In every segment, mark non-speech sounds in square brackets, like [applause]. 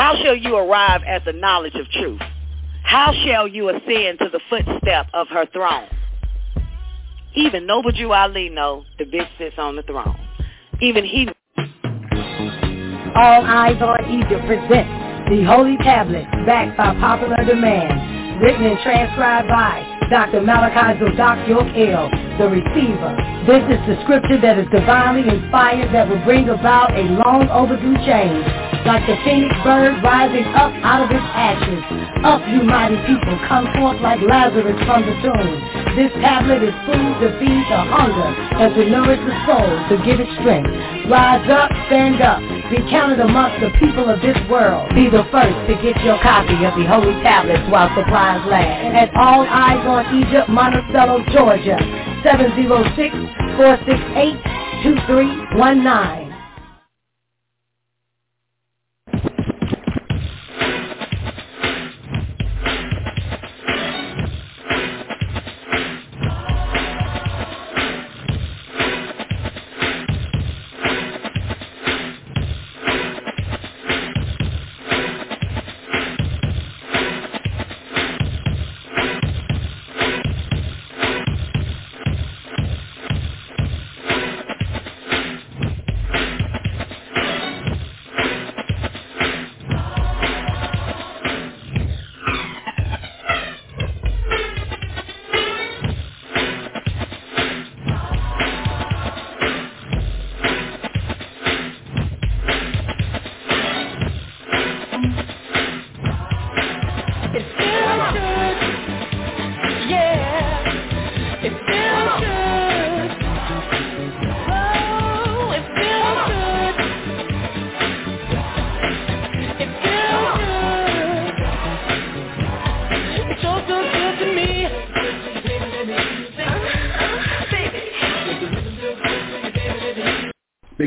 How shall you arrive at the knowledge of truth? How shall you ascend to the footstep of her throne? Even Noble Drew Ali know the bitch sits on the throne. Even he. All Eyes on Egypt presents the Holy Tablet, backed by popular demand, written and transcribed by Dr. Malachi Zodak York L, the receiver. This is the scripture that is divinely inspired that will bring about a long overdue change like the phoenix bird rising up out of its ashes. Up, you mighty people, come forth like Lazarus from the tomb. This tablet is food to feed the hunger and to nourish the soul, to give it strength. Rise up, stand up, be counted amongst the people of this world. Be the first to get your copy of the Holy Tablets while supplies last. At All Eyes on Egypt, Monticello, Georgia, 706-468-2319.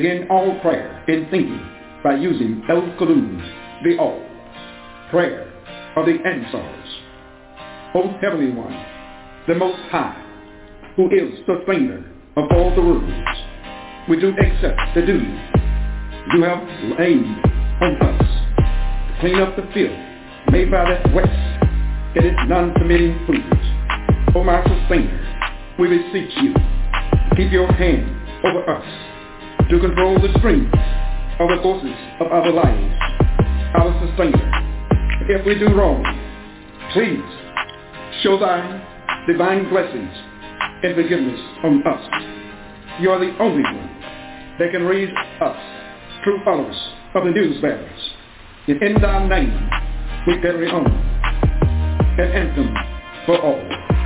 Begin all prayer in thinking by using El Kalum, the All. Prayer of the Ansars. O Heavenly One, the Most High, who is the sustainer of all the worlds, we do accept the duty you have laid on us to clean up the filth made by that west it is non-committing foods. O my sustainer, we beseech you, keep your hand over us to control the streams of the forces of our lives, our sustainer. If we do wrong, please show thy divine blessings and forgiveness on us. You are the only one that can raise us, true followers of the news bearers. And in thy name we carry on an anthem for all.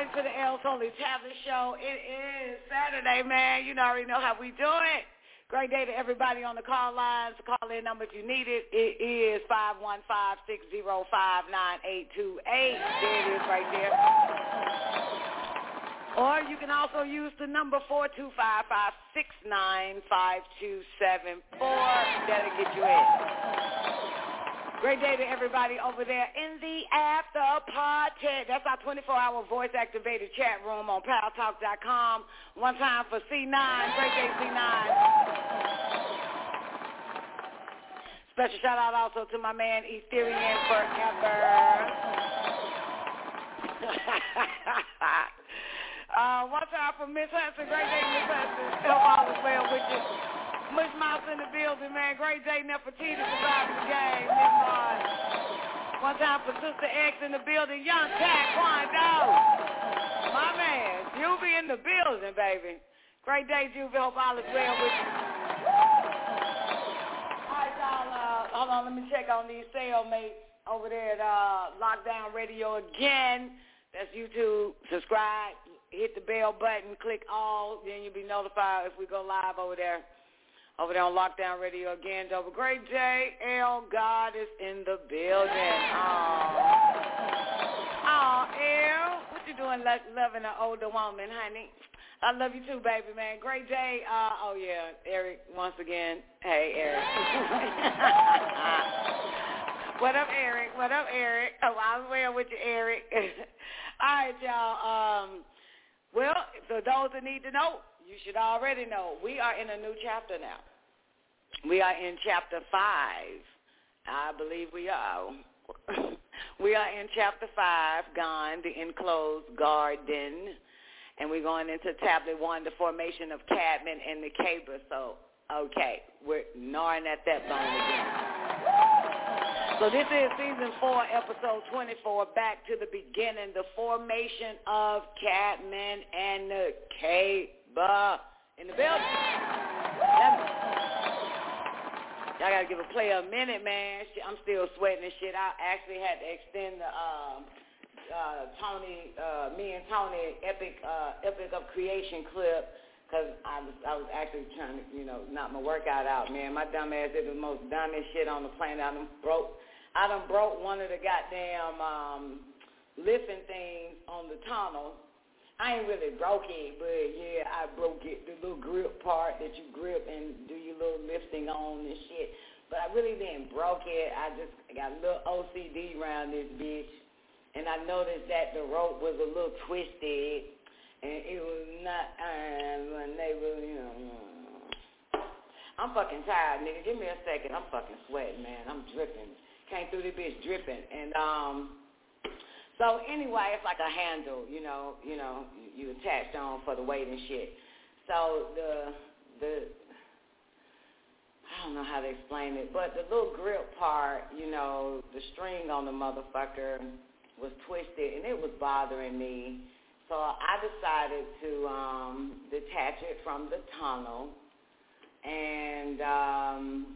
To the El's Holy Tablet Show. It is Saturday, man. You already know how we do it. Great day to everybody on the call lines. The call in number if you need it. It is 515-605-9828. There it is right there. Or you can also use the number 425-569-5274. That'll get you in. Great day to everybody over there in the after party. That's our 24-hour voice-activated chat room on PowerTalk.com. One time for C9. Great day, C9. Special shout out also to my man Ethereum Forever. [laughs] uh, one time for Miss Hudson. Great day, Miss Hudson. Help all is well with you. Mush Mouse in the building, man. Great day, Nefertiti surviving the game. Miss Mars. One time for Sister X in the building. Young Cat, Quando. My man, Juvie in the building, baby. Great day, Juvie. Hope all is well with you. All right, y'all. Uh, hold on. Let me check on these cellmates over there at uh, Lockdown Radio again. That's YouTube. Subscribe. Hit the bell button. Click all. Then you'll be notified if we go live over there over there on Lockdown Radio again. Double great day. L God is in the building. Oh, oh, L, what you doing loving an older woman, honey? I love you too, baby, man. Great day. Uh, oh, yeah, Eric, once again. Hey, Eric. [laughs] what up, Eric? What up, Eric? Oh, I'm well with you, Eric. [laughs] All right, y'all. Um, well, for those that need to know, you should already know. We are in a new chapter now. We are in chapter 5. I believe we are. [laughs] we are in chapter 5, Gan, the enclosed garden. And we're going into tablet 1, the formation of Cadman and the Caber. So, okay, we're gnawing at that bone again. So this is season 4, episode 24, back to the beginning, the formation of Cadman and the Caber in the building. Y'all gotta give a player a minute, man. I'm still sweating and shit. I actually had to extend the um, uh, Tony, uh, me and Tony epic, uh, epic of creation clip because I was I was actually trying to you know knock my workout out, man. My dumb ass did the most dumbest shit on the planet. I done broke, I done broke one of the goddamn um, lifting things on the Tonal I ain't really broke it, but yeah, I broke it, the little grip part that you grip and do your little lifting on and shit. But I really didn't broke it. I just got a little OCD around this bitch. And I noticed that the rope was a little twisted and it was not iron when they were, you know. I'm fucking tired, nigga. Give me a second. I'm fucking sweating, man. I'm dripping. Came through this bitch dripping. And um so anyway, it's like a handle, you know, you know, you, you attached on for the weight and shit. So the the I don't know how to explain it, but the little grip part, you know, the string on the motherfucker was twisted and it was bothering me. So I decided to um, detach it from the Tonal and um,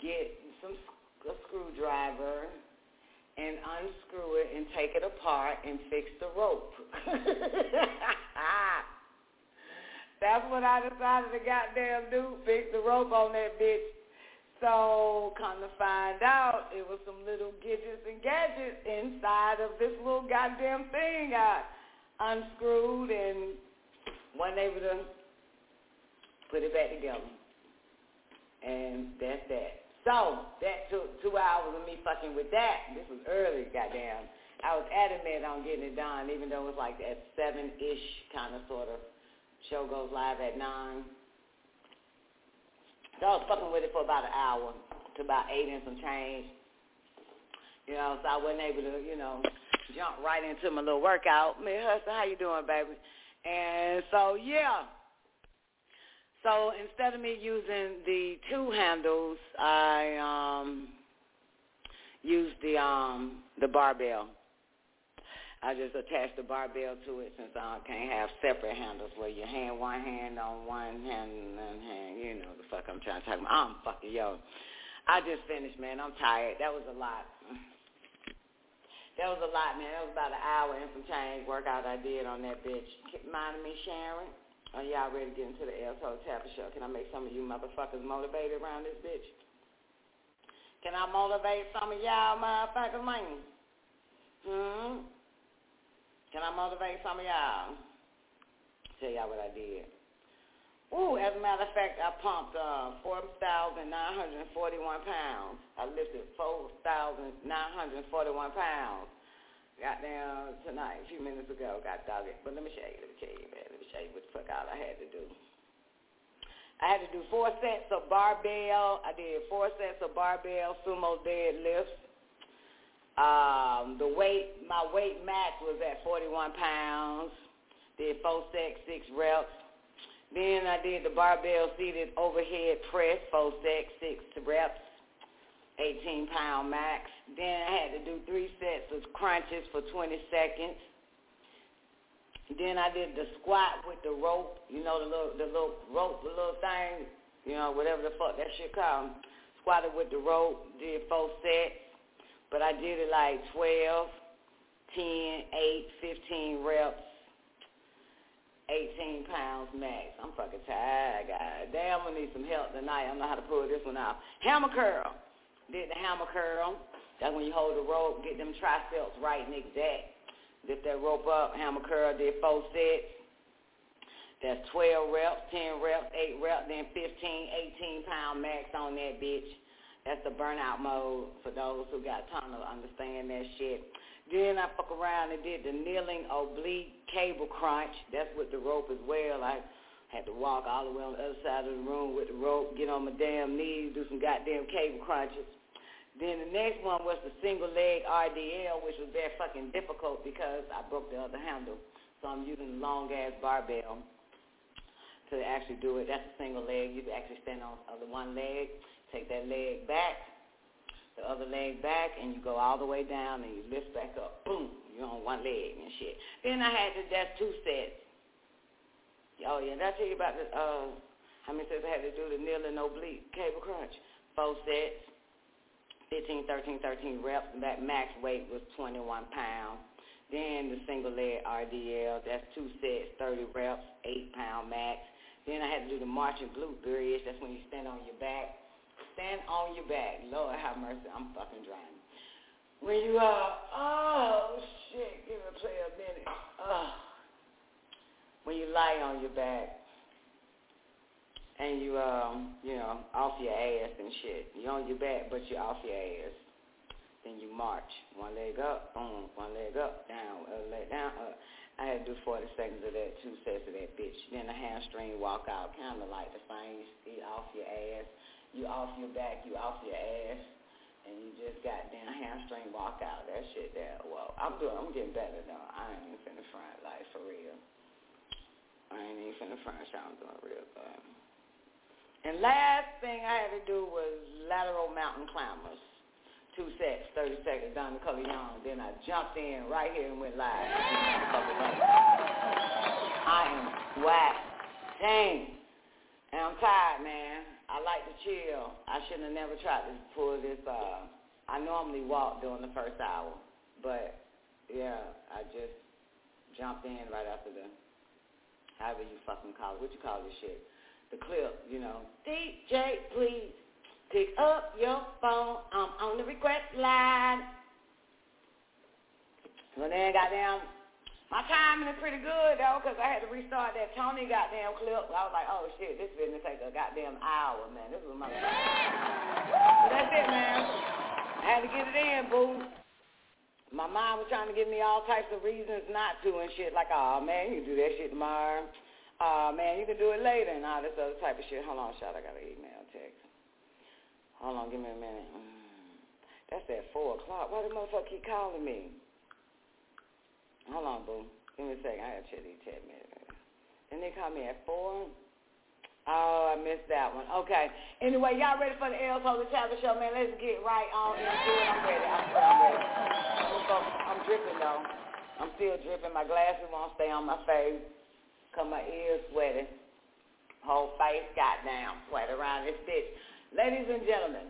get some a screwdriver and unscrew it and take it apart and fix the rope. [laughs] That's what I decided to goddamn do, fix the rope on that bitch. So come to find out, it was some little gadgets and gadgets inside of this little goddamn thing I unscrewed and wasn't able to put it back together. And that's that. So that took two hours of me fucking with that. This was early, goddamn. I was adamant on getting it done, even though it was like at seven-ish kind of sort of. Show goes live at nine. So I was fucking with it for about an hour to about eight and some change. You know, so I wasn't able to, you know, jump right into my little workout. Man, Hudson, how you doing, baby? And so, yeah. So instead of me using the two handles, I um, used the um, the barbell. I just attached the barbell to it since I can't have separate handles where you hand one hand on one hand and hand. You know the fuck I'm trying to talk about. I'm fucking yo. I just finished, man. I'm tired. That was a lot. That was a lot, man. That was about an hour and some change workout I did on that bitch. Mind me, Sharon? Are y'all ready to get into the asshole tapper show? Can I make some of you motherfuckers motivated around this bitch? Can I motivate some of y'all motherfuckers, man? Hmm? Can I motivate some of y'all? Tell y'all what I did. Ooh, as a matter of fact, I pumped uh, 4,941 pounds. I lifted 4,941 pounds got down tonight, a few minutes ago, got dog it. But let me show you, let me show you, man. Let me show you what the fuck all I had to do. I had to do four sets of barbell. I did four sets of barbell sumo deadlifts. Um, the weight, my weight max was at 41 pounds. Did four sets, six reps. Then I did the barbell seated overhead press, four sets, six reps. 18 pound max. Then I had to do three sets of crunches for 20 seconds. Then I did the squat with the rope, you know, the little, the little rope, the little thing, you know, whatever the fuck that shit called. Squatted with the rope, did four sets, but I did it like 12, 10, 8, 15 reps, 18 pounds max. I'm fucking tired, God damn, I need some help tonight. I don't know how to pull this one out. Hammer curl did the hammer curl. That's when you hold the rope, get them triceps right and exact. Lift that rope up, hammer curl, did four sets. That's 12 reps, 10 reps, 8 reps, then 15, 18 pound max on that bitch. That's the burnout mode for those who got time to understand that shit. Then I fuck around and did the kneeling oblique cable crunch. That's with the rope as well. I had to walk all the way on the other side of the room with the rope, get on my damn knees, do some goddamn cable crunches. Then the next one was the single leg RDL, which was very fucking difficult because I broke the other handle. So I'm using the long ass barbell to actually do it. That's a single leg. You can actually stand on the one leg, take that leg back, the other leg back, and you go all the way down and you lift back up. Boom, you're on one leg and shit. Then I had to, that's two sets. Oh yeah, did I tell you about the, uh, how many sets I had to do the kneeling oblique cable crunch? Four sets. 15, 13, 13 reps, that max weight was 21 pounds. Then the single leg RDL, that's two sets, 30 reps, 8 pound max. Then I had to do the marching glute bridge. That's when you stand on your back. Stand on your back. Lord have mercy, I'm fucking driving. When you, uh, oh, shit, give me a play a minute. Oh. When you lie on your back, and you um, you know, off your ass and shit. You're on your back, but you're off your ass. Then you march. One leg up, boom, one leg up, down, other leg down, up. I had to do 40 seconds of that, two sets of that bitch. Then a hamstring walk out, kind of like the same. You off your ass, you off your back, you off your ass, and you just got down hamstring walk out. That shit there. Well, I'm doing, I'm getting better though. I ain't even finna front, like for real. I ain't even finna front, so I'm doing real good. And last thing I had to do was lateral mountain climbers. Two sets, 30 seconds, color young. Then I jumped in right here and went live. I am whack. Dang. And I'm tired, man. I like to chill. I shouldn't have never tried to pull this. Uh, I normally walk during the first hour. But, yeah, I just jumped in right after the, however you fucking call it. What you call this shit? The clip, you know. DJ, please pick up your phone. I'm on the request line. Well, then, goddamn, my timing is pretty good, though, because I had to restart that Tony goddamn clip. I was like, oh, shit, this is to take a goddamn hour, man. This was my... so that's it, man. I had to get it in, boo. My mom was trying to give me all types of reasons not to and shit, like, oh, man, you do that shit tomorrow uh, man, you can do it later and all this other type of shit. Hold on, shot. I got an email text. Hold on, give me a minute. Mm, that's at 4 o'clock. Why the motherfucker keep calling me? Hold on, boo. Give me a second. I got to check these text messages. Then they call me at 4? Oh, I missed that one. Okay. Anyway, y'all ready for the L Holy Tablet Show, man? Let's get right on into it. I'm ready. I'm, I'm ready. I'm, I'm dripping, though. I'm still dripping. My glasses won't stay on my face. Cause my ears sweating. Whole face got down, sweat around this bitch. Ladies and gentlemen,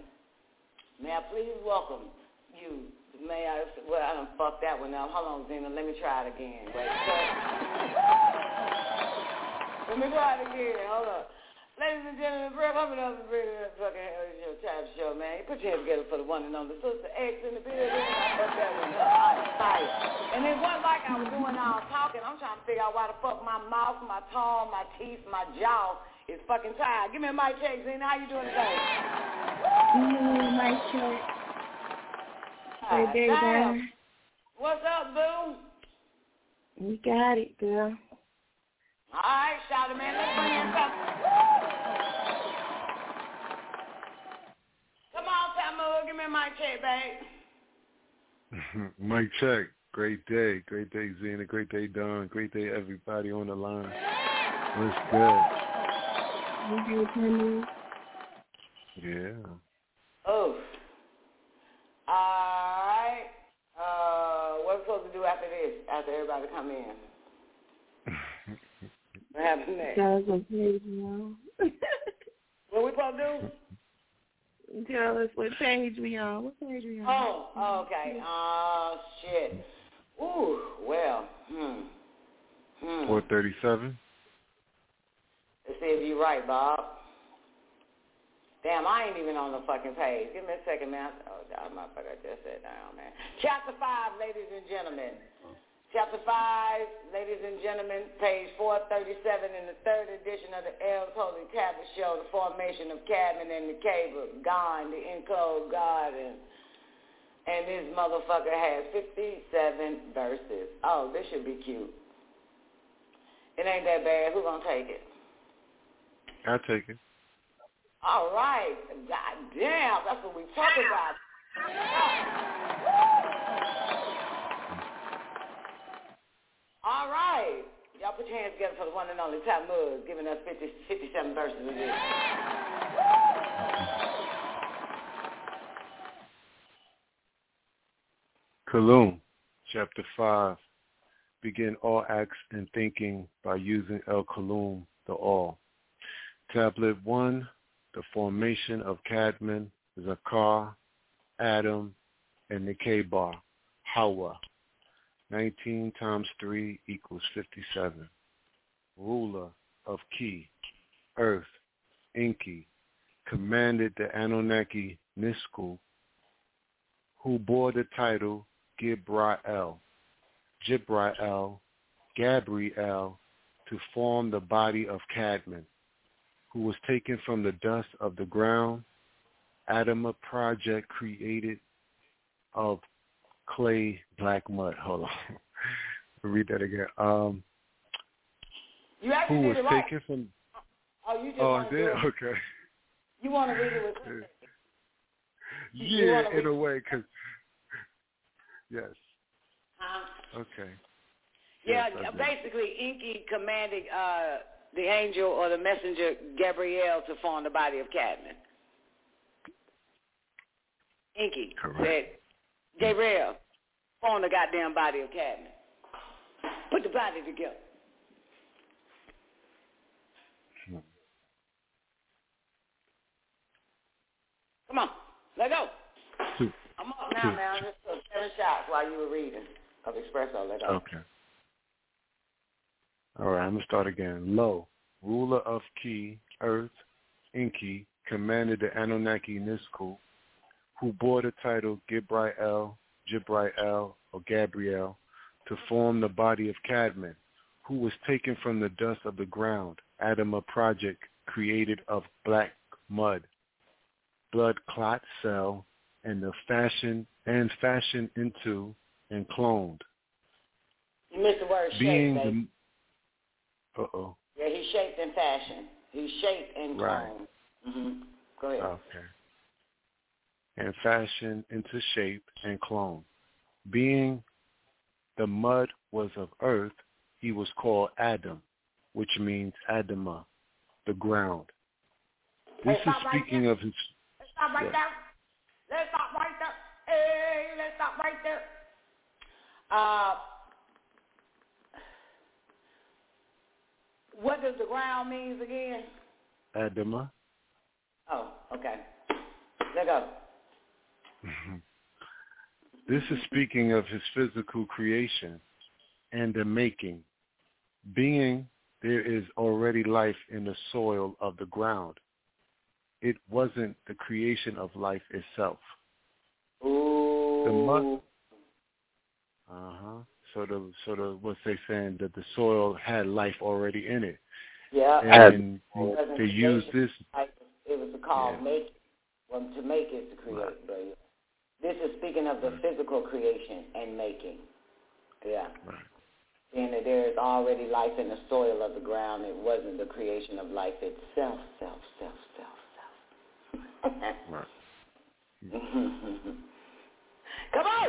may I please welcome you. May I, well, I done fucked that one up. Hold on, Zena, let me try it again. Wait, [laughs] let me try it again. Hold on. Ladies and gentlemen, Brett, I'm another fucking hell show, time show, man. Put your hands together for the one and only Sister X in the building. I fucked that one up. I'm tired. And it wasn't like I was doing all talking. I'm trying to figure out why the fuck my mouth, my tongue, my teeth, my jaw is fucking tired. Give me a mic check, Zena. How you doing today? Mic check. Ah, hey, baby. What's up, boo? We got it, girl. All right, shout it, man. Let's bring in something. Come on, Tamu. Give me my check, babe. [laughs] Mike check. Great day. Great day, Zena. Great day, Don. Great day, everybody on the line. What's good? Yeah. Oh. All right. Uh, what are we supposed to do after this, after everybody come in? [laughs] What happened next? Tell what page we on. what we supposed to do? Tell us what page we on. What page we on? Oh, okay. Oh, uh, shit. Ooh, well, hmm. hmm. 437. Let's see if you're right, Bob. Damn, I ain't even on the fucking page. Give me a second, man. Oh, God, motherfucker, I just sat down, man. Chapter 5, ladies and gentlemen. Chapter 5, ladies and gentlemen, page 437 in the third edition of the El's Holy Tablet Show, the formation of Cadman and the Cable, Gan, the enclosed garden. And this motherfucker has 57 verses. Oh, this should be cute. It ain't that bad. Who gonna take it? I'll take it. All right. God damn, that's what we talk about. [laughs] All right. Y'all put your hands together for the one and only Muggs giving us 50, 57 verses of this. Kalum, chapter 5. Begin all acts and thinking by using El Kalum, the All. Tablet 1, the formation of Cadman, Zakar, Adam, and Nikebar, Hawa. 19 times 3 equals 57. Ruler of Ki, Earth, Enki, commanded the Anunnaki Nisku, who bore the title Gibrael, Jibrael, Gabriel, to form the body of Cadman, who was taken from the dust of the ground, Adama project created of clay black mud. Hold on. [laughs] read that again. Um, you actually who was it right. from Oh, you just Oh, I did? Okay. You want to read it with [laughs] Yeah, in a way, because yes. huh? Okay. Yeah, Yes, basically, Enki commanded uh, the angel or the messenger Gabriel to form the body of Cadman. Enki Correct. Gabriel, form the goddamn body of Cadman. Put the body together. Hmm. Come on, let go. Two. I'm up now, Two. man. I just took seven shots while you were reading of Espresso. Let go. Okay. All right, I'm gonna start again. Lo, ruler of Ki, Earth, Enki, commanded the Anunnaki Nisku, who bore the title Gibrael, Jibrael, or Gabriel, to form the body of Cadman, who was taken from the dust of the ground, Adam a project created of black mud, blood clot cell, and the fashion and fashioned into and cloned You missed the word shape, being the uh oh Yeah, he's shaped and fashioned. He's shaped and Right. cloned. Mm-hmm. Go ahead. okay and fashioned into shape and clone being the mud was of earth he was called adam which means adama the ground this is stop right speaking of his Let's stop right Yeah. there. Let's stop right there. Hey, let's stop right there. Uh, what does the ground means again? adama Oh, okay. Let go. This is speaking of his physical creation and the making being there is already life in the soil of the ground it wasn't the creation of life itself Ooh. The mud- Uh-huh. So the so the what's they saying that the soil had life already in it, Yeah. and It wasn't they use this. It was called Yeah. make. Well, to make is to create. Right. This is speaking of the Right. physical creation and making. Yeah. Right. Seeing that there is already life in the soil of the ground, it wasn't the creation of life itself, self, self, self, self. Right. [laughs] Come on!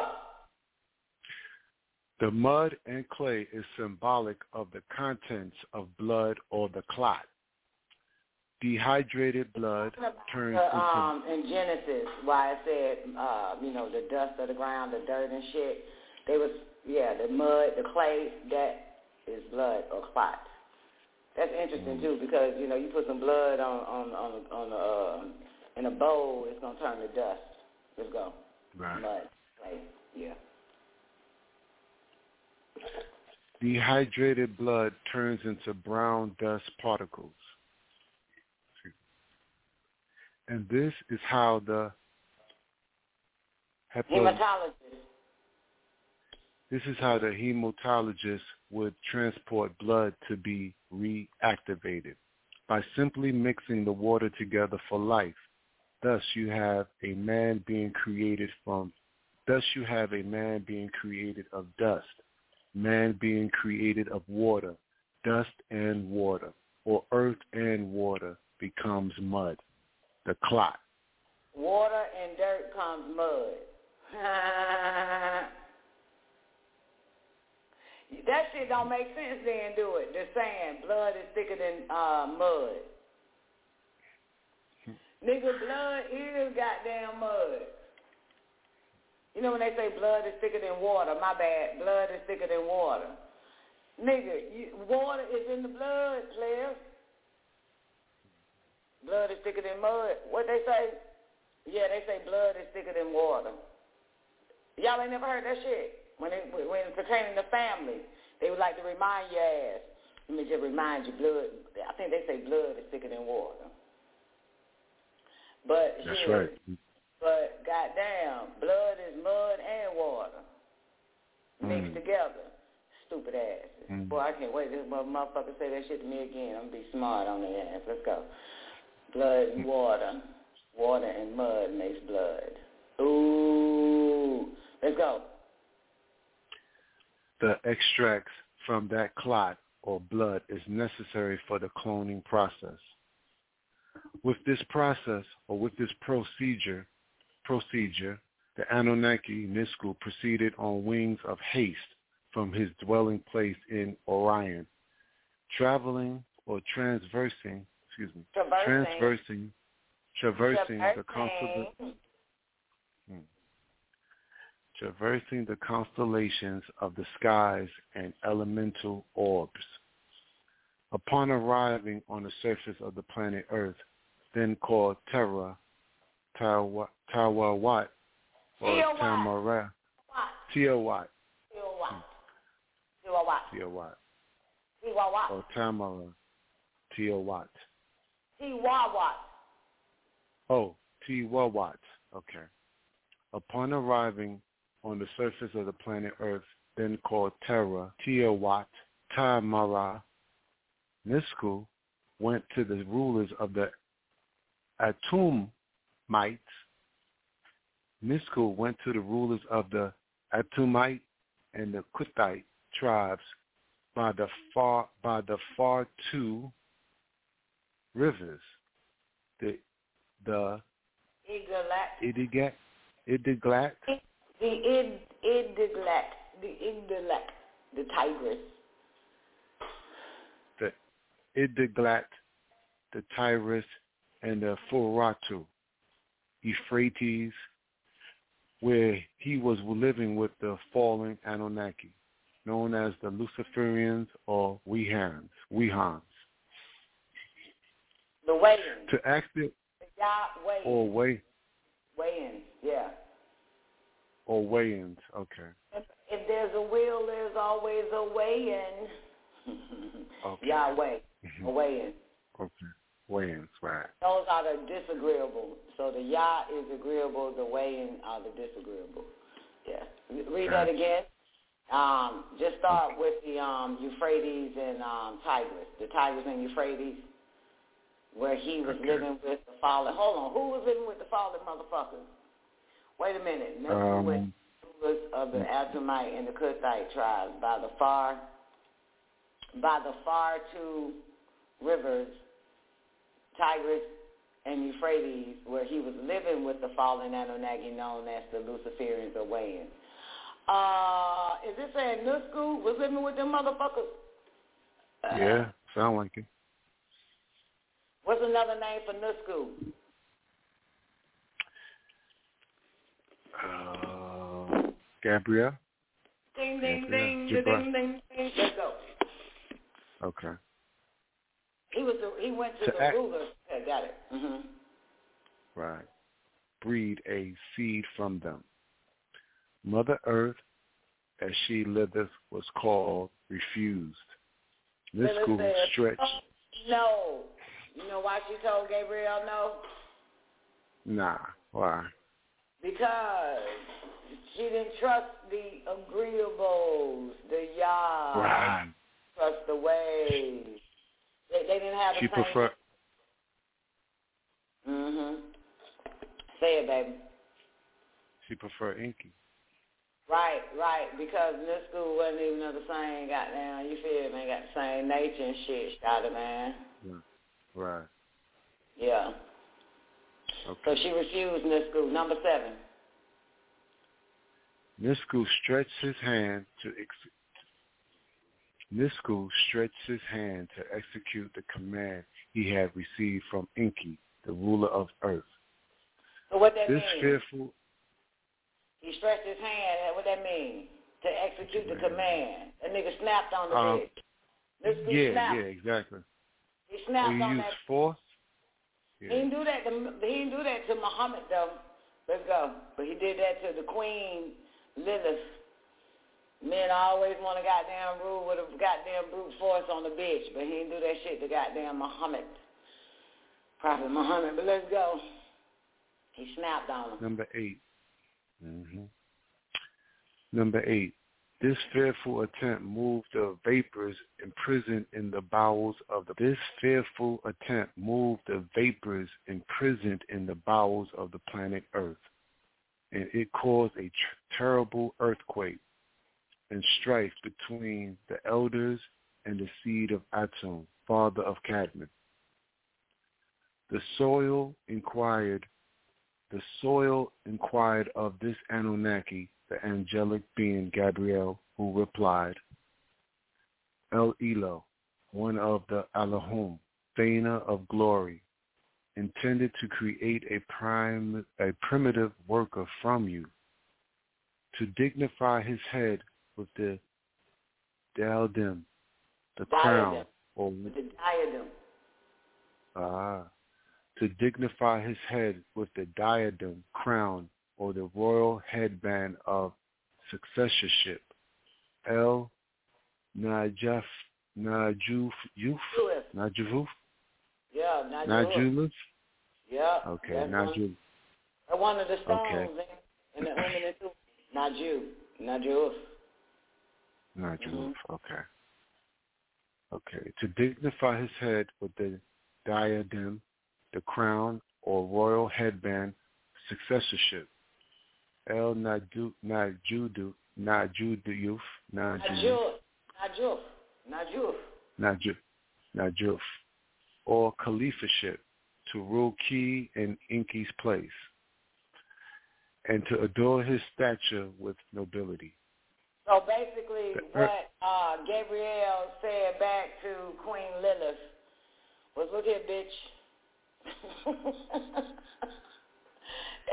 The mud and clay is symbolic of the contents of blood or the clot. Dehydrated blood turns into um, in Genesis, why it said, uh, you know, the dust of the ground, the dirt and shit. They was, yeah, the mud, the clay, that is blood or clot. That's interesting too because you know you put some blood on on on on uh, in a bowl, it's gonna turn to dust. Let's go. right. Mud, clay, yeah. Dehydrated blood turns into brown dust particles. And this is how the Hematologist. this is how the hematologist would transport blood to be reactivated by simply mixing the water together for life. Thus you have a man being created from Thus you have a man being created of dust, man being created of water, dust and water, or earth and water becomes mud, the clot. Water and dirt comes mud. [laughs] that shit don't make sense then, do it? They're saying blood is thicker than uh, mud. Nigga, blood is goddamn mud. You know when they say blood is thicker than water, my bad, blood is thicker than water. Nigga, you, water is in the blood, players. Blood is thicker than mud. What they say? Yeah, they say blood is thicker than water. Y'all ain't never heard that shit. When it when it's pertaining to family, they would like to remind your ass. Let me just remind you, blood. I think they say blood is thicker than water. But that's yeah, right. But goddamn, blood is mud and water mixed Mm. together. Stupid asses. Mm. Boy, I can't wait. This motherfucker say that shit to me again. I'm gonna be smart on their ass. Let's go. Blood and water. Water and mud makes blood. Ooh. Let's go. The extracts from that clot or blood is necessary for the cloning process. With this process or with this procedure, procedure, the Anunnaki Nisku proceeded on wings of haste from his dwelling place in Orion, traveling or transversing, excuse me, Traversing. transversing, traversing the constant, Traversing. Hmm. traversing the constellations of the skies and elemental orbs. Upon arriving on the surface of the planet Earth, then called Terra, Tawa- Tawawat, or. Tamara, What? Tiawat, Tiawat. Tiawat. Tiawat, Tiawat. or Tamara, Tiawat. Tiawat. Oh, Tiwawat. Okay. Upon arriving on the surface of the planet Earth, then called Terra, Tiawat, Tamara, Nisku went to the rulers of the Atumites. Nisku went to the rulers of the Atumite and the Kuthite tribes by the far by the far two rivers, the the. Idigat, Idiglat, The id, Idiglac. The Iglac. The Tigris. the Idiglat, the Tigris, and the Furatu, Euphrates, where he was living with the fallen Anunnaki, known as the Luciferians or Wehans, Wehans. The weighing. To act it The or weigh Weighing. Yeah. or weigh-ins, okay. If, if there's a will, there's always a weighing. [laughs] Okay. Yahweh. Mhm. A weighing. Okay. Weigh-ins, right. Those are the disagreeable. So the Yah is agreeable, the weigh-in are the disagreeable. Yeah. Read that again. Um, just start with the um, Euphrates and um, Tigris. The Tigris and Euphrates, where he was Okay. living with the fallen. Hold on, who was living with the fallen motherfuckers? Wait a minute. Let's Um, with rulers of the Adramite and the Kuthite tribes by the far, by the far two rivers, Tigris and Euphrates, where he was living with the fallen Anunnaki known as the Luciferians or Wayans. Uh, is this saying Nusku was living with them motherfuckers? Yeah, sound like it. What's another name for Nusku? Uh, Gabrielle? Ding, ding, Yeah, ding, yeah. ding, ding, ding. Let's go. Okay. He was. The, he went to To the act- rulers. Okay, got it. hmm Right. Breed a seed from them. Mother Earth, as she liveth, was called refused. Nisku said, stretched. "Oh, No. You know why she told Gabriel no? Nah. Why? Because she didn't trust the agreeables, the Yah, Right. trust the ways. They, they didn't have the She same. prefer. Mhm. Say it, baby. She prefer Enki. Right, right, because Nisku wasn't even of the same goddamn, you feel me, got the same nature and shit, Shada, man. Right. Yeah. Okay. So she refused Nisku. Number seven. Nisku stretched his hand to ex- Nisku stretched his hand to execute the command he had received from Enki, the ruler of earth. So what that This mean? fearful He stretched his hand. What that mean? To execute the command. That nigga snapped on the Um, bitch. School yeah, snapped. yeah, exactly. He snapped on that. force? He didn't do that. To, he didn't do that to Muhammad though. Let's go. But he did that to the queen Lilith. Men always want to goddamn rule with a goddamn brute force on the bitch, but he didn't do that shit to goddamn Muhammad. Prophet Muhammad. But let's go. He snapped on him. Number 8 hmm Number eight. This fearful attempt moved the vapors imprisoned in the bowels of the. This fearful attempt moved the vapors imprisoned in the bowels of the planet Earth, and it caused a tr- terrible earthquake and strife between the elders and the seed of Atum, father of Cadman. The soil inquired. The soil inquired of this Anunnaki the angelic being Gabriel, who replied, El Elo, one of the Allahum, Thana of glory, intended to create a, prime, a primitive worker from you, to dignify his head with the diadem, the crown, Diadem. or With the diadem. ah, to dignify his head with the diadem, crown, or the royal headband of successorship. El Najaf Najuf Yuf. Najufuf Yeah, Najuf. Najuluf? Yeah. Okay, Najuf. that's one of the stones Okay. in, the Umm too. Naju. Najuf. Najuluf, okay. Okay. To dignify his head with the diadem, the crown, or royal headband successorship. El Naju Najudu Najuduyuf Naju Najuf. Najuf. Najuf. Najuf Najuf or Caliphaship to rule Ki in Enki's place and to adore his stature with nobility. So basically, what uh, Gabriel said back to Queen Lilith was, "Look here, bitch." [laughs]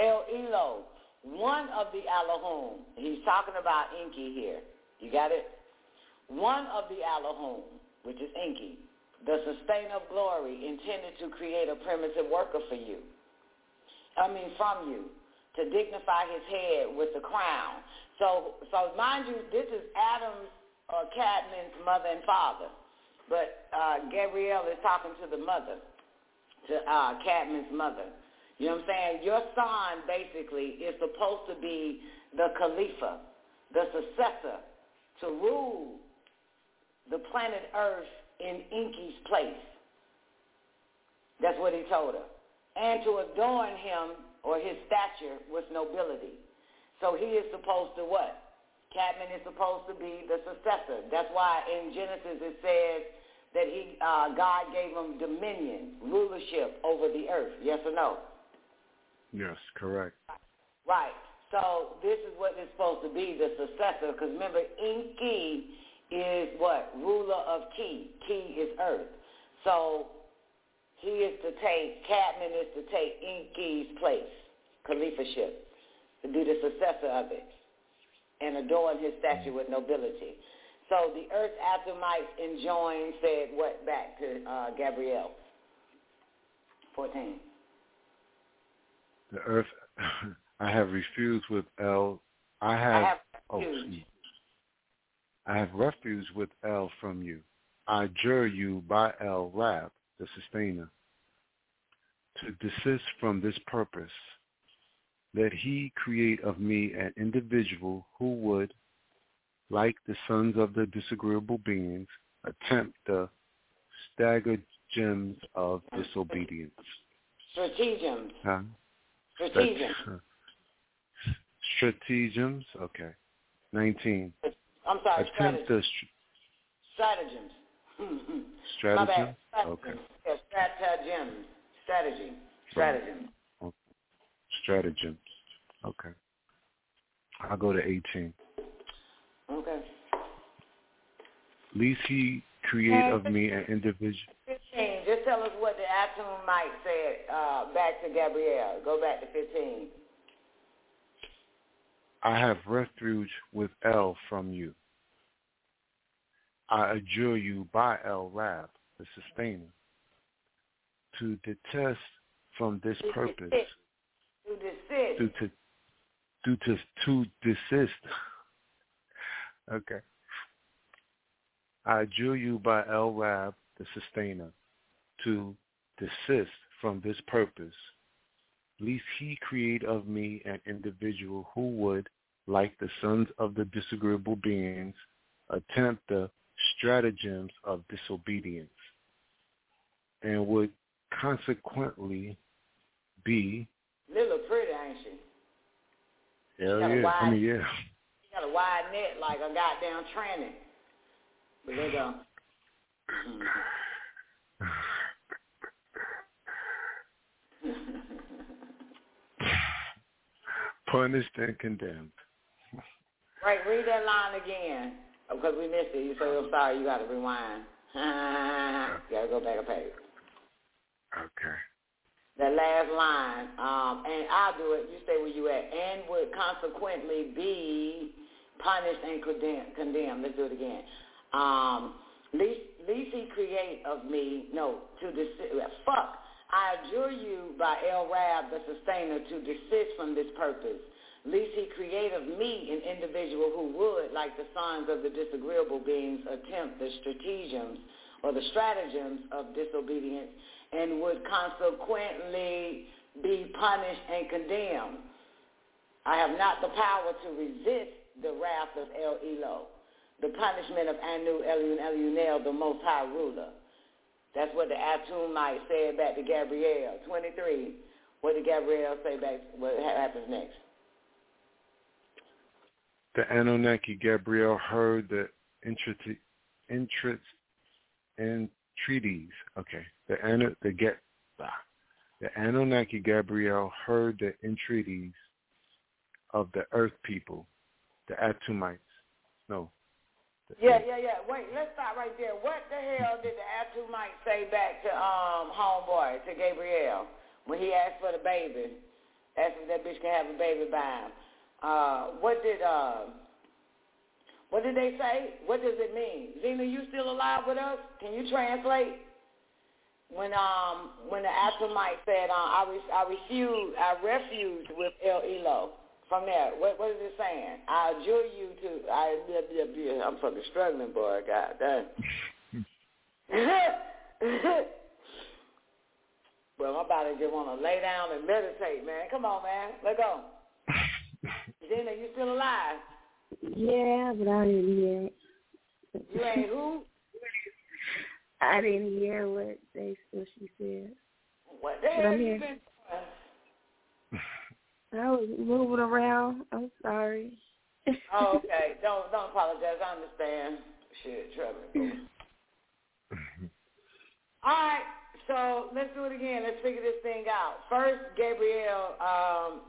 El Elo, one of the Allahum. He's talking about Enki here. You got it? One of the Allahum, which is Enki, the sustainer of glory, intended to create a primitive worker for you. I mean, from you, to dignify his head with the crown. So, so mind you, this is Adam's uh, Cadman's mother and father, but uh, Gabrielle is talking to the mother, to uh, Cadman's mother. You know what I'm saying? Your son basically is supposed to be the Khalifa, the successor, to rule the planet Earth in Enki's place. That's what he told her. And to adorn him or his stature with nobility. So he is supposed to what? Cadman is supposed to be the successor. That's why in Genesis it says that he, uh, God gave him dominion, rulership over the earth. Yes or no? Yes, correct. Right. So this is what it's supposed to be, the successor. Because remember, Enki is what? Ruler of Ki. Ki is earth. So he is to take, Cadman is to take Enki's place, Caliphaship, to be the successor of it and adorn his statue with nobility. So the earth Adamites enjoined said what back to uh, Gabrielle? 14. The earth [clears throat] I have refused with El I I have, have oh refused. excuse. I have refuge with El from you. I adjure you by El Rab, the sustainer, to desist from this purpose, that he create of me an individual who would, like the sons of the disagreeable beings, attempt the staggered gems of disobedience. Strategems. Huh? Strategems. Stratagems, okay. 19. I'm sorry, Attempt stratagems. the Stratagems. strategy. [laughs] My bad. Okay. Yeah, stratagems. Strategy. Stratagem. Stratagems. Okay. I'll go to 18. Okay. He create of me an individual. 15. Just tell us what the Atumite said uh, back to Gabrielle. Go back to 15. I have refuge with El from you. I adjure you by El Rab, the sustainer, to detest from this purpose, To desist. to, due to, to desist. [laughs] okay. I adjure you by El Rab, the sustainer, to desist from this purpose, lest he create of me an individual who would, like the sons of the disagreeable beings, attempt the stratagems of disobedience, and would consequently be Little pretty, ain't she? hell yeah, I wide- mean yeah. [laughs] She got a wide net like a goddamn tranny. Punished and condemned. Right, read that line again. Because we missed it. You say, I'm sorry, you got to rewind. [laughs] you got to go back a page. Okay. That last line, um, and I'll do it. You stay where you at. And would consequently be punished and condemned. condemned. Let's do it again. Um, he create of me, no, to desist. Fuck. I adjure you by El Rab, the sustainer, to desist from this purpose. He create of me an individual who would, like the sons of the disagreeable beings, attempt the stratagems or the stratagems of disobedience and would consequently be punished and condemned. I have not the power to resist the wrath of El Elo, the punishment of Anu Elion Elionel, the Most High Ruler. That's what the Atumite said back to Gabrielle. 23. What did Gabrielle say back? What happens next? The Anunnaki Gabriel heard the entreaty, entreat, entreaties. Okay. The Anu, the get, the Anunnaki Gabriel heard the entreaties of the Earth people, the Atumites. No. Yeah, yeah, yeah. Wait, let's stop right there. What the hell did the Atumite say back to um homeboy, to Gabrielle, when he asked for the baby? Asked if that bitch can have a baby by him. Uh, what did uh, what did they say? What does it mean? Zena, you still alive with us? Can you translate? When um when the Atumite said uh, I re- I refuse I refuse with El Elo. From there, what what is it saying? I adjure you to I. I'm fucking struggling, boy. God damn. [laughs] well, my body just want to lay down and meditate, man. Come on, man. Let go. [laughs] Zena, you still alive? Yeah, but I didn't hear it. You ain't who? I didn't hear what they what she said. What the hell you been doing? [laughs] I was moving around. I'm sorry. Oh, [laughs] okay. Don't don't apologize. I understand. Shit, trouble. [laughs] All right, so let's do it again. Let's figure this thing out. First, Gabrielle, um,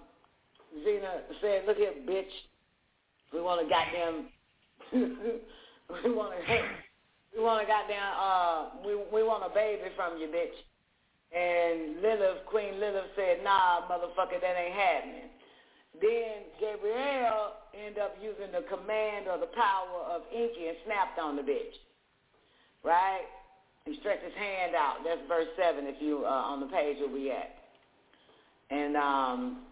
Zena said, "Look here, bitch. We want to goddamn, [laughs] we want to, we want to goddamn, uh, we we want a baby from you, bitch." And Lilith, Queen Lilith said, "Nah, motherfucker, that ain't happening." Then Gabrielle ended up using the command or the power of Enki and snapped on the bitch. Right? He stretched his hand out. That's verse seven. If you uh, on the page where we at, and um,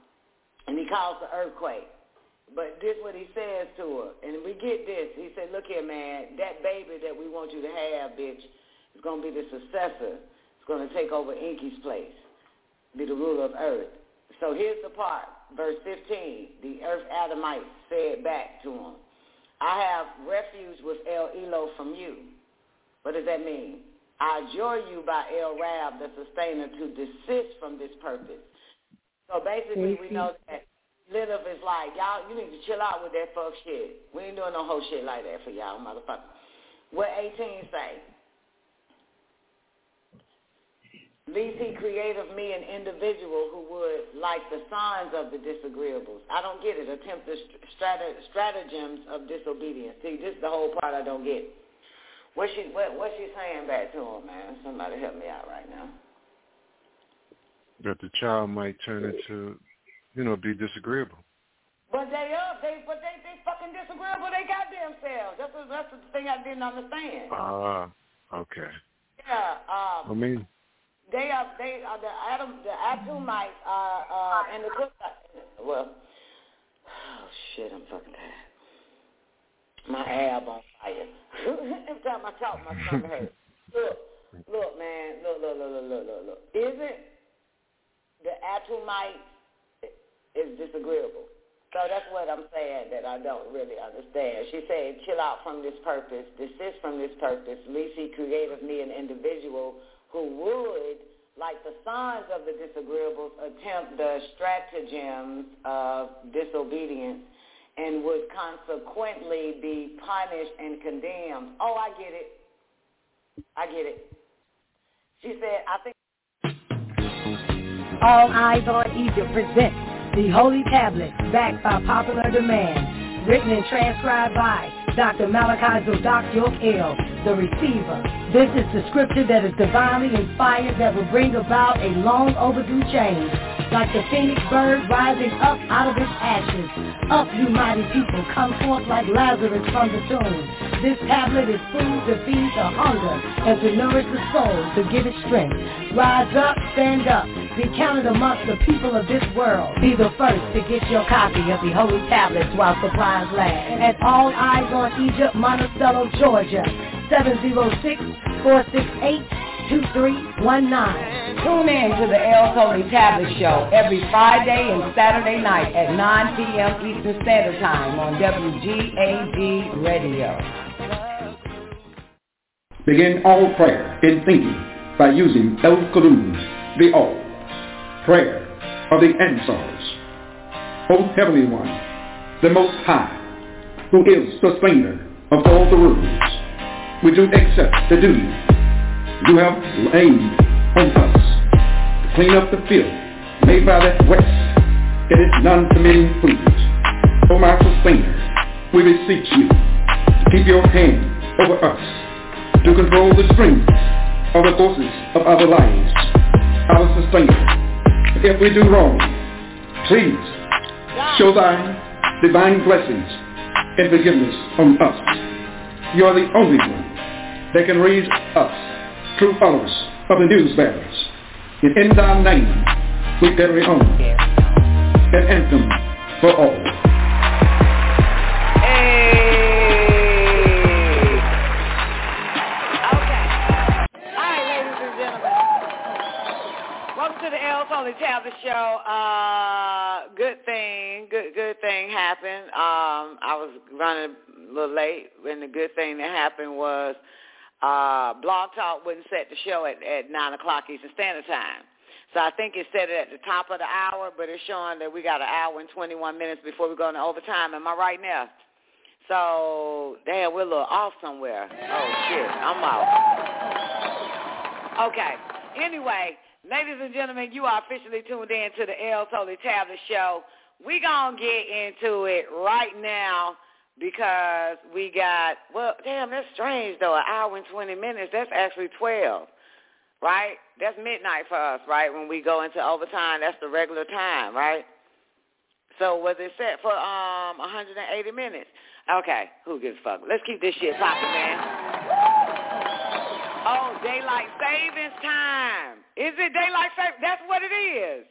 and he caused the earthquake. But this what he says to her, and we get this. He said, "Look here, man. That baby that we want you to have, bitch, is gonna be the successor. It's gonna take over Enki's place, be the ruler of earth." So here's the part, verse 15. The earth Adamite said back to him, I have refuge with El Elo from you. What does that mean? I adjure you by El Rab, the sustainer, to desist from this purpose. So basically we know that, Lilith is like, y'all, you need to chill out with that fuck shit. We ain't doing no whole shit like that for y'all, motherfucker. What 18 say? Least he created me an individual who would, like the signs of the disagreeables. I don't get it. Attempt the stratagems of disobedience. See, this is the whole part I don't get. What she what what's she saying back to him, man? Somebody help me out right now. That the child might turn into, you know, be disagreeable. But they are they but they they fucking disagreeable. They got themselves. That's what, that's the thing I didn't understand. Ah, uh, okay. Yeah. Um, I mean they are they are the atom the atomites are uh and the good well oh shit I'm fucking tired. My ab on fire. [laughs] Every time I talk my stomach hurts. Look, look man, look, look, look, look, look, look, look. Isn't the atomite is disagreeable? So that's what I'm saying that I don't really understand. She said, chill out from this purpose, desist from this purpose. Least he created me an individual who would, like the sons of the disagreeables, attempt the stratagems of disobedience and would consequently be punished and condemned. Oh, I get it. I get it. She said, I think. All Eyes on Egypt presents the Holy Tablet, backed by popular demand, written and transcribed by Dr. Malachi Zodak York the receiver. This is the scripture that is divinely inspired that will bring about a long overdue change. Like the phoenix bird rising up out of its ashes. Up, you mighty people, come forth like Lazarus from the tomb. This tablet is food to feed the hunger and to nourish the soul, to give it strength. Rise up, stand up, be counted amongst the people of this world. Be the first to get your copy of the Holy Tablets while supplies last. At All Eyes on Egypt, Monticello, Georgia, 706-468-2319. Tune in to the El Holy Tablet Show every Friday and Saturday night at 9 p.m. Eastern Standard Time on WGAG Radio. Begin all prayer in thinking by using El Qudus, the All. Prayer of the Ansars. O Heavenly One, the Most High, who is the sustainer of all the worlds, we do accept the duty you have laid on us to clean up the filth made by that west It is none non-committing foods. O oh, my sustainer, we beseech you to keep your hand over us, to control the strings of the forces of our lives, our sustainer. If we do wrong, please show thy divine blessings and forgiveness on us. You are the only one that can raise us, true followers of the news bearers. And in thy name, we carry on an anthem for all. Holy Tablet Show. Uh, good thing, good good thing happened. Um, I was running little late, and the good thing that happened was uh, Blog Talk wouldn't set the show at, at 9 o'clock Eastern Standard Time. So I think it set it at the top of the hour, but it's showing that we got an hour and 21 minutes before we go into overtime. Am I right now? So, damn, we're a little off somewhere. Oh, shit, I'm off. Okay. Anyway, Ladies and gentlemen, you are officially tuned in to the El's Holy Tablet Show. we going to get into it right now because we got, well, damn, that's strange, though, an hour and 20 minutes. That's actually 12, right? That's midnight for us, right? When we go into overtime, that's the regular time, right? So was it set for um 180 minutes? Okay, who gives a fuck? Let's keep this shit popping, man. Oh, daylight savings time. Is it daylight savings? That's what it is.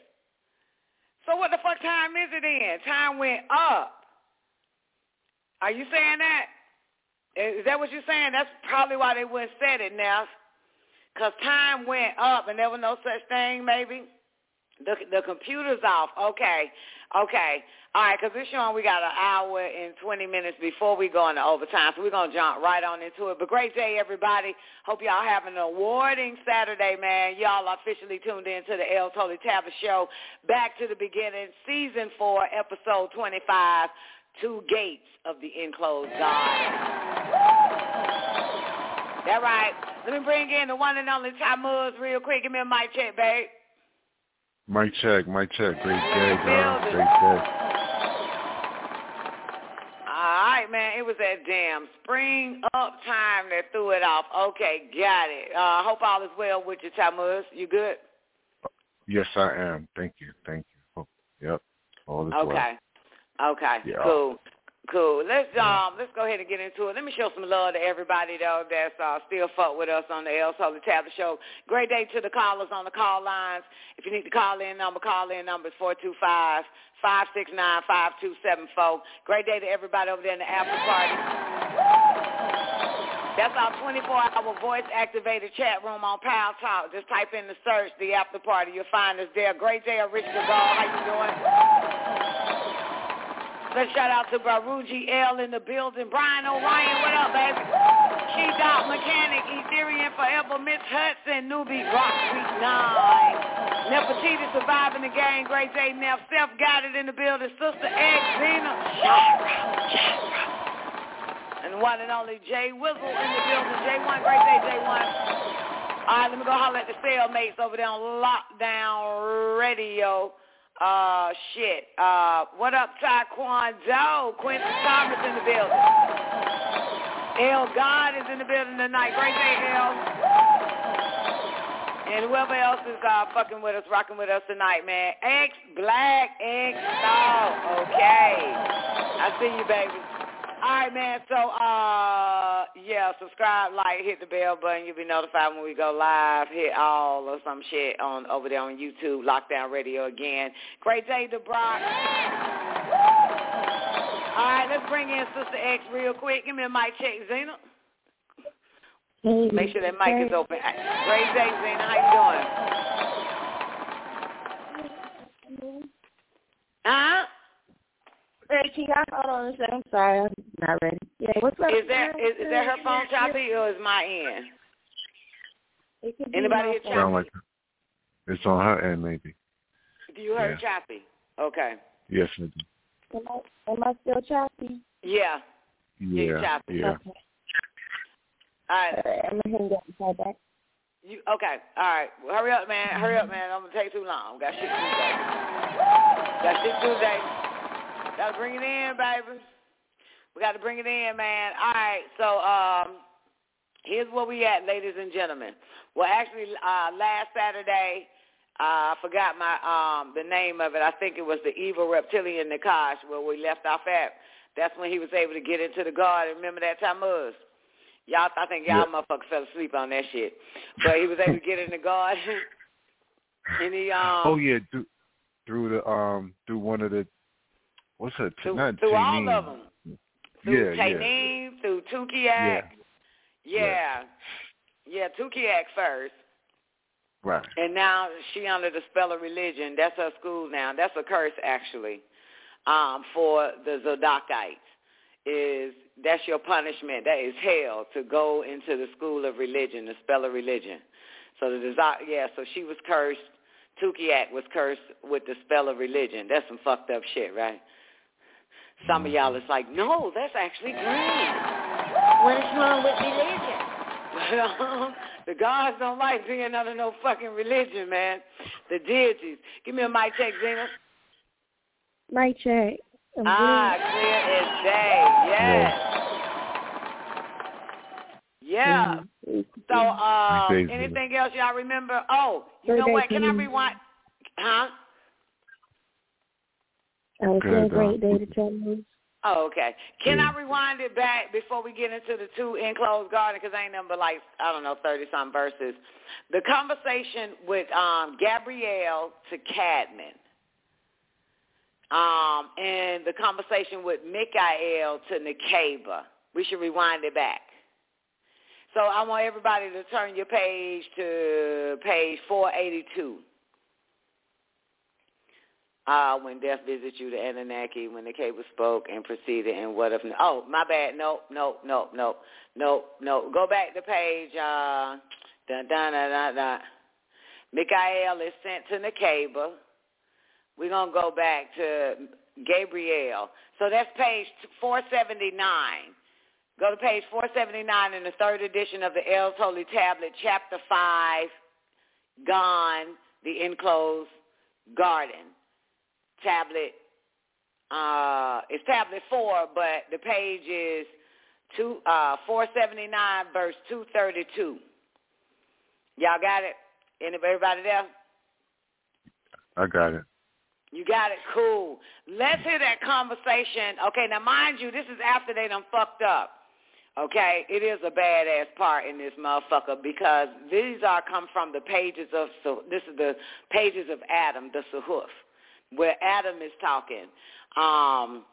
So what the fuck time is it in? Time went up. Are you saying that? Is that what you're saying? That's probably why they wouldn't set it now. Because time went up and there was no such thing, maybe. The the computer's off. Okay, okay. All right, because we're showing we got an hour and 20 minutes before we go into overtime, so we're to jump right on into it. But great day, everybody. Hope y'all having an awarding Saturday, man. Y'all officially tuned in to the El's Holy Tablet Show. Back to the beginning, Season 4, Episode 25, Two Gates of the Enclosed Garden. That right. Let me bring in the one and only Tamuz real quick. Give me a mic check, babe. Mic check, mic check. Great day, girl. Great day. All right, man. It was that damn spring up time that threw it off. Okay, got it. Uh, hope all is well with you, Tamuz. You good? Yes, I am. Thank you. Thank you. Yep. All is okay. well. Okay. Yeah. Cool. Cool. Let's um let's go ahead and get into it. Let me show some love to everybody though that's uh, still fuck with us on the El's Holy Tablet Show. Great day to the callers on the call lines. If you need to call in number, call in number is four two five five six nine five two seven four. Great day to everybody over there in the after party. That's our 24-hour voice-activated chat room on Paltalk. Just type in the search, the after party. You'll find us there. Great day, Rich Segal. How you doing? Let's shout out to Baruji L in the building. Brian O'Ryan, what up, baby? She Dot Mechanic, Ethereum Forever, Miss Hudson, Newbie Rock Week 9. Nefertiti surviving the game. Great day, Neff. Self guided in the building. Sister X, Zena, And one and only Jay Wizzle in the building. J1, great day, J1. All right, let me go holler at the cellmates over there on Lockdown Radio. Uh, shit. Uh, what up, Taekwondo? Quincy Thomas in the building. L. God is in the building tonight. Great day, L. And whoever else is uh, fucking with us, rocking with us tonight, man. X Black X Star. Okay. I see you, baby. All right, man. So, uh, yeah, subscribe, like, hit the bell button. You'll be notified when we go live. Hit all or some shit on over there on YouTube. Lockdown Radio again. Great day to Brock. All right, let's bring in Sister X real quick. Give me a mic check, Zena. Hey, Make sure that mic is open. Great day, Zena. How you doing? Huh? Hey, can y'all hold on a second? I'm sorry, I'm not ready. Yeah, what's up? Is that is, is that her phone choppy or is my end? It could Anybody my hear phone. Sound like it's on her end, maybe. Do you hear Yeah. choppy? Okay. Yes, I do. Am I, am I still choppy? Yeah. Yeah, choppy. yeah. Okay. All right. All right, I'm gonna hang up and call back. You okay? All right. Well, hurry up, man. Hurry up, man. I'm gonna take too long. Got shit Tuesday. Got shit Tuesday. Gotta bring it in, baby. We got to bring it in, man. All right. So um, here's where we at, ladies and gentlemen. Well, actually, uh, last Saturday, uh, I forgot my um, the name of it. I think it was the evil reptilian Nakash, where we left off at. That's when he was able to get into the garden. Remember that time was? Y'all, I think y'all motherfuckers fell asleep on that shit. But he was able to get in the garden, [laughs] and he um. oh yeah, through through the um through one of the what's her through, not through all of them. Through Yeah, yeah. Through Tukiak. Yeah. Yeah. Yeah, Tukiak first. Right. And now she under the spell of religion. That's her school now. That's a curse actually. Um, for the Zodakites. Is that's your punishment. That is hell to go into the school of religion, the spell of religion. So the Zod- yeah, so she was cursed. Tukiak was cursed with the spell of religion. That's some fucked up shit, right? Some of y'all is like, no, that's actually green. What is wrong with religion? But [laughs] um, the gods don't like being under no fucking religion, man. The deities. Give me a mic check, Zena. Mic check. I'm Ah, clear as day. Yes. Yeah. good. So, uh, anything else y'all remember? Oh, you know what? Can I rewind? Huh? I was Good, saying uh, great day to tell. Oh, okay. Can Yeah. I rewind it back before we get into the two enclosed garden? Because ain't nothing but like, I don't know, 30-some verses. The conversation with um, Gabrielle to Cadman. Um, and the conversation with Mikael to Nikaba. We should rewind it back. So I want everybody to turn your page to page 482. Uh, when death visits you, the Anunnaki, when the cable spoke and proceeded, and what if? Oh, my bad. Nope, nope, nope, nope, nope, nope. Go back to page. Uh, dun, dun, dun, dun, dun. Michael is sent to Nakaba. We're gonna go back to Gabriel. So that's page 479. Go to page 479 in the third edition of the El's Holy Tablet, chapter 5, Gan, the Enclosed Garden tablet. Uh, it's tablet four, but the page is two uh, four seventy nine, verse two thirty two. Y'all got it? Anybody there? I got it. You got it? Cool. Let's hear that conversation. Okay, now mind you, this is after they done fucked up. Okay, it is a badass part in this motherfucker because these are come from the pages of so this is the pages of Adam, the Sahuf where Adam is talking. Um,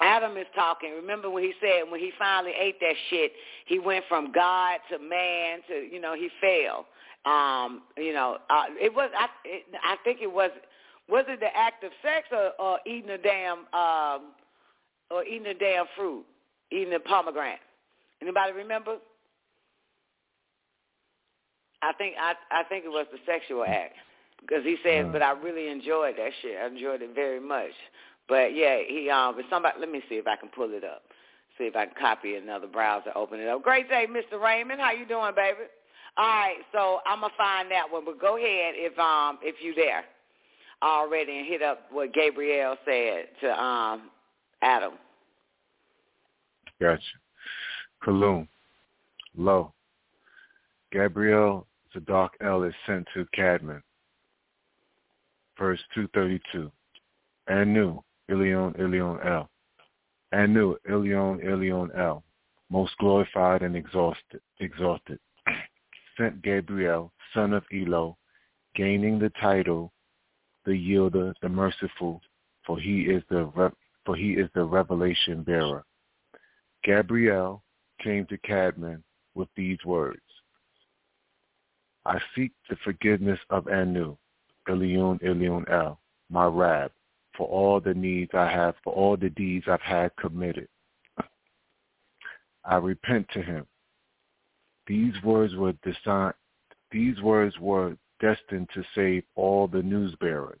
Adam is talking. Remember when he said when he finally ate that shit, he went from God to man to you know he fell. Um, you know, uh, it was I. It, I think it was was it the act of sex or, or eating a damn um, or eating a damn fruit, eating a pomegranate. Anybody remember? I think I I think it was the sexual act because he says, uh, but I really enjoyed that shit. I enjoyed it very much. But yeah, he um, but somebody, let me see if I can pull it up. See if I can copy another browser, open it up. Great day, Mr. Raymond. How you doing, baby? All right, so I'm gonna find that one. But go ahead if um if you there already and hit up what Gabrielle said to um Adam. Gotcha. Kaloum. Low. Gabriel Zadok L is sent to Cadman verse 232. Anu, Ilion, Ilion El. Anu, Ilion, Ilion El. Most glorified and exhausted, exalted. [clears throat] Sent Gabriel, son of Elo, gaining the title, the yielder, the merciful, for he is the for he is the revelation bearer. Gabriel came to Cadman with these words. I seek the forgiveness of Anu, Elion Elion El, my Rab, for all the needs I have, for all the deeds I've had committed. I repent to him. These words were designed, these words were destined to save all the news bearers.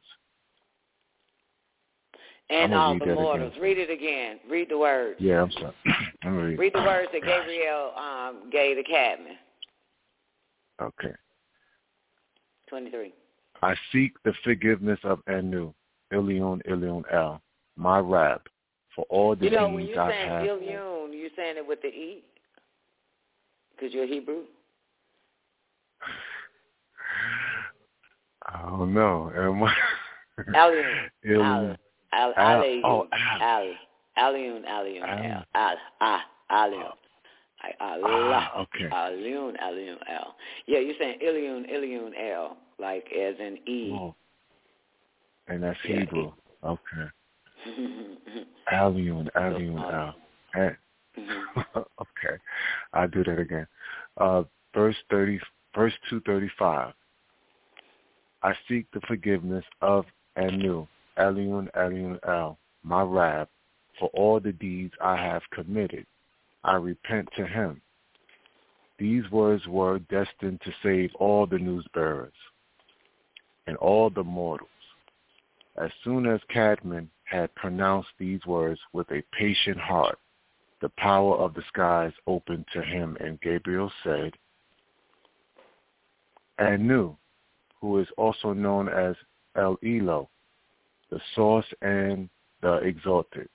And all the mortals. Again. Read it again. Read the words. Yeah, I'm sorry. [clears throat] I'm read. read the words that Gabriel um, gave the Cadman. Okay. 23. I seek the forgiveness of Anu, Ilion, Ilion El, my Rab, for all the you know, when you're saying Ilion, you're saying it with the E? Because you're Hebrew? I don't know. Am I? Alion. [laughs] Al, oh, al. Alion, Alion, Al, Al, Ah, Alion. Allah. Ah, okay. Alion, Alion, Al. Yeah, you're saying Ilion, Ilion, L like as in E. Oh. And that's yeah, Hebrew. E. Okay. [laughs] Allium, allium, al. [laughs] okay. I'll do that again. Uh, verse 30, verse 235. I seek the forgiveness of Anu, Aliun, Aliun, Al, my Rab, for all the deeds I have committed. I repent to him. These words were destined to save all the news bearers and all the mortals. As soon as Cadman had pronounced these words with a patient heart, the power of the skies opened to him, and Gabriel said, Anu, who is also known as El Elo, the source and the exalted,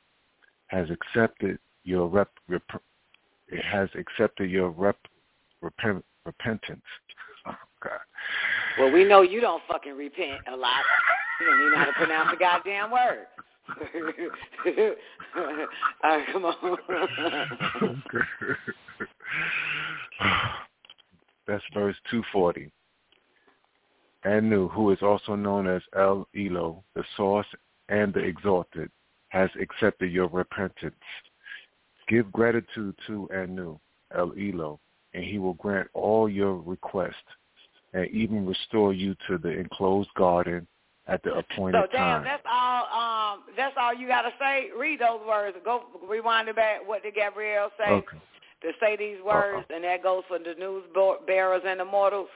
has accepted your rep, rep it has accepted your rep, repent, repentance. Oh, God. Well, we know you don't fucking repent a lot. You don't even know how to pronounce a goddamn word. [laughs] All right, come on. [laughs] That's verse 240. Anu, who is also known as El Elo, the source and the exalted, has accepted your repentance. Give gratitude to Anu, El Elo, and he will grant all your requests and even restore you to the enclosed garden at the appointed time. so, damn, time. that's all. Um, that's all you gotta say. Read those words. Go rewind it back. What did Gabrielle say? Okay. To say these words, and that goes for the news bearers and the mortals.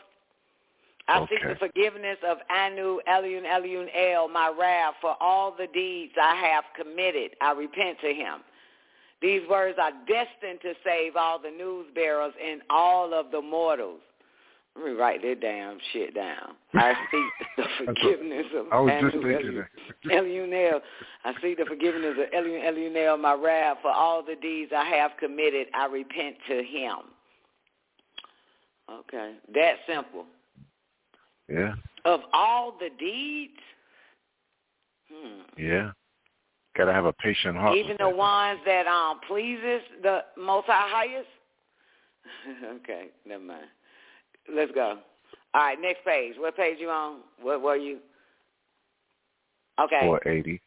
I Okay. seek the forgiveness of Anu, Eliun, Eliun, El, my wrath, for all the deeds I have committed. I repent to him. These words are destined to save all the news bearers and all of the mortals. Let me write that damn shit down. I seek [laughs] the forgiveness of I was Anu, just thinking Eliun, that. I seek the forgiveness of Eliun, Eliunel, my wrath, for all the deeds I have committed. I repent to him. Okay, that simple. Yeah, Of all the deeds, hmm. yeah. Gotta have a patient heart. even the that. ones that um pleases the most high highest. [laughs] okay, never mind. Let's go. All right, next page. What page you on? What were you? Okay. 480.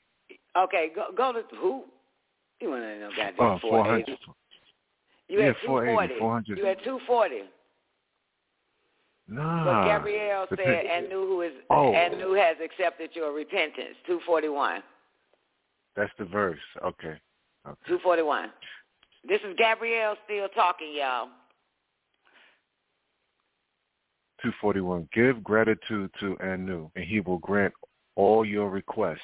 Okay, go go to who? You want to know goddamn Oh, 480. 400. You Yeah, had 480, 240. 400. You had 240. Nah. But Gabrielle said, and knew who is, Oh. and knew has accepted your repentance. 241. That's the verse. Okay. Okay. 241. This is Gabrielle still talking, y'all. 241. Give gratitude to Anu, and he will grant all your requests,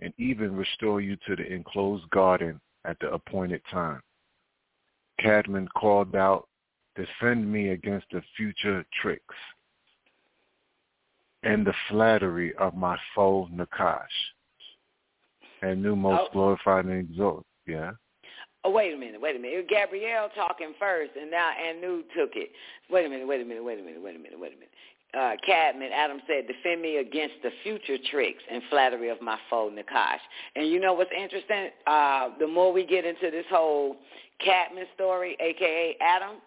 and even restore you to the enclosed garden at the appointed time. Cadman called out, Defend me against the future tricks and the flattery of my foe Nakash. Anu most Oh. glorified and exalted. Yeah. Oh, wait a minute, wait a minute. Gabrielle talking first, and now Anu took it. Wait a minute, wait a minute, wait a minute, wait a minute, wait a minute. Uh, Cadman, Adam said, defend me against the future tricks and flattery of my foe, Nakash. And you know what's interesting? Uh, the more we get into this whole Cadman story, a.k.a. Adam,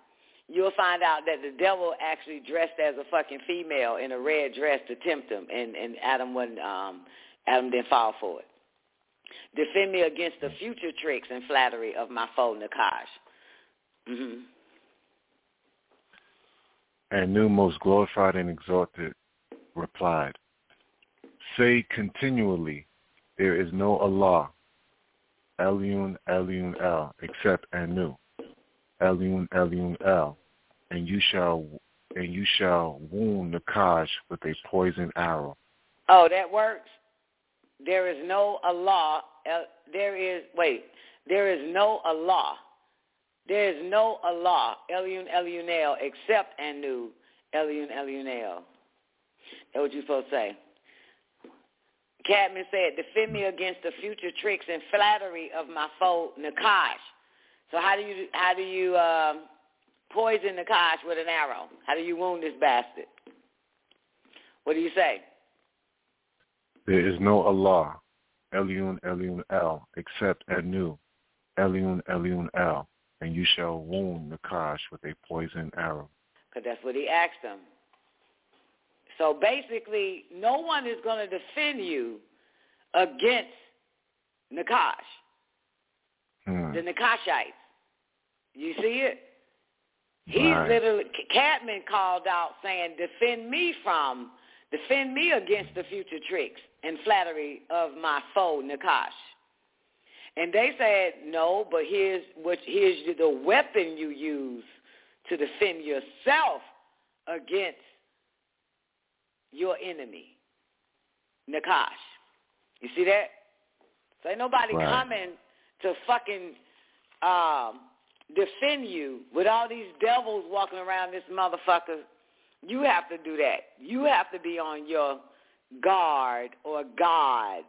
you'll find out that the devil actually dressed as a fucking female in a red dress to tempt him, and, and Adam, wasn't, um, Adam didn't fall for it. Defend me against the future tricks and flattery of my foe, Nakash. Mm-hmm. Anu most glorified and exalted replied, Say continually, there is no Allah, Elion, Elion El, except Anu, Elion, Elion El, and you shall and you shall wound Nakash with a poison arrow. Oh, that works. There is no Allah. There is wait. There is no Allah. There is no Allah. Elion Elionel except Anu. Elion Elionel. That's what you're supposed to say. Cadman said, defend me against the future tricks and flattery of my foe Nakash. So how do you how do you um, poison Nakash with an arrow? How do you wound this bastard? What do you say? There is no Allah, Elion, Elion El, except Anu, Elion, Elion El, and you shall wound Nakash with a poison arrow. Because that's what he asked them. So basically, no one is going to defend you against Nakash, Hmm. the Nakashites. You see it? He's Right. literally, Cadman called out saying, defend me from, defend me against the future tricks and flattery of my foe, Nakash. And they said, no, but here's, what, here's the weapon you use to defend yourself against your enemy, Nakash. You see that? So ain't nobody Right. coming to fucking um, defend you with all these devils walking around this motherfucker. You have to do that. You have to be on your guard or guard.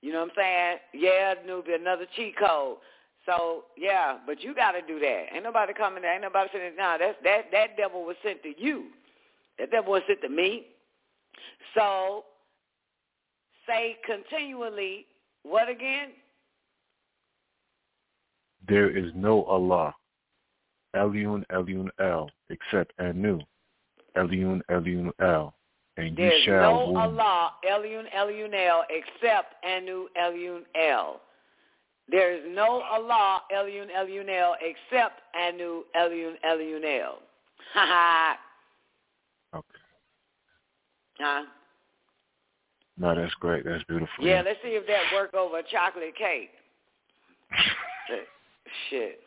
You know what I'm saying? Yeah, newbie, another cheat code. So yeah, but you got to do that. Ain't nobody coming there. Ain't nobody saying, "Nah, that's that that devil was sent to you. That devil was sent to me." So say continually what again? There is no Allah, Elion, Elion El, except Anu, Elion, Elion El, and you There's shall no wound. Allah, Eliun Eliunel, except Anu Eliun El. There is no Allah, Eliun Eliunel, except Anu Eliun Eliunel. Ha ha. Okay. Huh? No, that's great. That's beautiful. Yeah, let's see if that work over chocolate cake. [laughs] Shit.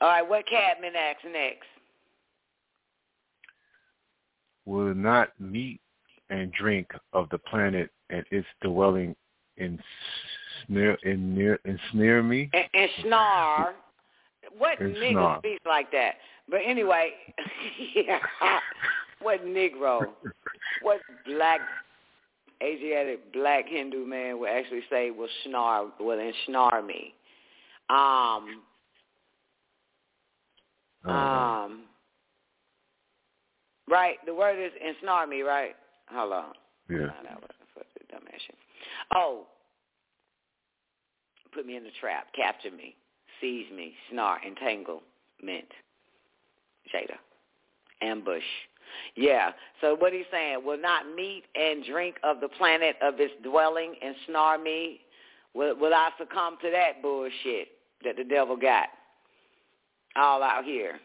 All right, what Cadman asks next? Will not meat and drink of the planet and its dwelling ensnare in near ensnare me and, and snar. What and nigga speaks like that? But anyway, [laughs] yeah. what Negro, what black Asiatic black Hindu man would actually say will snar will ensnare me. Um um right, the word is ensnare me, right? Hold on. Yeah. Oh, put me in the trap, capture me, seize me, snare, entanglement, Jada, ambush. Yeah. So what he's saying, will not meet and drink of the planet of its dwelling and snare me? Will, will I succumb to that bullshit that the devil got all out here?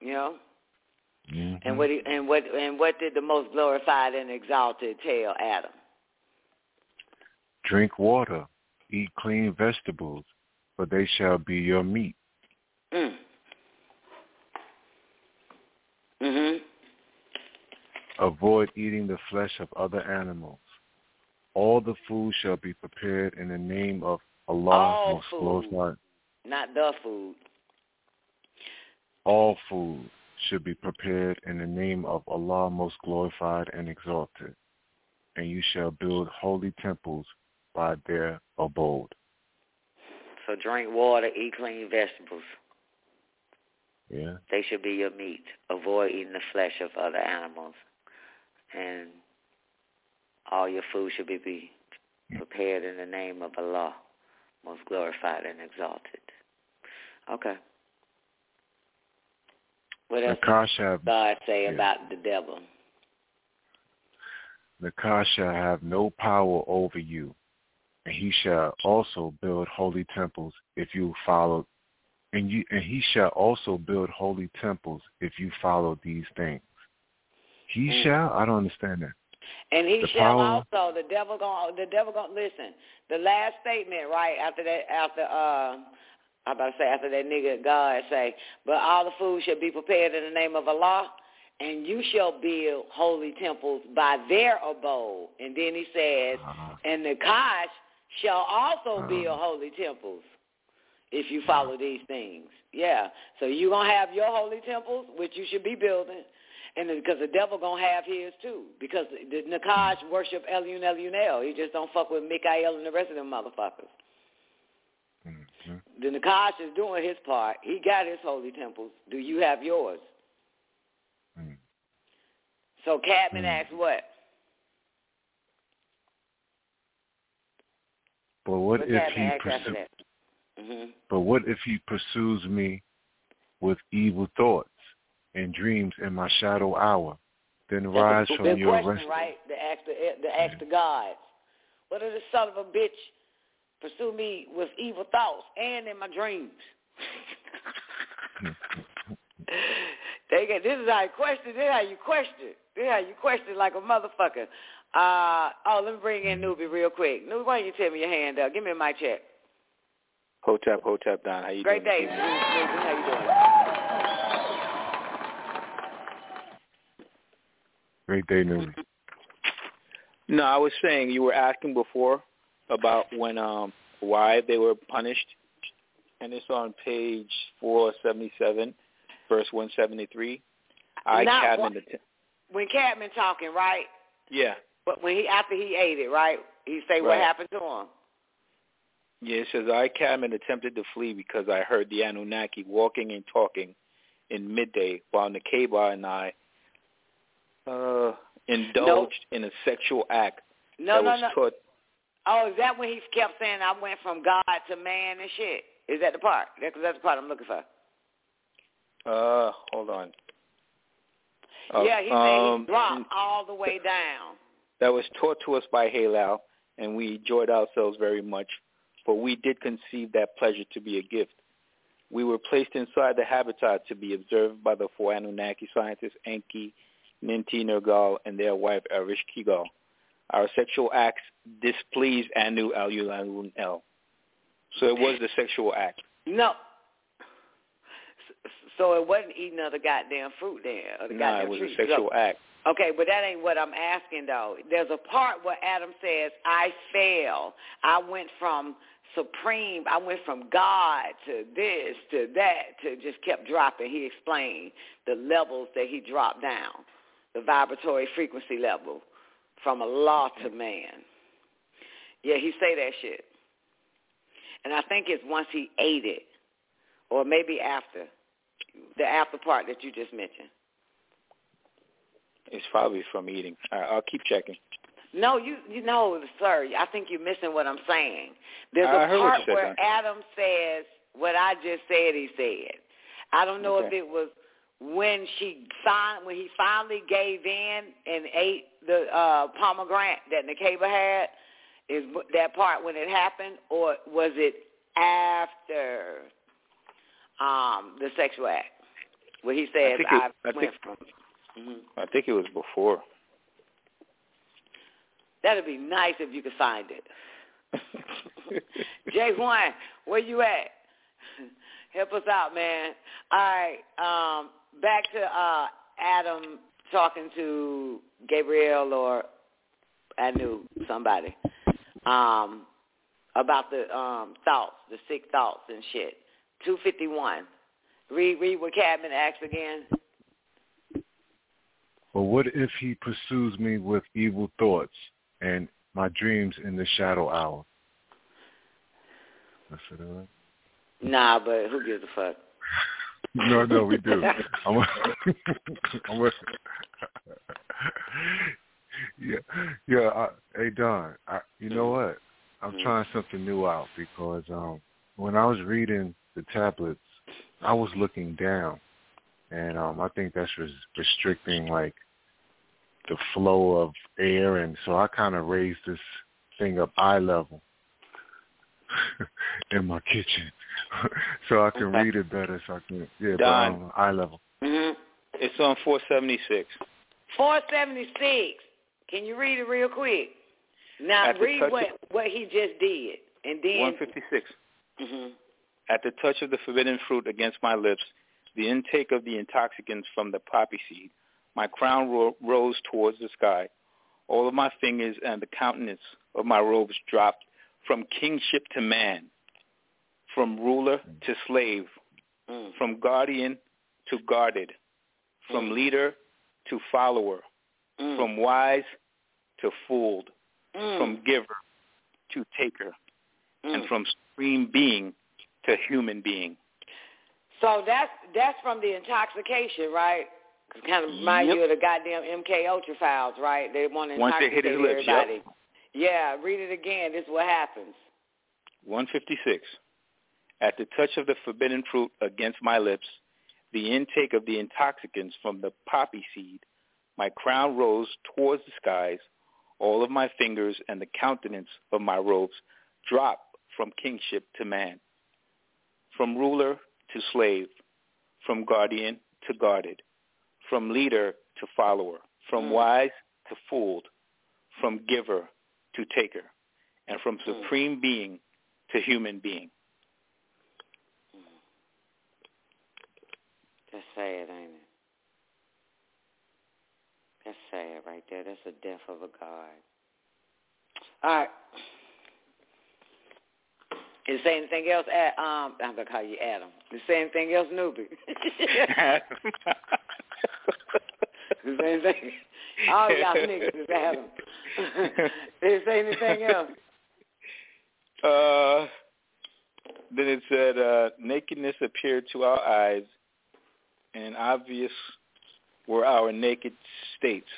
You know? Mm-hmm. And what he, and what and what did the most glorified and exalted tell Adam? Drink water, eat clean vegetables, for they shall be your meat. Mm. Mhm. Avoid eating the flesh of other animals. All the food shall be prepared in the name of Allah All most glorified. Not the food. All food should be prepared in the name of Allah most glorified and exalted, and you shall build holy temples by their abode. So drink water, eat clean vegetables. Yeah. They should be your meat. Avoid eating the flesh of other animals. And all your food should be, be prepared in the name of Allah, most glorified and exalted. Okay. What else does God say yeah. about the devil? The car shall have no power over you, and he shall also build holy temples if you follow and you and he shall also build holy temples if you follow these things. He mm. shall? I don't understand that. And he the shall power, also the devil going the devil going listen. The last statement, right, after that after uh I'm about to say after that nigga God say, but all the food shall be prepared in the name of Allah, and you shall build holy temples by their abode. And then he says, uh-huh. and the Kosh shall also uh-huh. build holy temples if you follow these things. Yeah. So you're going to have your holy temples, which you should be building, and because the devil going to have his too. Because the Nakash worship Elun Elunel. He just don't fuck with Mikael and the rest of them motherfuckers. The Nakash is doing his part. He got his holy temples. Do you have yours? Mm. So Cadman mm. asks what? But what, what if he pursues? Mm-hmm. But what if he pursues me with evil thoughts and dreams in my shadow hour? Then That's rise from your question, rest. right? The ask the, the ask the gods. What if the son of a bitch pursue me with evil thoughts and in my dreams? [laughs] they get this is how you question. This is how you question. This is how you question like a motherfucker. Uh, oh, let me bring in Newbie real quick. Newbie, why don't you tell me your hand up? Give me my check. Hotep, Hotep, Don. How you Great doing? Great day, How you doing? Great day, Newbie. No, I was saying you were asking before about when um why they were punished, and it's on page four seventy seven, verse one seventy three. I Not Cadman what, the t- when Cadman talking, right? Yeah. But when he after he ate it, right? He say what Right. happened to him. Yeah, it says I Cadman attempted to flee because I heard the Anunnaki walking and talking in midday while Nakeba and I uh indulged in a sexual act No, that no, was no. taught Oh, is that when he kept saying I went from God to man and shit? Is that the part? That's, that's the part I'm looking for. uh hold on. Uh, yeah, he said um, he dropped all the way down. that was taught to us by Halal, and we enjoyed ourselves very much, for we did conceive that pleasure to be a gift. We were placed inside the habitat to be observed by the four Anunnaki scientists, Enki, Ninti Nergal, and their wife Arish Kigal. Our sexual acts displeased Anu Alulanun El. So it was the sexual act. No. So it wasn't eating of the goddamn fruit there. Or the no, goddamn it was tree. a sexual So- act. Okay, but that ain't what I'm asking though. There's a part where Adam says, I fell. I went from supreme, I went from God to this, to that, to just kept dropping. He explained the levels that he dropped down, the vibratory frequency level from Allah to man. Yeah, he say that shit. And I think it's once he ate it, or maybe after, the after part that you just mentioned. It's probably from eating. Right, I'll keep checking. No, you you know, sir. I think you're missing what I'm saying. There's I a part said, where. Adam says what I just said. He said. I don't know if it was when she fin- when he finally gave in and ate the uh pomegranate that Nakeba had. Is that part when it happened, or was it after um the sexual act? Where he says, think it- I, I went think- from. Mhm. I think it was before. That'd be nice if you could find it. [laughs] Jay One, where you at? [laughs] Help us out, man. All right, um, back to uh, Adam talking to Gabriel or I knew somebody um, about the um, thoughts, the sick thoughts and shit. Two fifty one. Read, read what Cadman asked again. But what if he pursues me with evil thoughts and my dreams in the shadow hour? That's it, all right? Nah, but who gives a fuck? No, no, we do. I'm, [laughs] I'm with, [laughs] yeah, yeah. I, hey, Don. I, you know what? I'm Mhm. trying something new out because um, when I was reading the tablets, I was looking down, and um, I think that's res- restricting like the flow of air, and so I kind of raised this thing up eye level [laughs] in my kitchen, [laughs] so I can Okay. read it better. So I can yeah, but Don. um, eye level. hmm It's on 476. 476. Can you read it real quick? Now At read touch what what he just did, and then 156. Mhm. At the touch of the forbidden fruit against my lips, the intake of the intoxicants from the poppy seed, my crown ro- rose towards the sky. All of my fingers and the countenance of my robes dropped from kingship to man, from ruler to slave, Mm. from guardian to guarded, from Mm. leader to follower, Mm. from wise to fooled, Mm. from giver to taker, Mm. and from supreme being to human being. So that's that's from the intoxication, right? Kind of remind Yep. you of the goddamn MK Ultra files, right? They want to Once they intoxicate hit his lips, yep. everybody. Yeah, read it again. This is what happens. 156. At the touch of the forbidden fruit against my lips, the intake of the intoxicants from the poppy seed, my crown rose towards the skies. All of my fingers and the countenance of my robes dropped from kingship to man, from ruler to slave, from guardian to guarded, from leader to follower, from Mm. wise to fooled, from giver to taker, and from Mm. supreme being to human being. That's sad, ain't it? That's sad right there. That's the death of a god. All right. Is there anything else? Ad- um, I'm gonna call you Adam. Is there anything else, newbie? [laughs] Is there anything? All y'all niggas is Adam. [laughs] Is there anything else? Uh, then it said, uh, nakedness appeared to our eyes, and obvious were our naked states,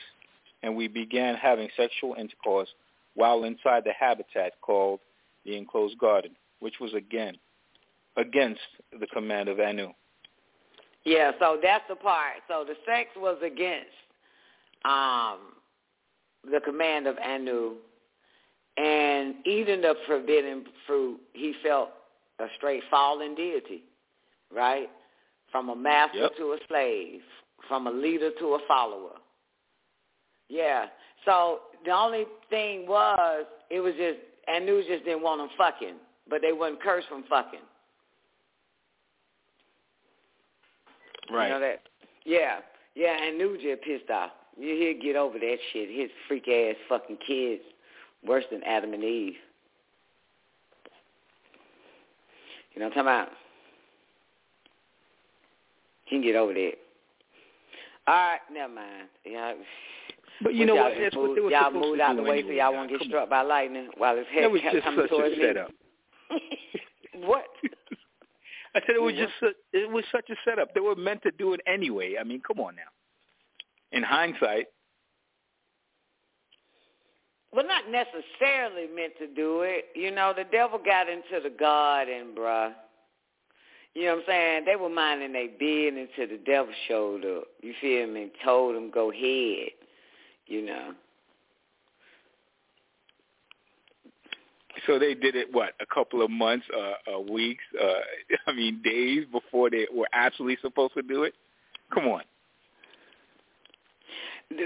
and we began having sexual intercourse while inside the habitat called the enclosed garden, which was again against the command of Anu. Yeah, so that's the part. So the sex was against um, the command of Anu, and eating the forbidden fruit, he felt a straight fallen deity, right? From a master Yep. to a slave, from a leader to a follower. Yeah. So the only thing was, it was just, Anu just didn't want them fucking, but they wouldn't curse from fucking. Right. You know that? Yeah. Yeah, Anu just pissed off. You he'll get over that shit. His freak ass fucking kids, worse than Adam and Eve. You know what I'm talking about? He can get over that. All right, never mind. Yeah. But you know y'all what? That's moved- were y'all moved out the way so y'all won't get struck by lightning while his head That was kept just coming such a setup. [laughs] what? [laughs] I said it was just a, it was such a setup. They were meant to do it anyway. I mean, come on now. In hindsight, Well, not necessarily meant to do it. You know, the devil got into the garden, bruh. You know what I'm saying? They were minding their business until the devil showed up. You feel me? Told them go ahead. You know. so they did it what a couple of months, uh, uh weeks, uh [laughs] I mean days before they were absolutely supposed to do it. Come on.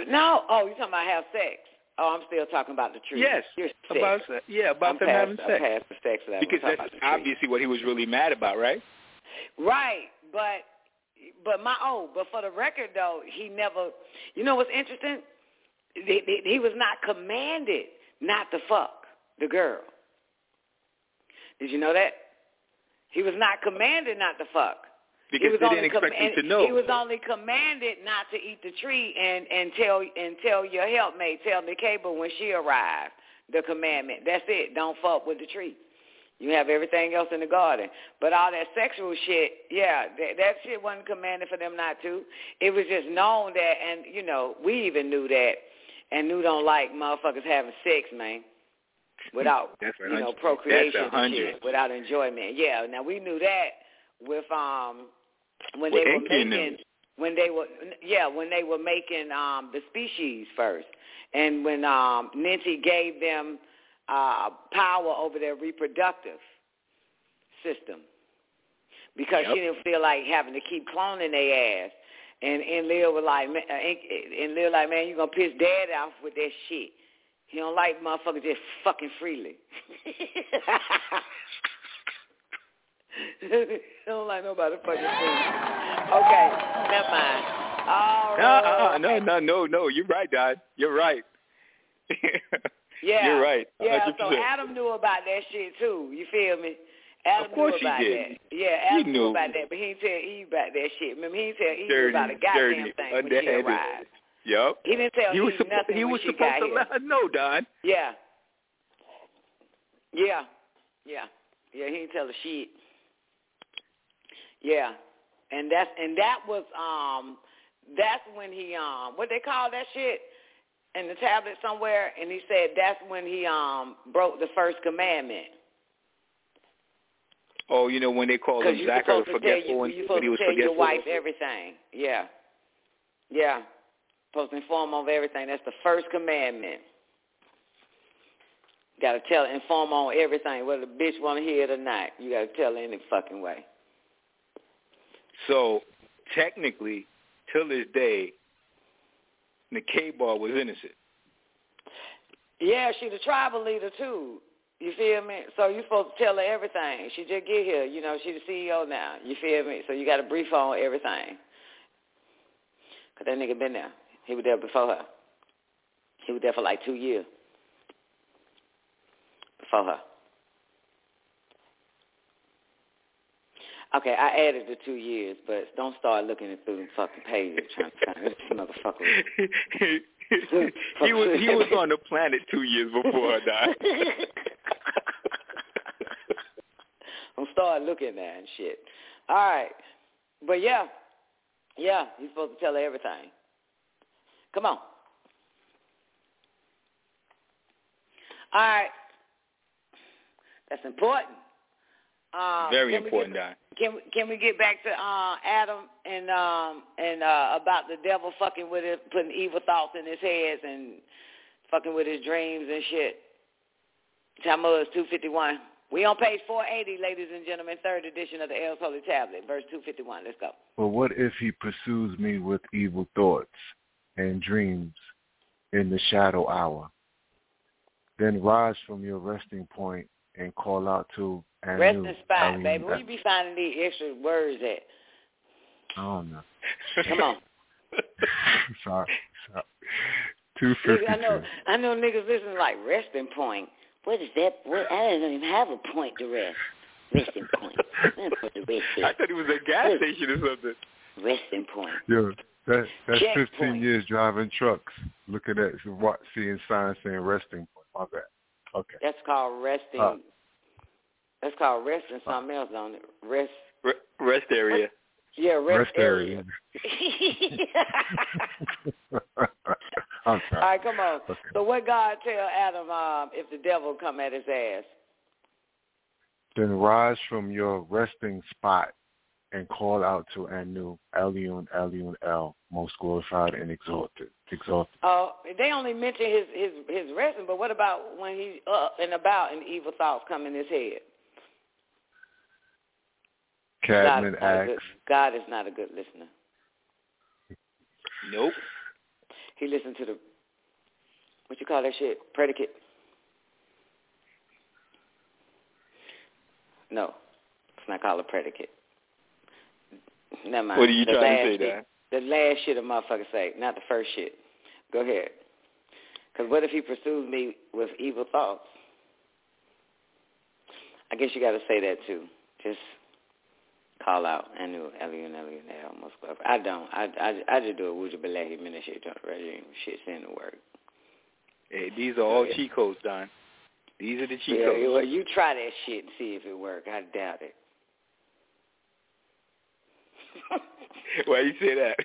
No, oh, you talking about have sex? Oh, I'm still talking about the truth. Yes, You're sick. about yeah, about I'm them past, having I'm sex. past the sex level. Because that's truth. obviously what he was really mad about, right? Right, but but my oh, but for the record though, he never. You know what's interesting? He, he, he was not commanded not to fuck the girl. Did you know that? He was not commanded not to fuck. Because he was they only didn't expect com- him to know. He was only commanded not to eat the tree and and tell and tell your helpmate, tell the cable when she arrived. The commandment. That's it. Don't fuck with the tree. You have everything else in the garden. But all that sexual shit, yeah, that, that shit wasn't commanded for them not to. It was just known that, and, you know, we even knew that, Anu don't like motherfuckers having sex, man, without, [laughs] you know, procreation and shit, without enjoyment. Yeah, now we knew that with, um, when With they were making, when they were, yeah, when they were making um the species first. And when um Ninti gave them uh, power over their reproductive system because Yep. she didn't feel like having to keep cloning their ass. And and Lil was like, man, uh, and Lil like, man, you gonna piss Dad off with that shit. He don't like motherfuckers just fucking freely. he [laughs] don't like nobody fucking freely. Okay, never mind. All No, uh, no, no, no, no. You're right, Dad. You're right. [laughs] Yeah. You're right. a Yeah, so. Adam knew about that shit too. You feel me? Adam Of course knew he did. that. Yeah, He Adam knew knew. about that, but he didn't tell Eve about that shit. Remember, he didn't tell Eve Dirty, about a goddamn dirty, thing when she arrived. Yep. He didn't tell He was, Eve suppo- nothing he was supposed to let her know, Don. Yeah. Yeah. Yeah. Yeah, he didn't tell her shit. Yeah. And that's and that was um that's when he um what they call that shit in the tablet somewhere and he said that's when he um broke the first commandment. Oh, you know when they called him Zachary to tell, forgetful you, and you're supposed he to was tell your forgetful. wife everything. Yeah. Yeah. Supposed to inform of everything. That's the first commandment. Got to tell, inform on everything, whether the bitch want to hear it or not. You got to tell any fucking way. So technically, till this day, K-Bar was innocent. Yeah, she the tribal leader too. You feel me? So you supposed to tell her everything. She just get here. You know, she the CEO now. You feel me? So you got to brief on everything. Cause that nigga been there. He was there before her. He was there for like two years before her. Okay, I added the two years, but don't start looking through the fucking pages trying to find this motherfucker. [laughs] he was he was on the planet two years before her died. [laughs] I'm start looking there and shit. All right, but yeah, yeah, you're supposed to tell her everything. Come on. All right, that's important. Um, Very important, get- Don. Can we, can we get back to uh, Adam and um and uh, about the devil fucking with it, putting evil thoughts in his head and fucking with his dreams and shit. Talmud two fifty one. We on page four eighty, ladies and gentlemen, third edition of the El's Holy Tablet, verse two fifty one. Let's go. But what if he pursues me with evil thoughts and dreams in the shadow hour. Then rise from your resting point and call out to Anu. Resting spot, Elohim, baby. Where you be finding these extra words at? I don't know. Come on. [laughs] sorry, sorry. Two Nigga, fifty I know. I know niggas listening like resting point. What is that? What I don't even have a point to rest. Resting point. I'm put the rest I thought it was a gas station or something. Resting point. Yo, that that's Checkpoint. fifteen years driving trucks, looking at what seeing signs saying resting point. My bad. Okay. That's called resting. Huh. That's called resting something else on it. Rest. Re- rest area. [laughs] Yeah, rest, Rest area. [laughs] I'm sorry. right, come on. Okay. So what God tell Adam um, if the devil come at his ass? Then rise from your resting spot and call out to Anu, Elion, Elion, El, most glorified and exalted. Exalted. Oh, they only mention his his his resting, but what about when he's up uh, and about and evil thoughts come in his head? God Cadman is, not good, God is not a good listener. Nope. He listened to the what you call that shit predicate. No, it's not called a predicate. Never mind. What are you the trying to say, shit, The last shit a motherfucker say, not the first shit. Go ahead. Because what if he pursues me with evil thoughts? I guess you got to say that too. Just call out Anu Elian Elian almost I don't. I I I just do a Wuja Belahi Minashit regime. Shit seem to work. Hey, these are all Yeah. cheat codes, Don. These are the cheat Yeah, codes. well, you try that shit and see if it work. I doubt it. Why you say that?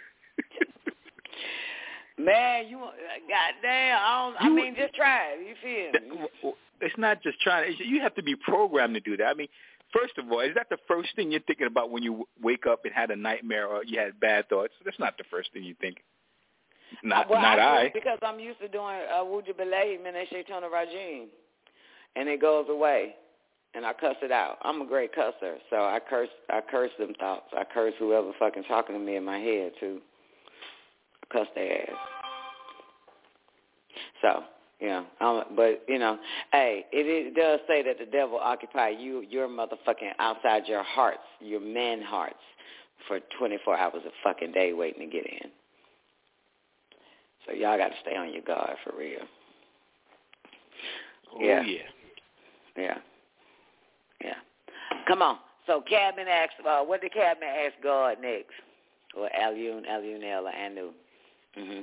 Man, you goddamn. I don't. I mean, just try it. You feel me? it's not just trying. It's, you have to be programmed to do that. I mean, first of all, is that the first thing you're thinking about when you wake up and had a nightmare or you had bad thoughts? That's not the first thing you think. Not well, not I. I. Because I'm used to doing uh, Wuja Belahi Minashit Rajim, and it goes away, and I cuss it out. I'm a great cusser, so I curse. I curse them thoughts. I curse whoever fucking talking to me in my head too. I cuss their ass. So, know, um, but you know, hey, it, it does say that the devil occupy you, your motherfucking outside your hearts, your men hearts, for 24 hours a fucking day waiting to get in. So y'all got to stay on your guard for real. Oh yeah. yeah. Yeah, yeah. Come on. So Cadman asked, uh, what did Cadman ask God next? Or Aliun, Aliunel, or Anu? Mm-hmm.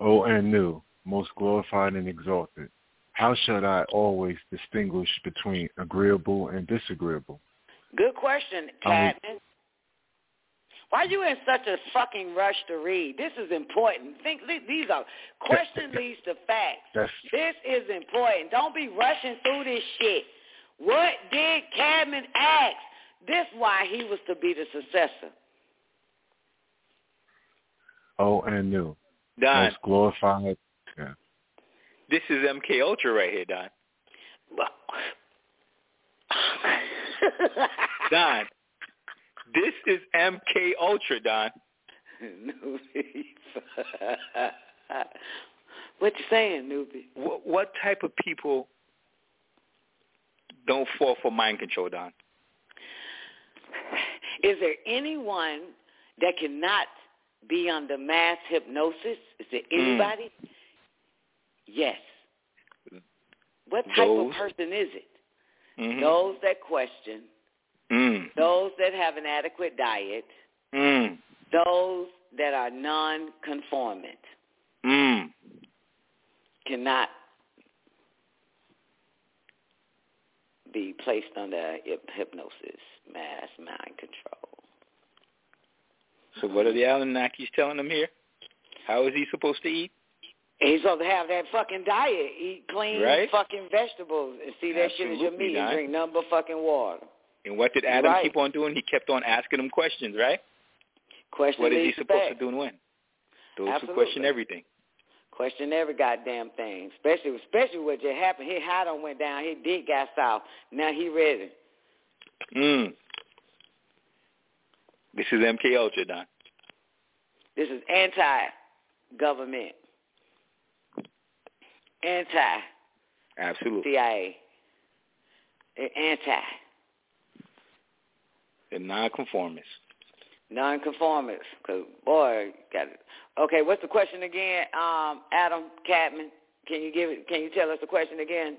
O Anu, most glorified and exalted. How should I always distinguish between agreeable and disagreeable? Good question, mean- Why are you in such a fucking rush to read? This is important. Think these are question leads to facts. That's This is important. Don't be rushing through this shit. What did Cadman ask? This why he was to be the successor. O Anu, Don, most glorified. Yeah. this is MK Ultra right here, Don. [laughs] Don, this is MK Ultra, Don. [laughs] what you saying, newbie? What, what type of people don't fall for mind control, Don? Is there anyone that cannot be under mass hypnosis? Is there Mm. anybody? Yes. What type Those- of person is it? Mm-hmm. Those that question, Mm. those that have an adequate diet, Mm. those that are non-conformant Mm. cannot be placed under hypnosis, mass mind control. So what are the Anunnakis telling him here? How is he supposed to eat? He's supposed to have that fucking diet. Eat clean Right. fucking vegetables and see that shit as your Absolutely, meat and drink nothing but fucking water. And what did Adam Right. keep on doing? He kept on asking him questions, right? Question What is he supposed to do and when? Those who question everything. Question every goddamn thing. Especially especially what just happened. His hat on went down, He did got south. Now he ready. Mm. This is MK Ultra, Don. This is anti government. Anti. Absolutely. CIA. Anti. The nonconformists. Nonconformists. Cause boy, got it. Okay, what's the question again? Um, Adam Cadman, can you give it? Can you tell us the question again?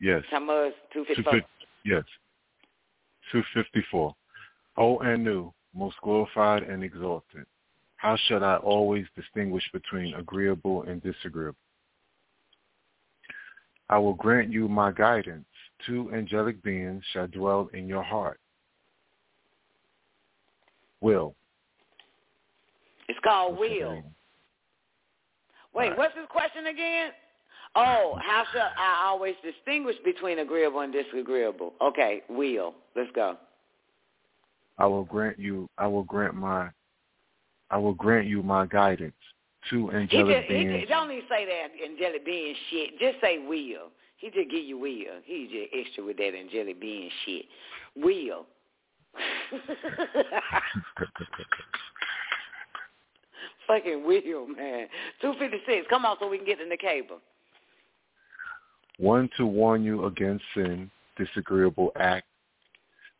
Yes. How much? Two fifty four. Yes. Two fifty four. O Anu, most glorified and exalted. How shall I always distinguish between agreeable and disagreeable? I will grant you my guidance. Two angelic beings shall dwell in your heart. Will. It's called will. Wait, Right. what's his question again? Oh, how shall I always distinguish between agreeable and disagreeable? Okay, will. Let's go. I will grant you I will grant my I will grant you my guidance. He angelic just, he beings just, don't even say that angelic being shit. Just say will. He just give you will. He just extra with that angelic being shit. Will. [laughs] Fucking wheel, man. Two fifty six. Come on, so we can get in the cable. one to warn you against sin, disagreeable act,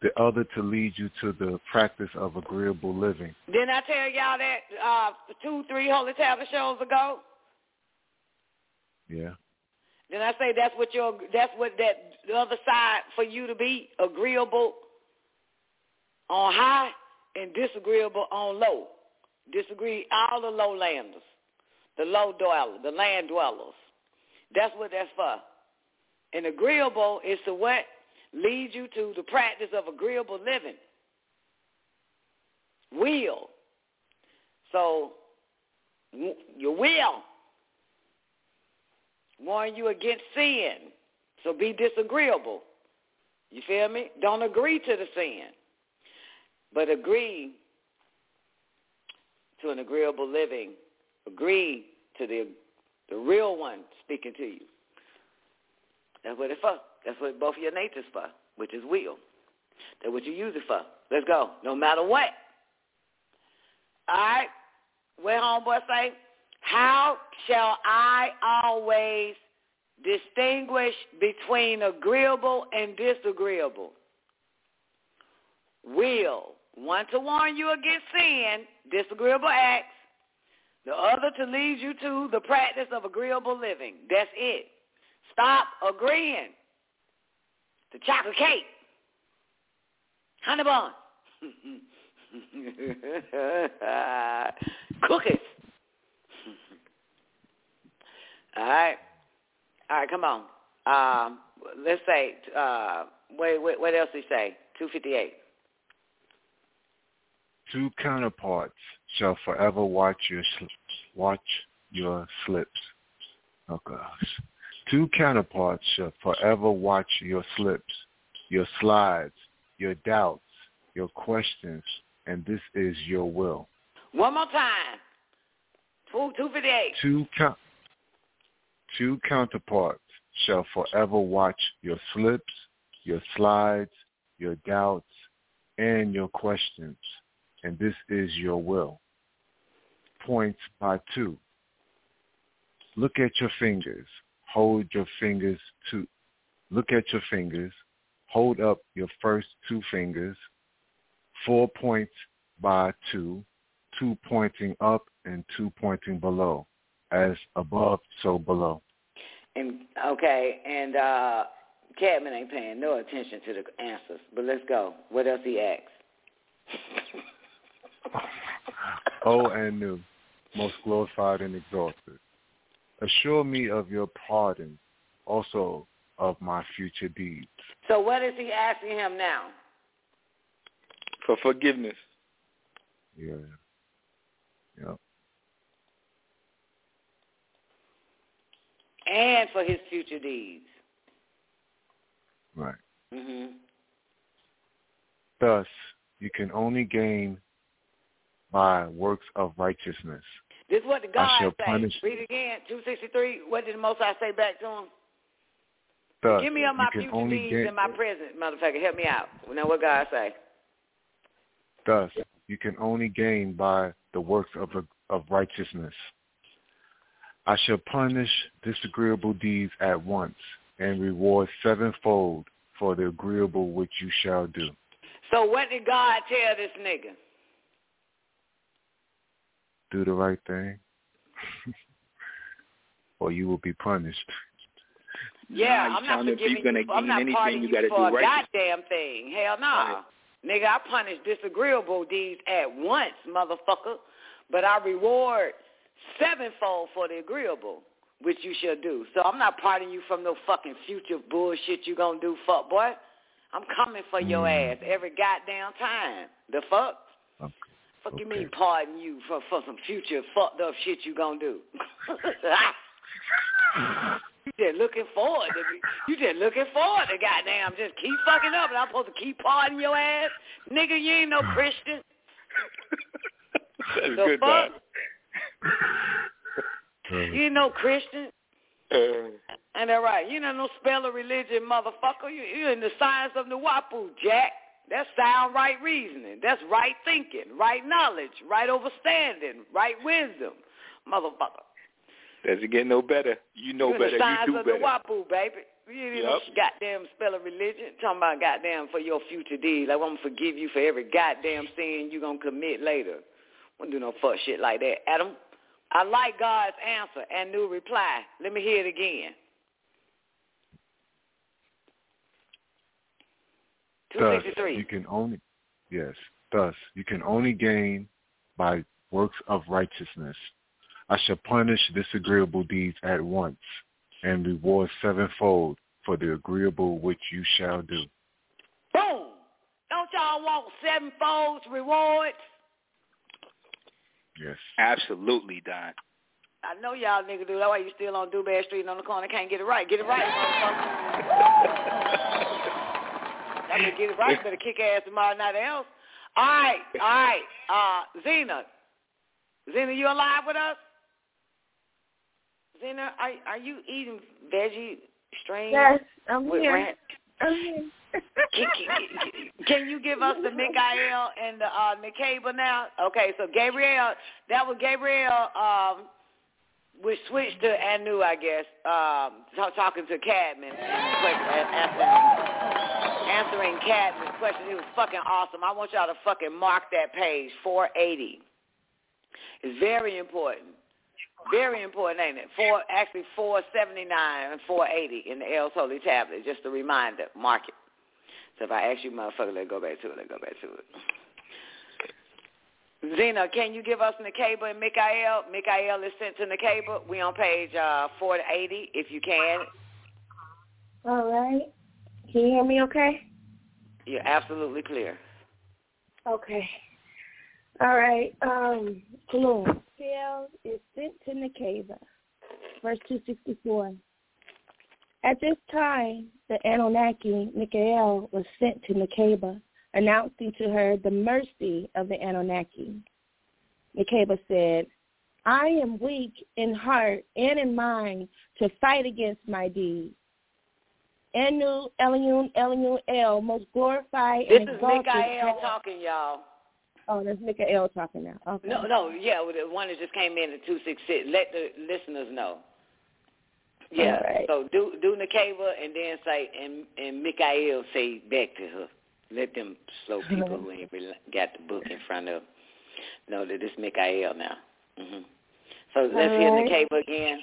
the other to lead you to the practice of agreeable living. Didn't I tell y'all that uh two, three Holy Tablet shows ago? Yeah. Then I say that's what your that's what that the other side for you to be agreeable on high and disagreeable on low. Disagree all the lowlanders, the low dwellers, the land dwellers. That's what that's for. And agreeable is to what leads you to the practice of agreeable living. Will. So your will warn you against sin. So be disagreeable. You feel me? Don't agree to the sin, but agree to an agreeable living. Agree to the the real one speaking to you. That's what it's for. That's what both of your natures for, which is will. That's what you use it for. Let's go. No matter what. All right. Where homeboy say, how shall I always distinguish between agreeable and disagreeable? Will. One to warn you against sin, disagreeable acts. The other to lead you to the practice of agreeable living. That's it. Stop agreeing to chocolate cake. Honey bun. [laughs] Cookies. [laughs] All right. All right, come on. Um, let's say, uh, wait, wait, what else he say? 258. Two counterparts shall forever watch your sl- watch your slips. Oh gosh. Two counterparts shall forever watch your slips, your slides, your doubts, your questions, and this is your will. One more time. Two, 258. Two count two counterparts shall forever watch your slips, your slides, your doubts, and your questions, and this is your will. Points by two. Look at your fingers. Hold your fingers to look at your fingers. Hold up your first two fingers. Four points by two, two pointing up and two pointing below. As above, so below. And okay, and uh Cadman ain't paying no attention to the answers. But let's go. What else he asked? [laughs] [laughs] O Anu, most glorified and exalted. Assure me of your pardon, also of my future deeds. So what is he asking him now? For forgiveness. Yeah. Yep. And for his future deeds. Right. Mm-hmm. Thus, you can only gain by works of righteousness. This is what the I God shall say. punish- Read again. Two sixty three. What did the Most I say back to him? Thus, Give me on my you can future only deeds gain, and my present, motherfucker. Help me out. Now what God say? Thus, you can only gain by the works of of righteousness. I shall punish disagreeable deeds at once and reward sevenfold for the agreeable which you shall do. So what did God tell this nigga? Do the right thing, [laughs] or you will be punished. Yeah, Nah, I'm not telling if forgiving you're gonna you. I'm gain not anything, pardoning you you gotta for a right. goddamn thing. Hell no. Right. Nigga, I punish disagreeable deeds at once, motherfucker. But I reward sevenfold for the agreeable, which you shall do. So I'm not pardoning you from no fucking future bullshit you gonna do, fuck boy. I'm coming for your Mm. ass every goddamn time. The fuck? Okay. You mean pardon you for, for some future fucked up shit you gonna do? [laughs] you just looking forward to me. You just looking forward to goddamn just keep fucking up and I'm supposed to keep pardoning your ass? Nigga, you ain't no [laughs] Christian. That's The good, fuck? Uh, [laughs] You ain't no Christian. Doc. And that right. You know no spell of religion, motherfucker. You you in the science of the Wapu, Jack. That's sound right reasoning. That's right thinking, right knowledge, right understanding, right wisdom, motherfucker. Doesn't get no better. You know you in better. the science You do of better. the Wapu, baby. You Yep. goddamn spell of religion. Talking about goddamn for your future deeds. Like I'm gonna forgive you for every goddamn sin you're gonna commit later. Won't do no fuck shit like that, Adam. I like God's answer Anu reply. Let me hear it again. Thus, you can only, yes, thus, you can only gain by works of righteousness. I shall punish disagreeable deeds at once and reward sevenfold for the agreeable which you shall do. Boom. Don't y'all want sevenfold rewards? Yes. Absolutely, Don. I know y'all niggas do. That's why you still on Dubad Street on the corner. Can't get it right. Get it right, [laughs] motherfucker. That mean get it right. Better kick ass tomorrow night else. All right, all right. Uh, Zena. Zena, you alive with us? Zena, are are you eating veggie strings Yes, I'm with here. ranch? I'm here. [laughs] Can, can, can you give us the Mikael and the uh, Nikaba now? Okay, so Gabriel, that was Gabriel. Um, we switched to Anu, I guess, um, talk, talking to Cadman and question, answering, answering Cadman's question. He was fucking awesome. I want y'all to fucking mark that page, 480. It's very important. Very important, ain't it? Four, actually 479 and 480 in the El's Holy Tablet. Just a reminder. Mark it. So if I ask you, motherfucker, let's go back to it. Let's go back to it. Zena, can you give us Nikaba and Mikael? Mikael is sent to Nikaba. We on page uh, 480, if you can. All right. Can you hear me okay? You're absolutely clear. Okay. All right. Um. Spell is sent to Nikava. Verse 264. At this time, the Anunnaki, Mikael, was sent to Nikaba, announcing to her the mercy of the Anunnaki. Nikaba said, I am weak in heart and in mind to fight against my deeds. Anu, Elion, Elion, El, most glorified This and is exalted. Mikael talking, y'all. Oh, that's Mikael talking now. Okay. No, no, yeah, the one that just came in at 266. Let the listeners know. Yeah, right. so do do Nikava and then say, and and Mikael say back to her. Let them slow people who ain't really got the book in front of know that it's Mikael now. hmm So let's hear All right. Nikava again.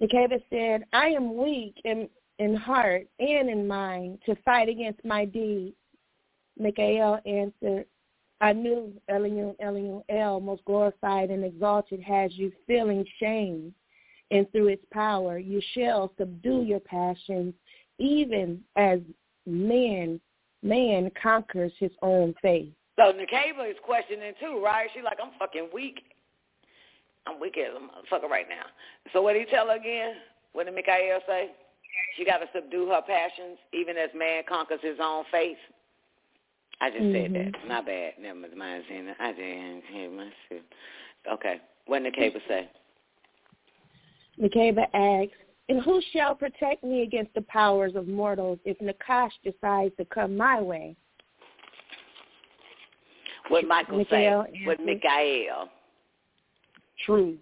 Nikava said, I am weak in, in heart and in mind to fight against my deeds. Mikael answered, Anu Elion, Elion, El, most glorified and exalted, has you feeling shame, and through its power you shall subdue your passions, even as man man conquers his own faith. So Nikava is questioning too, right? She's like, I'm fucking weak. I'm weak as a motherfucker right now. So what did he tell her again? What did Mikael say? She got to subdue her passions, even as man conquers his own faith. I just said that. Mhm. My bad. Never mind, Zena. I didn't hear myself. Okay. What did Nikava say? Nikaba asks, and who shall protect me against the powers of mortals if Nakash decides to come my way? What Michael Mikael say? What. Mikael? Truth.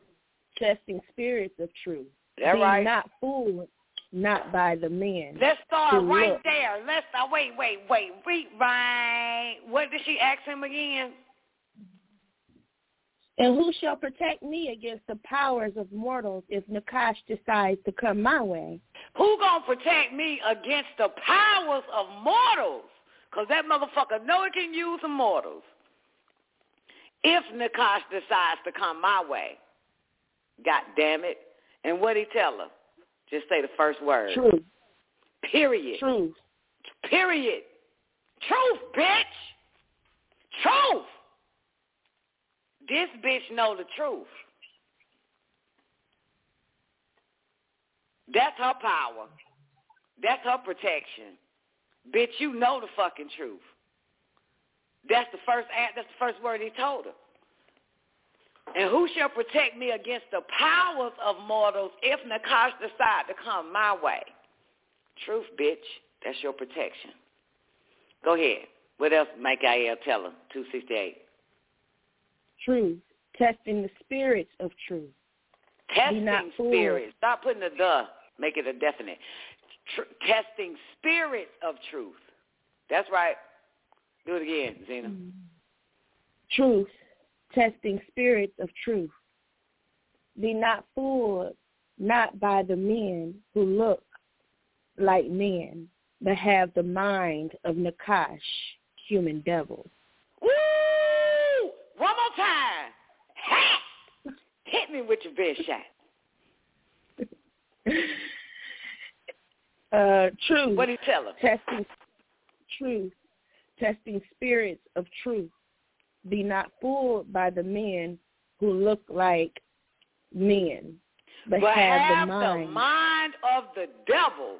testing spirits of truth. That right. not fooled, not by the men. Let's start right look. there. Let's start. Wait, wait, wait. Read right. What did she ask him again? And who shall protect me against the powers of mortals if Nakash decides to come my way? Who gonna protect me against the powers of mortals? Cause that motherfucker know it can use the mortals. If Nakash decides to come my way, God damn it. And what he tell her? Just say the first word. Truth, Period. truth. Period. Truth, bitch. Truth. This bitch know the truth. That's her power. That's her protection. Bitch, you know the fucking truth. That's the first act, that's the first word he told her. And who shall protect me against the powers of mortals if Nakash decide to come my way? Truth, bitch. That's your protection. Go ahead. What else Michael tell her? 268. Truth, testing the spirits of truth. Testing spirits. Stop putting the the. Make it a definite. Tr- testing spirits of truth. That's right. Do it again, Zena. Truth, testing spirits of truth. Be not fooled, not by the men who look like men, but have the mind of Nakash, human devils. Woo! One more time. Ha! Hit me with your best shot. [laughs] Uh, truth, What did you tell her? testing truth, testing spirits of truth. Be not fooled by the men who look like men, but, But have, have the mind. the mind of the devil,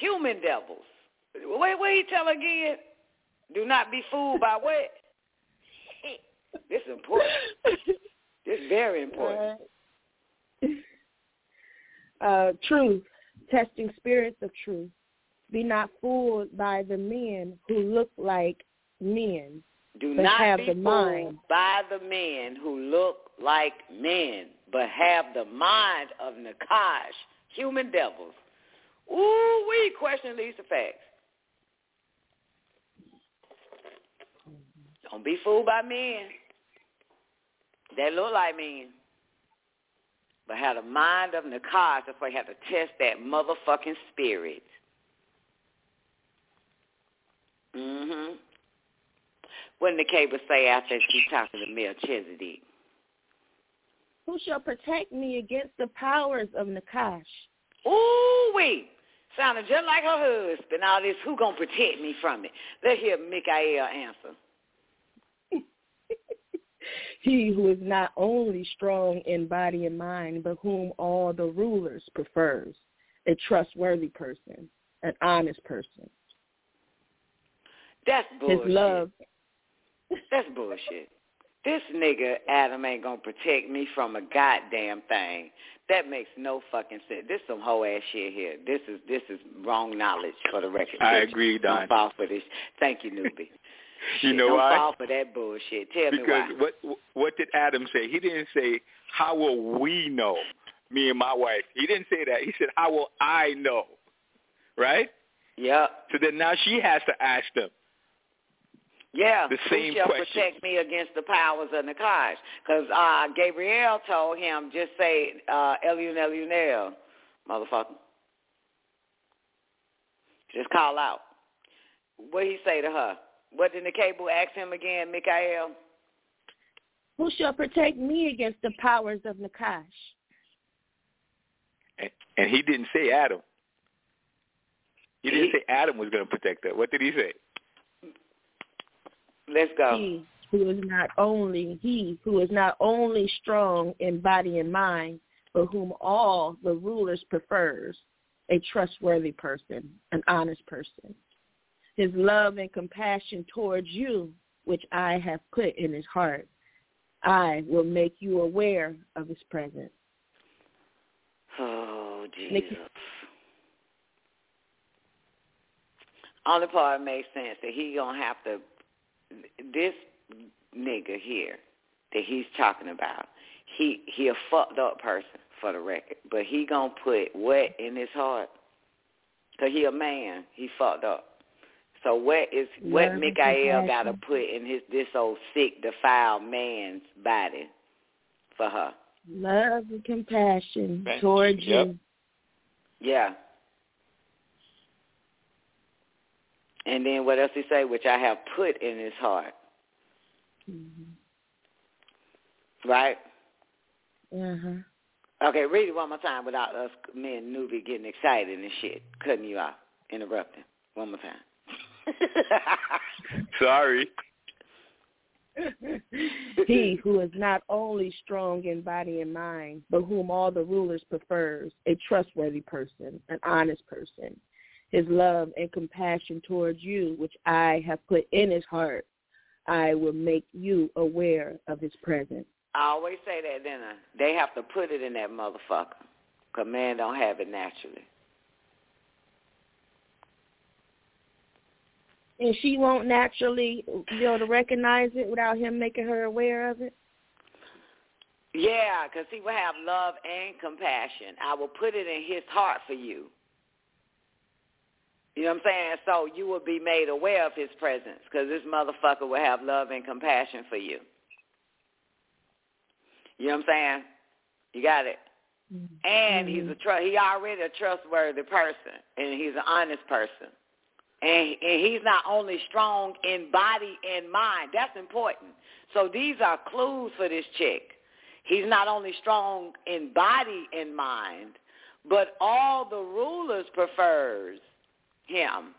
human devils. Wait, wait, tell again? Do not be fooled by what? [laughs] This is important. This is very important. uh, [laughs] truth, testing spirits of truth. Be not fooled by the men who look like men, Do but not have be the fooled mind. by the men who look like men, but have the mind of Nakash, human devils. Ooh, we question these facts. Don't be fooled by men that look like men, but have the mind of Nakash. That's why you have to test that motherfucking spirit. Mm-hmm. What did the cable say after she talked to the Melchizedek? Who shall protect me against the powers of Nakash? Ooh wee. Sounded just like her husband. All this, who gonna protect me from it? Let's hear Mikael answer. [laughs] He who is not only strong in body and mind, but whom all the rulers prefers, a trustworthy person, an honest person. That's bullshit. His love, That's bullshit. This nigga Adam ain't gonna protect me from a goddamn thing. That makes no fucking sense. This some whole ass shit here. This is this is wrong knowledge for the record. I Bitch, agree, Don. Don't fall for this. Thank you, newbie. [laughs] You Shit, know don't why? fall for that bullshit. Tell me Because why. what what did Adam say? He didn't say how will we know, me and my wife. He didn't say that. He said how will I know, right? Yep. So then now she has to ask them. Yeah, The same who shall question. protect me against the powers of Nakash? Because uh, Gabriel told him, just say uh, Elunel, Elunel, motherfucker. Just call out. What he say to her? What did the cable ask him again, Mikael? who shall protect me against the powers of Nakash? And, and he didn't say Adam. He didn't He- say Adam was going to protect her. What did he say? Let's go. He who is not only he who is not only strong in body and mind, but whom all the rulers prefers, a trustworthy person, an honest person. His love and compassion towards you, which I have put in his heart, I will make you aware of his presence. Oh, Jesus. Nikki. Only part makes sense that he gonna have to. This nigga here that he's talking about, he he a fucked up person for the record, but he gonna put what in his heart? Cause he a man, he fucked up. So what is what Love Mikael got to put in his this old sick, defiled man's body for her? Love and compassion Right. towards Yep. you. Yeah. And then what else he say? Which I have put in his heart, Mhm. right? Uh-huh. Okay, read it one more time without us me and newbie getting excited and shit, cutting you off, interrupting. One more time. [laughs] Sorry. [laughs] he who is not only strong in body and mind, but whom all the rulers prefers, a trustworthy person, an honest person. His love and compassion towards you, which I have put in his heart, I will make you aware of his presence. I always say that, then? They have to put it in that motherfucker, 'cause man don't have it naturally. And she won't naturally be able to recognize it without him making her aware of it. Yeah, 'cause he will have love and compassion. I will put it in his heart for you. You know what I'm saying? So you will be made aware of his presence because this motherfucker will have love and compassion for you. You know what I'm saying? You got it. Mm-hmm. And he's mm-hmm. a tr- he already a trustworthy person, and he's an honest person. And, and he's not only strong in body and mind. That's important. So these are clues for this chick. He's not only strong in body and mind, but all the rulers prefers him.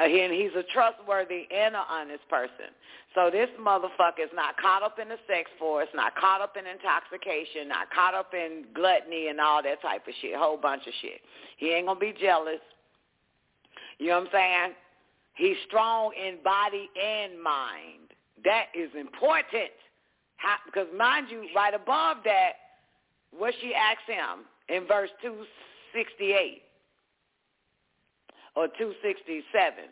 Uh, Again, he's a trustworthy and an honest person. So this motherfucker is not caught up in the sex force, not caught up in intoxication, not caught up in gluttony and all that type of shit, whole bunch of shit. He ain't gonna be jealous. You know what I'm saying? He's strong in body and mind. That is important. How, because mind you, right above that, what she asks him in verse 268 or 267.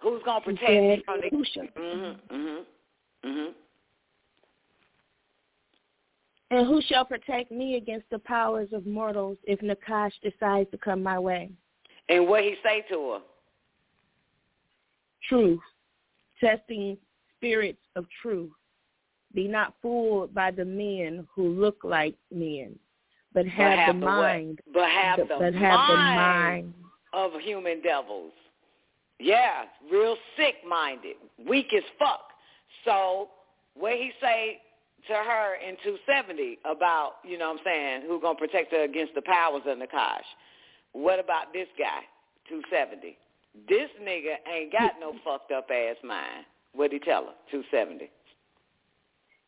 Who's going to protect me from the... "Who Mm-hmm, mm-hmm, mm-hmm. And who shall protect me against the powers of mortals if Nakash decides to come my way? And what he say to her? Truth, testing spirits of truth. Be not fooled by the men who look like men, but have, have the the what? mind. But have the but have the mind. mind. of human devils. Yeah, real sick-minded, weak as fuck. So what he say to her in 270 about, you know what I'm saying, who going to protect her against the powers of Nakash? What about this guy, 270? This nigga ain't got no [laughs] fucked up ass mind. What'd he tell her, 270?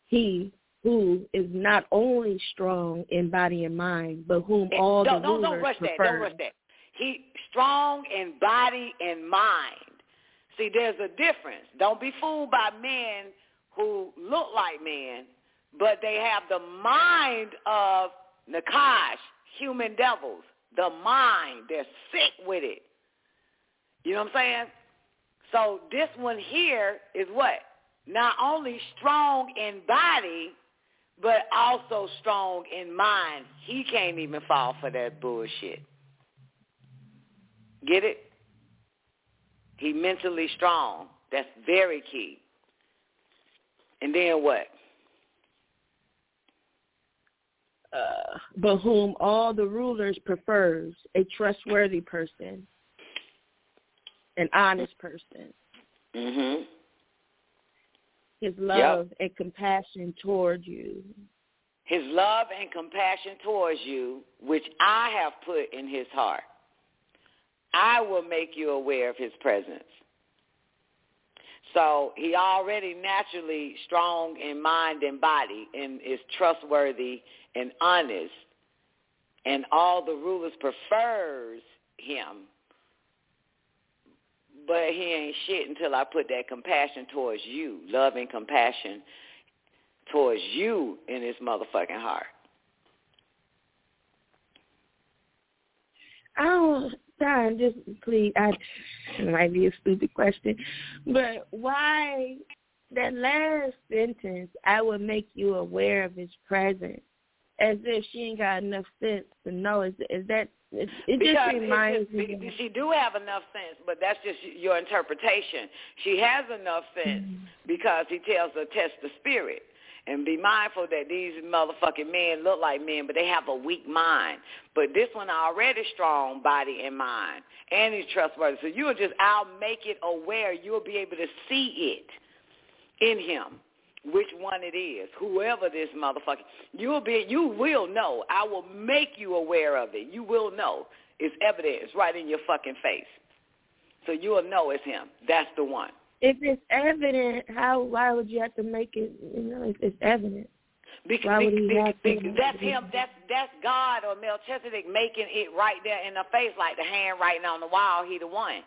He who is not only strong in body and mind, but whom all don't, the don't, rulers don't rush prefer. that. Don't rush that. He strong in body and mind. See, there's a difference. Don't be fooled by men who look like men, but they have the mind of Nakash, human devils. The mind. They're sick with it. You know what I'm saying? So this one here is what? Not only strong in body, but also strong in mind. He can't even fall for that bullshit. Get it? He mentally strong. That's very key. And then what? uh, but whom all the rulers prefers, a trustworthy person, an honest person. Mhm. His love and compassion toward you. His love and compassion towards you, which I have put in his heart. I will make you aware of his presence. So he already naturally strong in mind and body and is trustworthy and honest. And all the rulers prefers him. But he ain't shit until I put that compassion towards you, love and compassion towards you in his motherfucking heart. I don't, Don, just please, I, it might be a stupid question, but why that last sentence, I will make you aware of his presence, as if she ain't got enough sense to know. Is is that? It, it just reminds just, me. She do have enough sense, but that's just your interpretation. She has enough sense mm-hmm. because he tells her test the spirit and be mindful that these motherfucking men look like men, but they have a weak mind. But this one already strong body and mind, and he's trustworthy. So you'll just, I'll make it aware. You'll be able to see it in him, which one it is, whoever this motherfucker. You'll be, you will know. I will make you aware of it. You will know. It's evident. It's right in your fucking face. So you'll know it's him. That's the one if it's evident, how why would you have to make it? You know, if it's evident. Because, why would he because, because that's him. That's that's God or Melchizedek making it right there in the face, like the hand writing on the wall. He the one.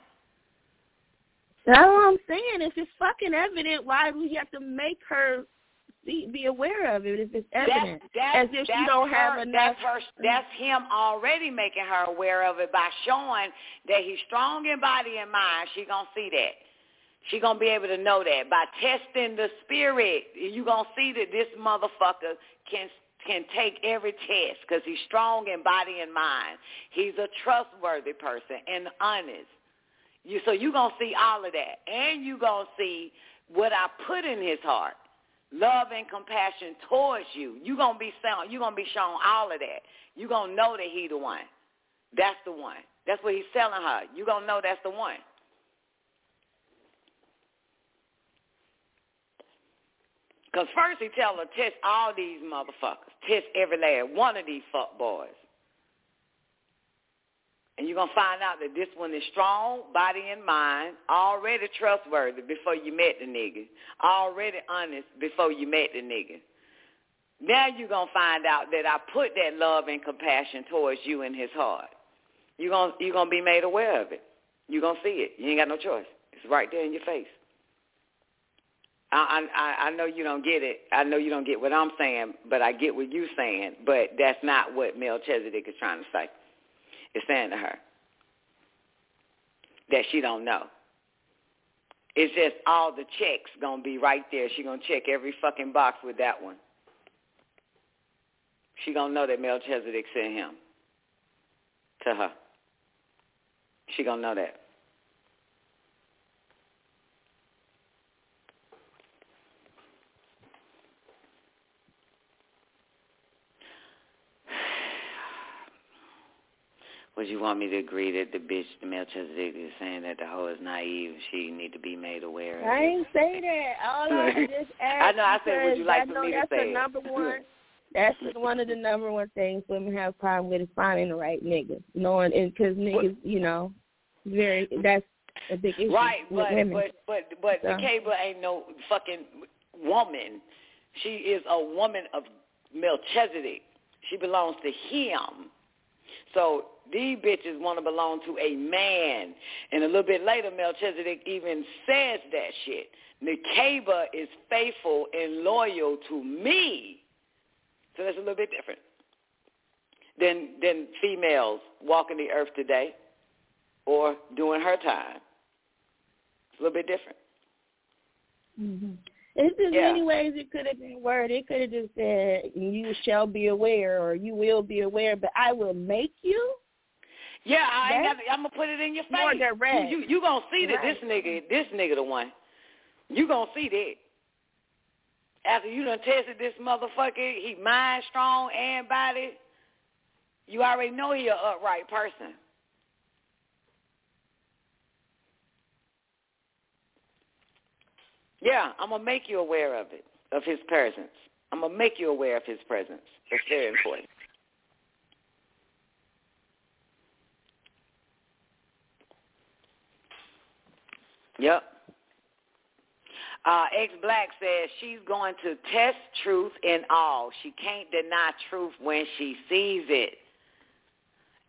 That's what I'm saying. If it's fucking evident, why would you have to make her be, be aware of it if it's evident? That's, that's, As if she don't her, have enough. That's, her, that's him already making her aware of it by showing that he's strong in body and mind. She gonna see that. She gonna be able to know that by testing the spirit. You gonna see that this motherfucker can can take every test because he's strong in body and mind. He's a trustworthy person and honest. You so you're gonna see all of that, and you're gonna see what I put in his heart, love and compassion towards you. You're gonna be shown. You're gonna be shown all of that. You're gonna know that he the one. That's the one. That's what he's telling her. You're gonna know that's the one. Because first he tell her, test all these motherfuckers. Test every last one of these fuck boys. And you're going to find out that this one is strong, body and mind, already trustworthy before you met the nigga, already honest before you met the nigga. Now you're going to find out that I put that love and compassion towards you in his heart. You're going you're gonna be made aware of it. You're going to see it. You ain't got no choice. It's right there in your face. I, I I know you don't get it. I know you don't get what I'm saying, but I get what you're saying. But that's not what Melchizedek is trying to say. It's saying to her that she don't know. It's just all the checks gonna be right there. She gonna check every fucking box with that one. She gonna know that Melchizedek sent him to her. She gonna know that. Would you want me to agree that the bitch, the Melchizedek, is saying that the hoe is naive and she need to be made aware of I ain't say that. All I just asked [laughs] I know. I said, would you like for me to say That's the number one. [laughs] That's one of the number one things women have a problem with is finding the right nigga. Knowing, because niggas, you know, very that's a big issue right, with but, women. but but but so. Cable ain't no fucking woman. She is a woman of Melchizedek. She belongs to him. So these bitches want to belong to a man. And a little bit later, Melchizedek even says that shit. Nakeba is faithful and loyal to me. So that's a little bit different than, than females walking the earth today or doing her time. It's a little bit different. Mm-hmm. It's just yeah. many ways it could have been worded. It could have just said, "You shall be aware," or "You will be aware," but I will make you. Yeah, I ain't got. I'm gonna put it in your face. More direct. You, you you gonna see that right. this nigga, this nigga, the one. You gonna see that. After you done tested this motherfucker, he mind strong and body. You already know he a upright person. Yeah, I'm gonna make you aware of it, of his presence. I'm gonna make you aware of his presence. It's very important. Yep. Uh, X Black says she's going to test truth in all. She can't deny truth when she sees it.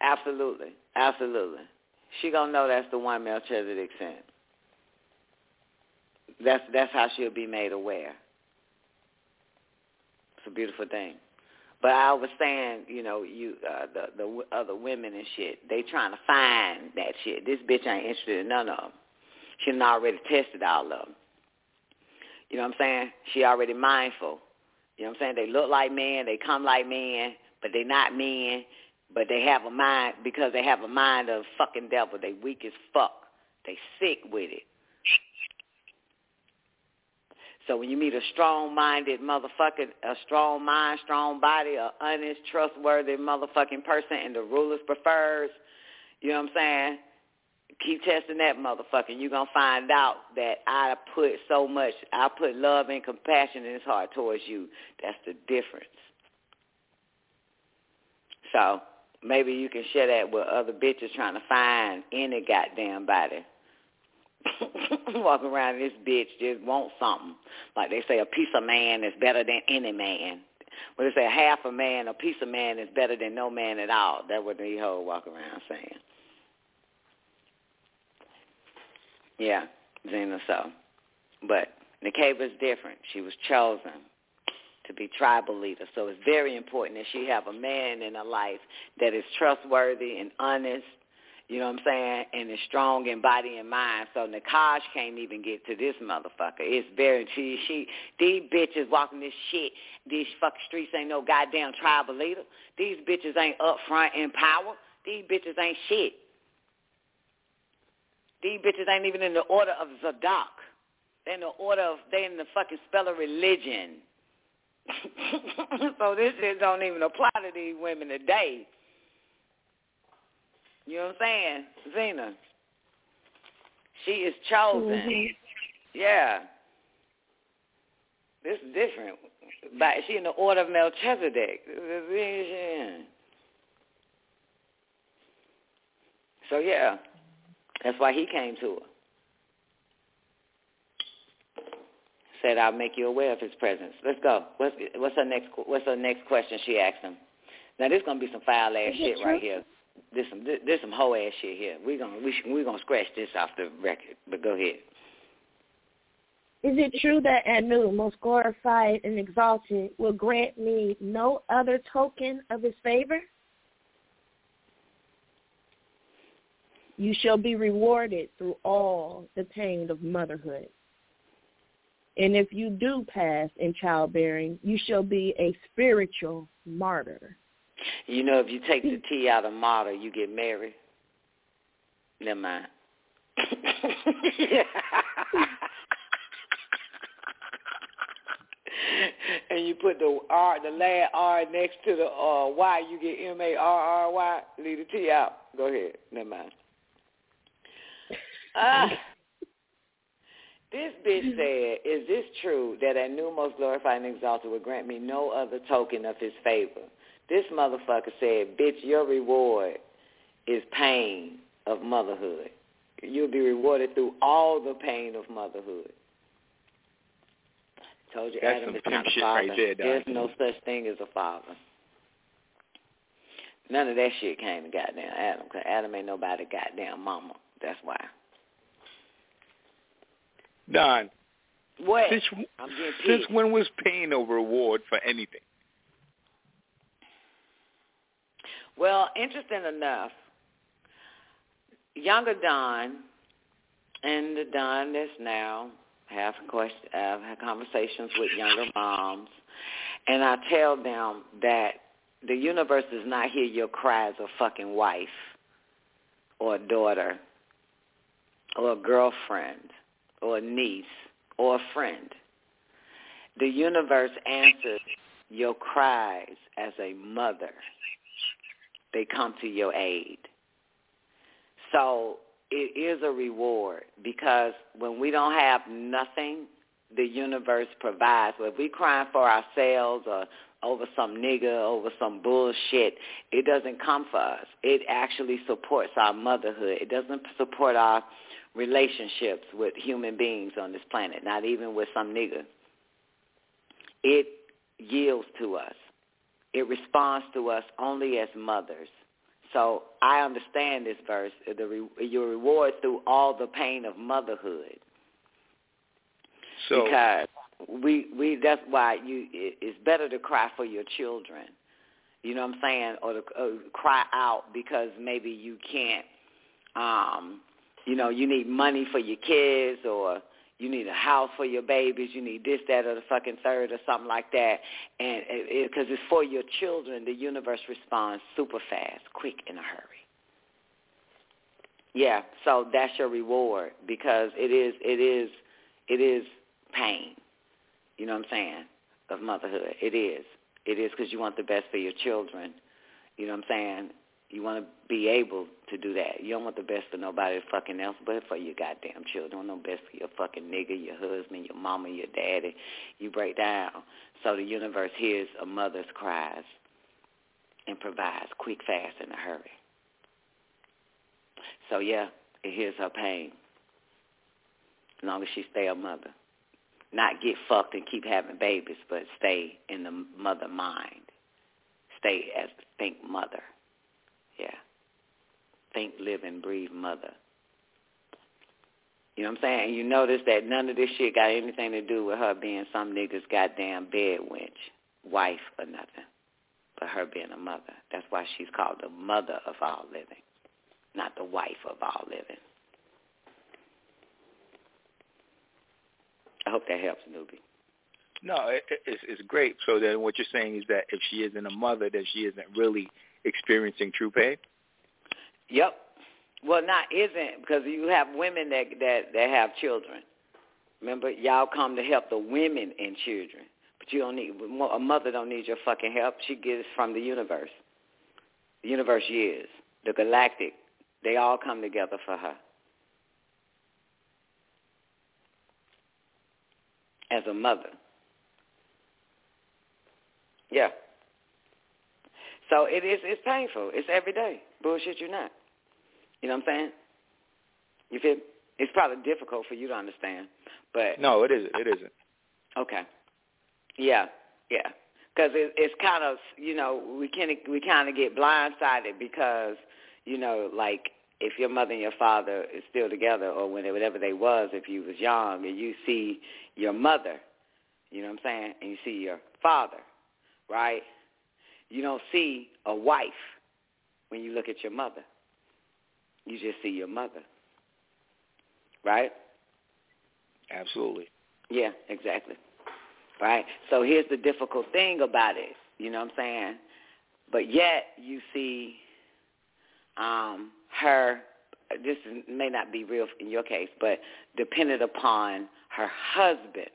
Absolutely. Absolutely. She gonna know that's the one Melchizedek sent. That's that's how she'll be made aware. It's a beautiful thing. But I was saying, you know, you uh, the the other women and shit, they trying to find that shit. This bitch ain't interested in none of them. She done already tested all of them. You know what I'm saying? She already mindful. You know what I'm saying? They look like men, they come like men, but they not men. But they have a mind because they have a mind of fucking devil. They weak as fuck. They sick with it. So when you meet a strong-minded motherfucker, a strong mind, strong body, a honest, trustworthy motherfucking person, and the rulers prefers, you know what I'm saying? Keep testing that motherfucker. You're going to find out that I put so much, I put love and compassion in his heart towards you. That's the difference. So maybe you can share that with other bitches trying to find any goddamn body. [laughs] Walk around this bitch just want something. Like they say, a piece of man is better than any man. When they say half a man, a piece of man is better than no man at all. That's what these hoes walk around saying. Yeah, Zena so. But Nakeba is different. She was chosen to be tribal leader. So it's very important that she have a man in her life that is trustworthy and honest you know what I'm saying? And is strong in body and mind. So Nakash can't even get to this motherfucker. It's very she she these bitches walking this shit. These fucking streets ain't no goddamn tribal leader. These bitches ain't up front in power. These bitches ain't shit. These bitches ain't even in the order of Zadok. They in the order of they in the fucking spell of religion. [laughs] so this shit don't even apply to these women today. You know what I'm saying? Zena. She is chosen. Mm-hmm. Yeah. This is different. But she in the order of Melchizedek. So yeah, that's why he came to her. Said, "I'll make you aware of his presence." Let's go. What's what's her next What's her next question? She asked him. Now this is gonna be some foul ass shit right here there's some there's some hoe ass shit here. We're gonna we we gonna scratch this off the record. But go ahead. Is it true that Anu, most glorified and exalted, will grant me no other token of his favor? You shall be rewarded through all the pain of motherhood. And if you do pass in childbearing, you shall be a spiritual martyr. You know, if you take the T out of martyr, you get married. Never mind. [laughs] and you put the R, the last R next to the uh, Y, you get M A R R Y. Leave the T out. Go ahead. Never mind. Ah. [laughs] This bitch said, is this true that Anu most glorified and exalted would grant me no other token of his favor this motherfucker said, bitch, your reward is pain of motherhood. You'll be rewarded through all the pain of motherhood. Told you That's Adam some is not a father. right there, There's no such thing as a father. None of that shit came to goddamn Adam, because Adam ain't nobody goddamn mama. That's why. Don. What? Since, since when was pain a reward for anything? Well, interesting enough, younger Don and the Don that's now have question, uh, have conversations with younger moms, and I tell them that the universe does not hear your cries of fucking wife or daughter or girlfriend or a niece or a friend. The universe answers your cries as a mother they come to your aid. So it is a reward because when we don't have nothing, the universe provides. Well, if we crying for ourselves or over some nigga, over some bullshit, it doesn't come for us. It actually supports our motherhood. It doesn't support our relationships with human beings on this planet, not even with some nigga. It yields to us it responds to us only as mothers. So I understand this verse, the re, your reward through all the pain of motherhood. So because we we that's why you it, it's better to cry for your children. You know what I'm saying, or to uh, cry out because maybe you can't, um, you know, you need money for your kids, or you need a house for your babies, you need this, that, or the fucking third, or something like that, and because it, it, it's for your children, the universe responds super fast, quick, in a hurry. Yeah, so that's your reward because it is, it is, it is pain. You know what I'm saying? Of motherhood, it is. It is because you want the best for your children. You know what I'm saying? You want to be able to do that. You don't want the best for nobody fucking else but for your goddamn children. No best for your fucking nigga, your husband, your mama, your daddy. You break down. So the universe hears a mother's cries and provides quick, fast, in a hurry. So yeah, it hears her pain. As long as she stay a mother. Not get fucked and keep having babies, but stay in the mother mind. Stay as think mother. Think, live, and breathe mother. You know what I'm saying? You notice that none of this shit got anything to do with her being some nigga's goddamn bed wench, wife or nothing, but her being a mother. That's why she's called the mother of all living, not the wife of all living. I hope that helps, newbie. No, it, it's, it's great. So then what you're saying is that if she isn't a mother, then she isn't really experiencing true pain? Yep. Well, not isn't because you have women that that that have children. Remember, y'all come to help the women and children, but you don't need a mother. Don't need your fucking help. She gets from the universe. The universe is the galactic. They all come together for her. As a mother. Yeah. So it is it's painful. It's every day. Bullshit you not. You know what I'm saying? You feel it's probably difficult for you to understand, but no, it isn't. It isn't. Okay. Yeah, yeah. Because it, it's kind of you know we can we kind of get blindsided because you know like if your mother and your father is still together or when whatever they was if you was young and you see your mother, you know what I'm saying, and you see your father, right? You don't see a wife when you look at your mother. You just see your mother. Right? Absolutely. Yeah, exactly. Right? So here's the difficult thing about it. You know what I'm saying? But yet you see um, her, this may not be real in your case, but dependent upon her husband.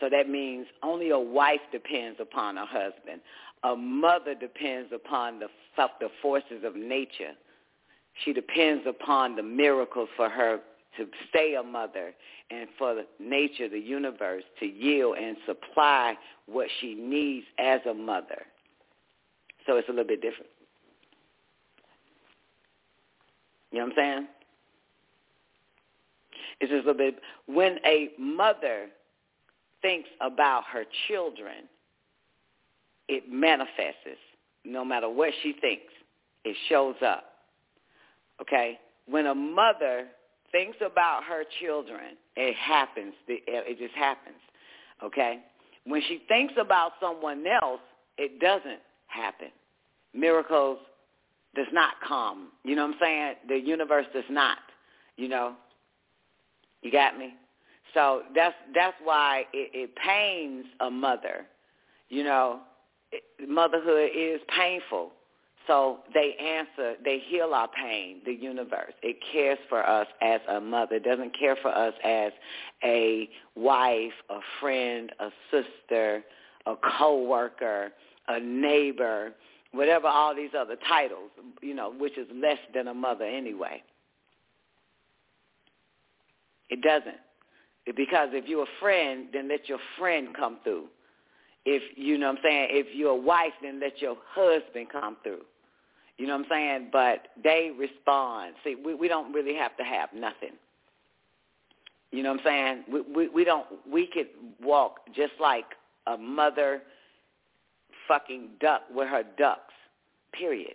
So that means only a wife depends upon a husband a mother depends upon the, the forces of nature. She depends upon the miracles for her to stay a mother and for nature, the universe, to yield and supply what she needs as a mother. So it's a little bit different. You know what I'm saying? It's just a little bit. When a mother thinks about her children, it manifests. No matter what she thinks, it shows up. Okay? When a mother thinks about her children, it happens. It just happens. Okay? When she thinks about someone else, it doesn't happen. Miracles does not come. You know what I'm saying? The universe does not. You know? You got me? So that's that's why it, it pains a mother, you know, motherhood is painful. So they answer, they heal our pain, the universe. It cares for us as a mother. It doesn't care for us as a wife, a friend, a sister, a co-worker, a neighbor, whatever all these other titles, you know, which is less than a mother anyway. It doesn't. Because if you're a friend, then let your friend come through. If you know what I'm saying, if you're a wife, then let your husband come through. You know what I'm saying? But they respond. See, we, we don't really have to have nothing. You know what I'm saying? We, we we don't we could walk just like a mother fucking duck with her ducks. Period.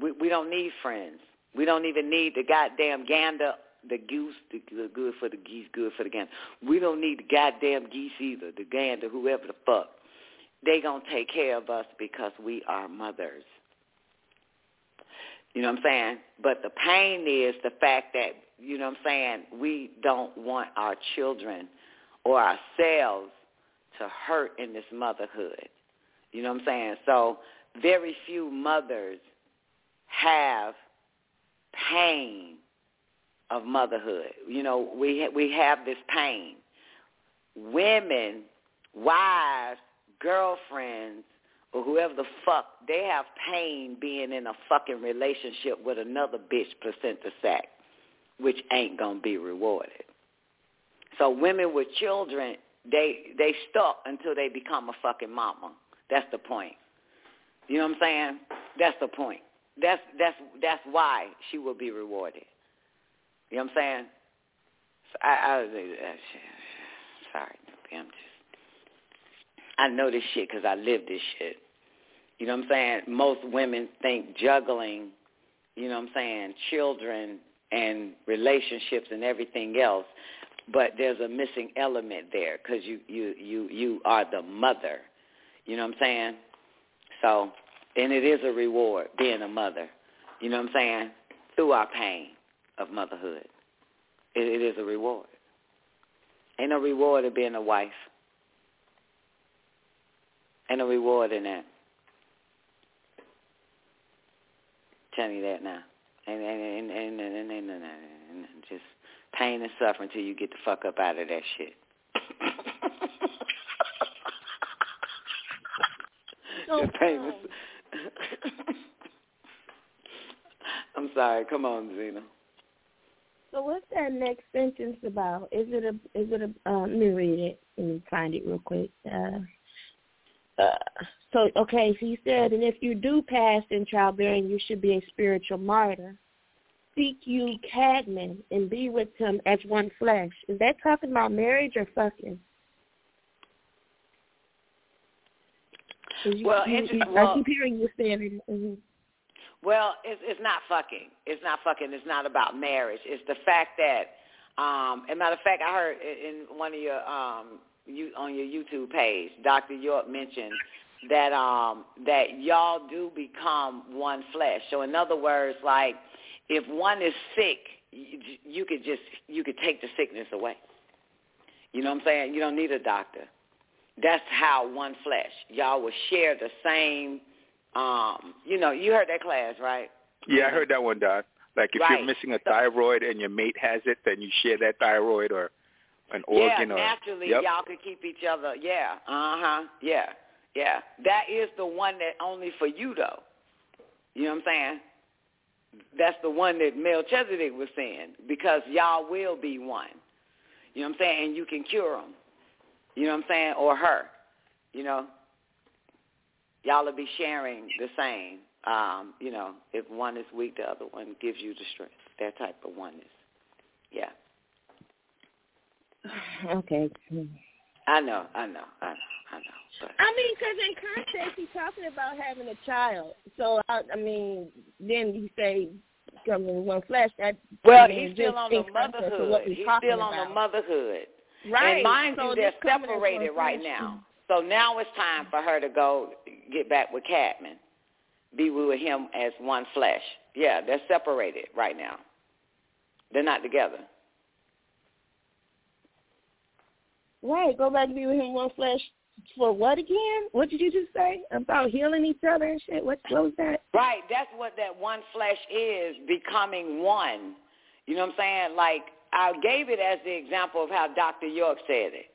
We we don't need friends. We don't even need the goddamn gander the goose, the good for the geese, good for the gander. We don't need the goddamn geese either, the gander, whoever the fuck. They gonna take care of us because we are mothers. You know what I'm saying? But the pain is the fact that you know what I'm saying, we don't want our children or ourselves to hurt in this motherhood. You know what I'm saying? So very few mothers have pain of motherhood. You know, we we have this pain. Women, wives, girlfriends, or whoever the fuck, they have pain being in a fucking relationship with another bitch placenta sack, which ain't gonna be rewarded. So women with children, they they stuck until they become a fucking mama. That's the point. You know what I'm saying? That's the point. That's that's that's why she will be rewarded. You know what I'm saying? So I, I uh, sorry, I'm just I know this shit because I live this shit. You know what I'm saying? Most women think juggling, you know what I'm saying, children and relationships and everything else, but there's a missing element there because you you you you are the mother. You know what I'm saying? So, and it is a reward being a mother. You know what I'm saying? Through our pain of motherhood, it, it is a reward. Ain't no reward of being a wife. Ain't no reward in that. Tell you that now. And and and and, and, and, and, and just pain and suffering until you get the fuck up out of that shit. [laughs] So, pain [laughs] I'm sorry. Come on, Zena. So what's that next sentence about? Is it a is it a uh, let me read it. Let me find it real quick. Uh, uh, so okay, he said, and if you do pass in childbearing, you should be a spiritual martyr. Seek you Cadman and be with him as one flesh. Is that talking about marriage or fucking? You, Well, you, you, well- I keep hearing you saying it. mhm. Well, it's it's not fucking. It's not fucking. It's not about marriage. It's the fact that, um, as a matter of fact, I heard in one of your um, you on your YouTube page, Dr. York mentioned that um that y'all do become one flesh. So in other words, like if one is sick, you, you could just you could take the sickness away. You know what I'm saying? You don't need a doctor. That's how one flesh. Y'all will share the same. Um, you know, you heard that class, right? Yeah, I heard that one, Doc. Like if Right. you're missing a thyroid and your mate has it, then you share that thyroid or an organ yeah, or naturally yep. y'all could keep each other. Yeah, uh huh. Yeah, yeah. That is the one that only for you though. You know what I'm saying? That's the one that Melchizedek was saying because y'all will be one. You know what I'm saying? And you can cure them. You know what I'm saying? Or her. You know. Y'all will be sharing the same. Um, you know, if one is weak, the other one gives you the strength. That type of oneness. Yeah. Okay. I know, I know, I know, I know. But I mean, because in context, he's talking about having a child. So I, I mean, then you say coming in one flesh. That well, I mean, he's still on the motherhood. He's still on about. the motherhood. Right. And mind so you, they're this coming as one separated right flesh. now. So now it's time for her to go get back with Cadman. Be with him as one flesh. Yeah, they're separated right now. They're not together. Right. Go back to be with him one flesh for what again? What did you just say about healing each other and shit? What, what was that? Right, that's what that one flesh is, becoming one. You know what I'm saying? Like, I gave it as the example of how Dr. York said it.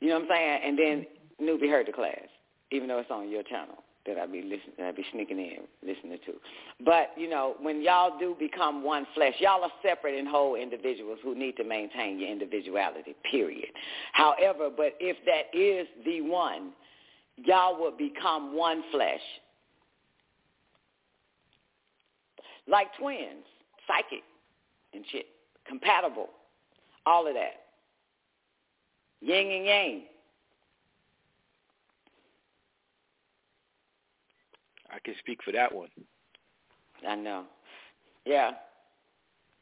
You know what I'm saying? And then Newbie heard the class, even though it's on your channel that I be listening, I be sneaking in, listening to. But, you know, when y'all do become one flesh, y'all are separate and whole individuals who need to maintain your individuality, period. However, but if that is the one, y'all will become one flesh. like twins, psychic and shit, compatible, all of that. Yin and yang. I can speak for that one. I know. Yeah.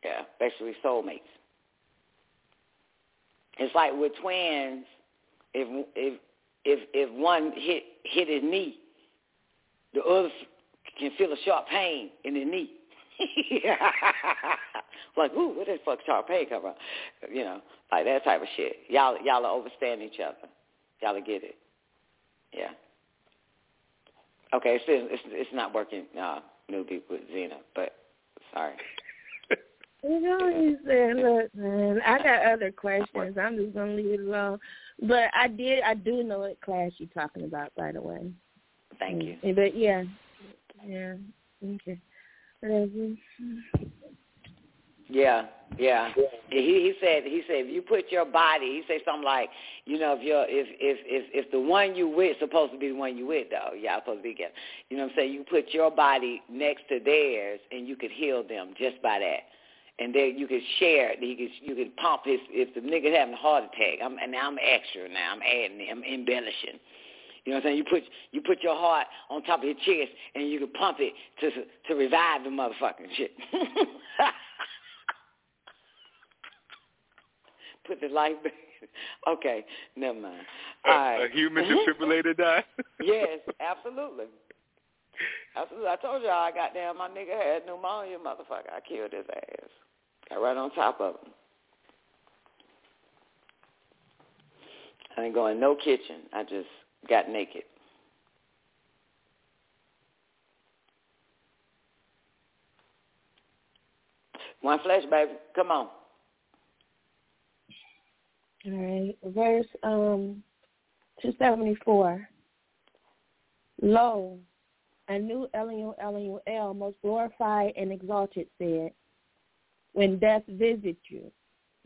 Yeah, especially soulmates. It's like with twins, if if if if one hit hit his knee, the other can feel a sharp pain in his knee. [laughs] Like, ooh, where the fuck Sharpay come from? You know, like that type of shit. Y'all, y'all are overstand each other. Y'all get it. Yeah. Okay, it's it's, it's not working, uh, newbie with Zena, but sorry. [laughs] You know, what he said, "Look, man, I got other questions. I'm just gonna leave it alone." But I did, I do know what class you're talking about, by the way. Thank you. Mm, But yeah, yeah, okay. Whatever. Yeah, yeah. He he said he said if you put your body, he said something like, you know, if you're if if if if the one you with supposed to be the one you with though, y'all supposed to be together. You know what I'm saying? You put your body next to theirs and you could heal them just by that. And then you could share it. You could you could pump his if the nigga having a heart attack. I'm and now I'm extra now. I'm adding I'm embellishing. You know what I'm saying? You put you put your heart on top of your chest and you can pump it to to revive the motherfucking shit. [laughs] put the light back. [laughs] Okay, never mind. All right. A human defibrillator [laughs] die? [laughs] yes, absolutely. Absolutely. I told y'all I got down my nigga had pneumonia, motherfucker. I killed his ass. Got right on top of him. I ain't going no kitchen. I just got naked. One flesh, baby. Come on. All right, verse um, two seventy four. Lo, I knew Elion Elion El, most glorified and exalted, said, When death visits you,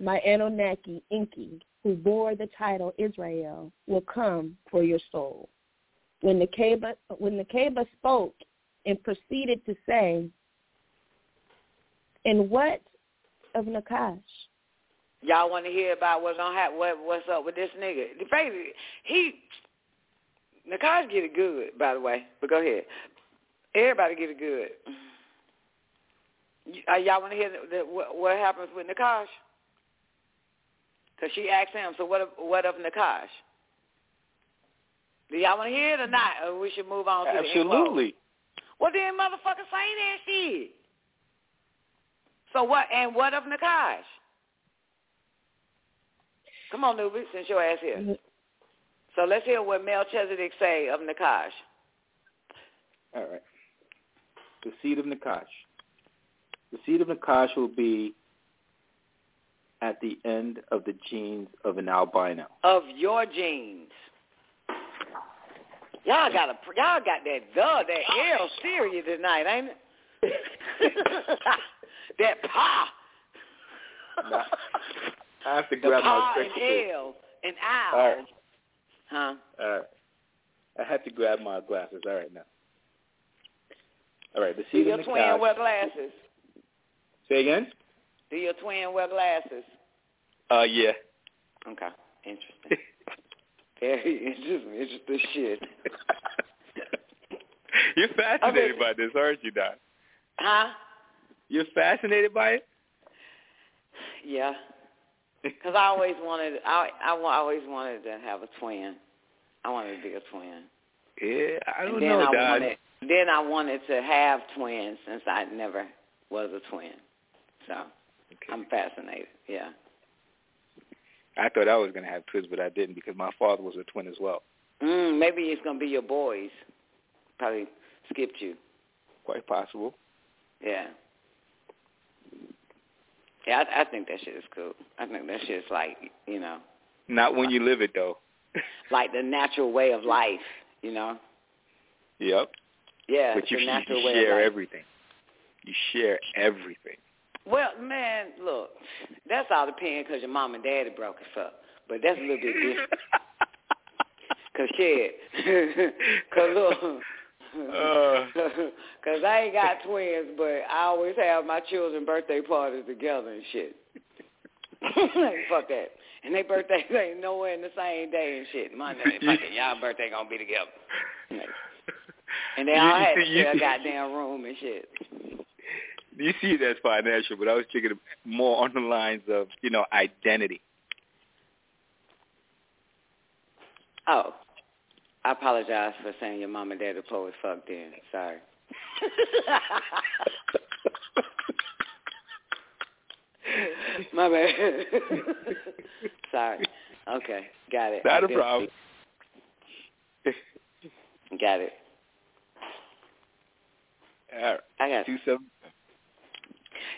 my Anunnaki Enki, who bore the title Israel, will come for your soul. When Nakeba, when Nakeba spoke and proceeded to say, And what of Nakash? Y'all want to hear about what's gonna happen? What, what's up with this nigga? The is, he, Nakash get it good, by the way. But go ahead. Everybody get it good. Uh, y'all want to hear the, the, what, what happens with Nakash? Cause she asked him, so what? Of, what of Nakash? Do y'all want to hear it or not? Or we should move on to the? Absolutely. Well, then, motherfucker, say that shit. So what? And what of Nakash? Come on, newbie, since your ass here. So let's hear what Melchizedek say of Nakash. All right. The seed of Nakash. The seed of Nakash will be at the end of the genes of an albino. Of your genes. Y'all got a y'all got that the that L serious tonight, ain't it? [laughs] [laughs] that pa. Nah. I have to the grab my spectacles. L and owl. All right. Huh? All right. I have to grab my glasses. All right now. All right. The Do your twin Nakash. wear glasses? Say again? Do your twin wear glasses? Uh, yeah. Okay. Interesting. [laughs] Very interesting. Interesting shit. [laughs] You're fascinated Okay. by this, aren't you, Don? Huh? You're fascinated by it? Yeah. Because I always wanted, I, I wa- always wanted to have a twin. I wanted to be a twin. Yeah, I don't and then know, I wanted, then I wanted to have twins since I never was a twin. So Okay. I'm fascinated. Yeah. I thought I was going to have twins, but I didn't because my father was a twin as well. Mm, maybe it's gonna be your boys. Probably skipped you. Quite possible. Yeah. Yeah, I, I think that shit is cool. I think that shit is like, you know, Not when you live it, though. [laughs] like the natural way of life. You know. yep. Yeah. but you, the you natural way of share life. everything. You share everything. Well, man, look, that's all depending because your mom and daddy broke us up. But that's a little bit different. [laughs] Cause shit, [laughs] cause look, Uh. [laughs] cause I ain't got twins, but I always have my children' birthday parties together and shit. [laughs] Fuck that. And their birthdays [laughs] ain't nowhere in the same day and shit. My fucking y'all birthday gonna be together. And they all had to share a goddamn room and shit. You see it as financial, but I was thinking more on the lines of, you know, identity. Oh, I apologize for saying your mom and dad are poet fucked in. Sorry. [laughs] My bad. Sorry. Okay, got it. Not a problem. Got it. All right. I got Two seven.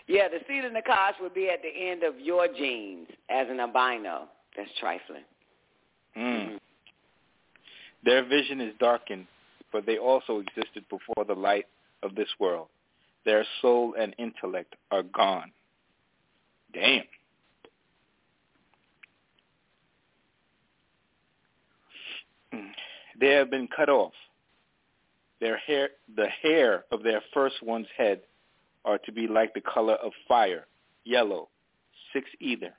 Yeah, the seed in the kosh would be at the end of your genes as an albino. That's trifling. Mm. Their vision is darkened, but they also existed before the light of this world. Their soul and intellect are gone. Damn. They have been cut off. Their hair, the hair of their first one's head are to be like the color of fire, yellow, six either.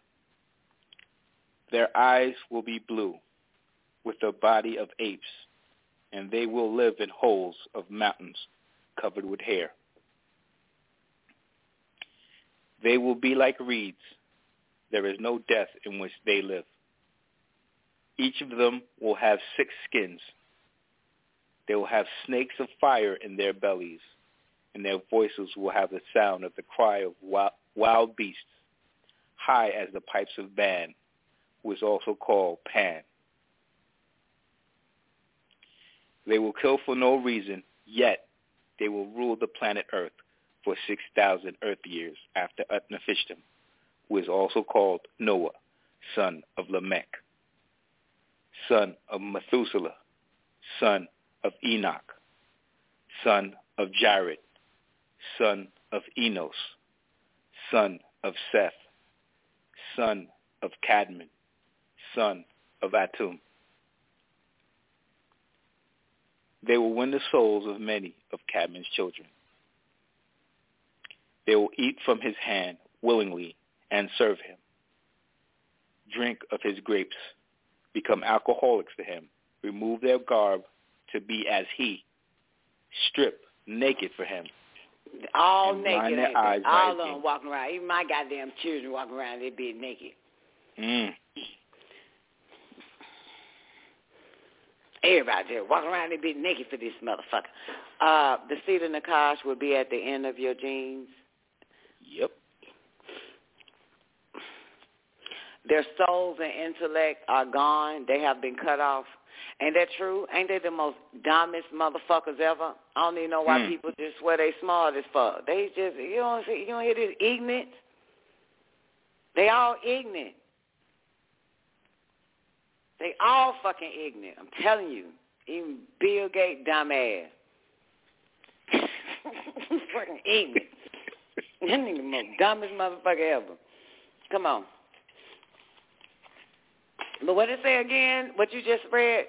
Their eyes will be blue, with the body of apes, and they will live in holes of mountains covered with hair. They will be like reeds. There is no death in which they live. Each of them will have six skins. They will have snakes of fire in their bellies, and their voices will have the sound of the cry of wild, beasts, high as the pipes of Ban, who is also called Pan. They will kill for no reason, yet they will rule the planet Earth for 6,000 Earth years after Utnapishtim, who is also called Noah, son of Lamech, son of Methuselah, son of Enoch, son of Jared, son of Enos, son of Seth, son of Cadman, son of Atum. They will win the souls of many of Cadman's children. They will eat from his hand willingly and serve him. Drink of his grapes, become alcoholics to him, remove their garb to be as he, strip naked for him. All And naked, their ain't eyes all his of them walking around. Even my goddamn children walking around, they be naked. Mm. Everybody there walking around, they be naked for this motherfucker. Uh, the seed of Nakash will be at the end of your genes. Yep. Their souls and intellect are gone. They have been cut off. Ain't that true? Ain't they the most dumbest motherfuckers ever? I don't even know why Hmm. people just swear they smart as fuck. They just you don't see you don't hear this ignorant. They all ignorant. They all fucking ignorant. I'm telling you. Even Bill Gates dumbass. [laughs] fucking ignorant. that nigga the most dumbest motherfucker ever. Come on. But what did it say again? What you just read?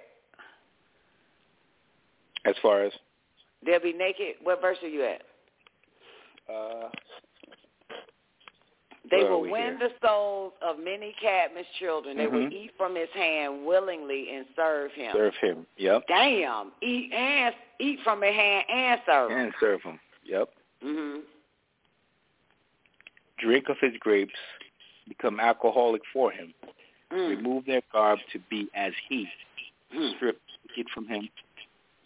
As far as They'll be naked. What verse are you at? uh, They will win here? the souls of many Cadman's children. They will Mhm. eat from his hand willingly and serve him. serve him. Yep. Damn, eat and eat from his hand and serve him. And serve him. Yep. hmm Drink of his grapes, become alcoholic for him. Mm. Remove their garb to be as he. Mm. Strip it from him,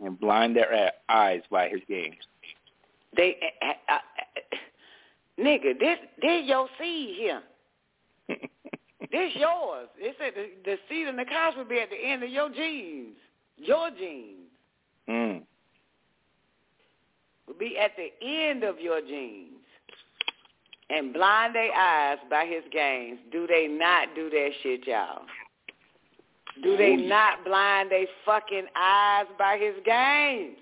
and blind their eyes by his games. They, nigga, this this your seed here. [laughs] This yours. It said the, the seed in the couch will be at the end of your genes. Your genes mm. will be at the end of your genes. And blind their eyes by his games. Do they not do that shit, y'all? Do they not blind their fucking eyes by his games?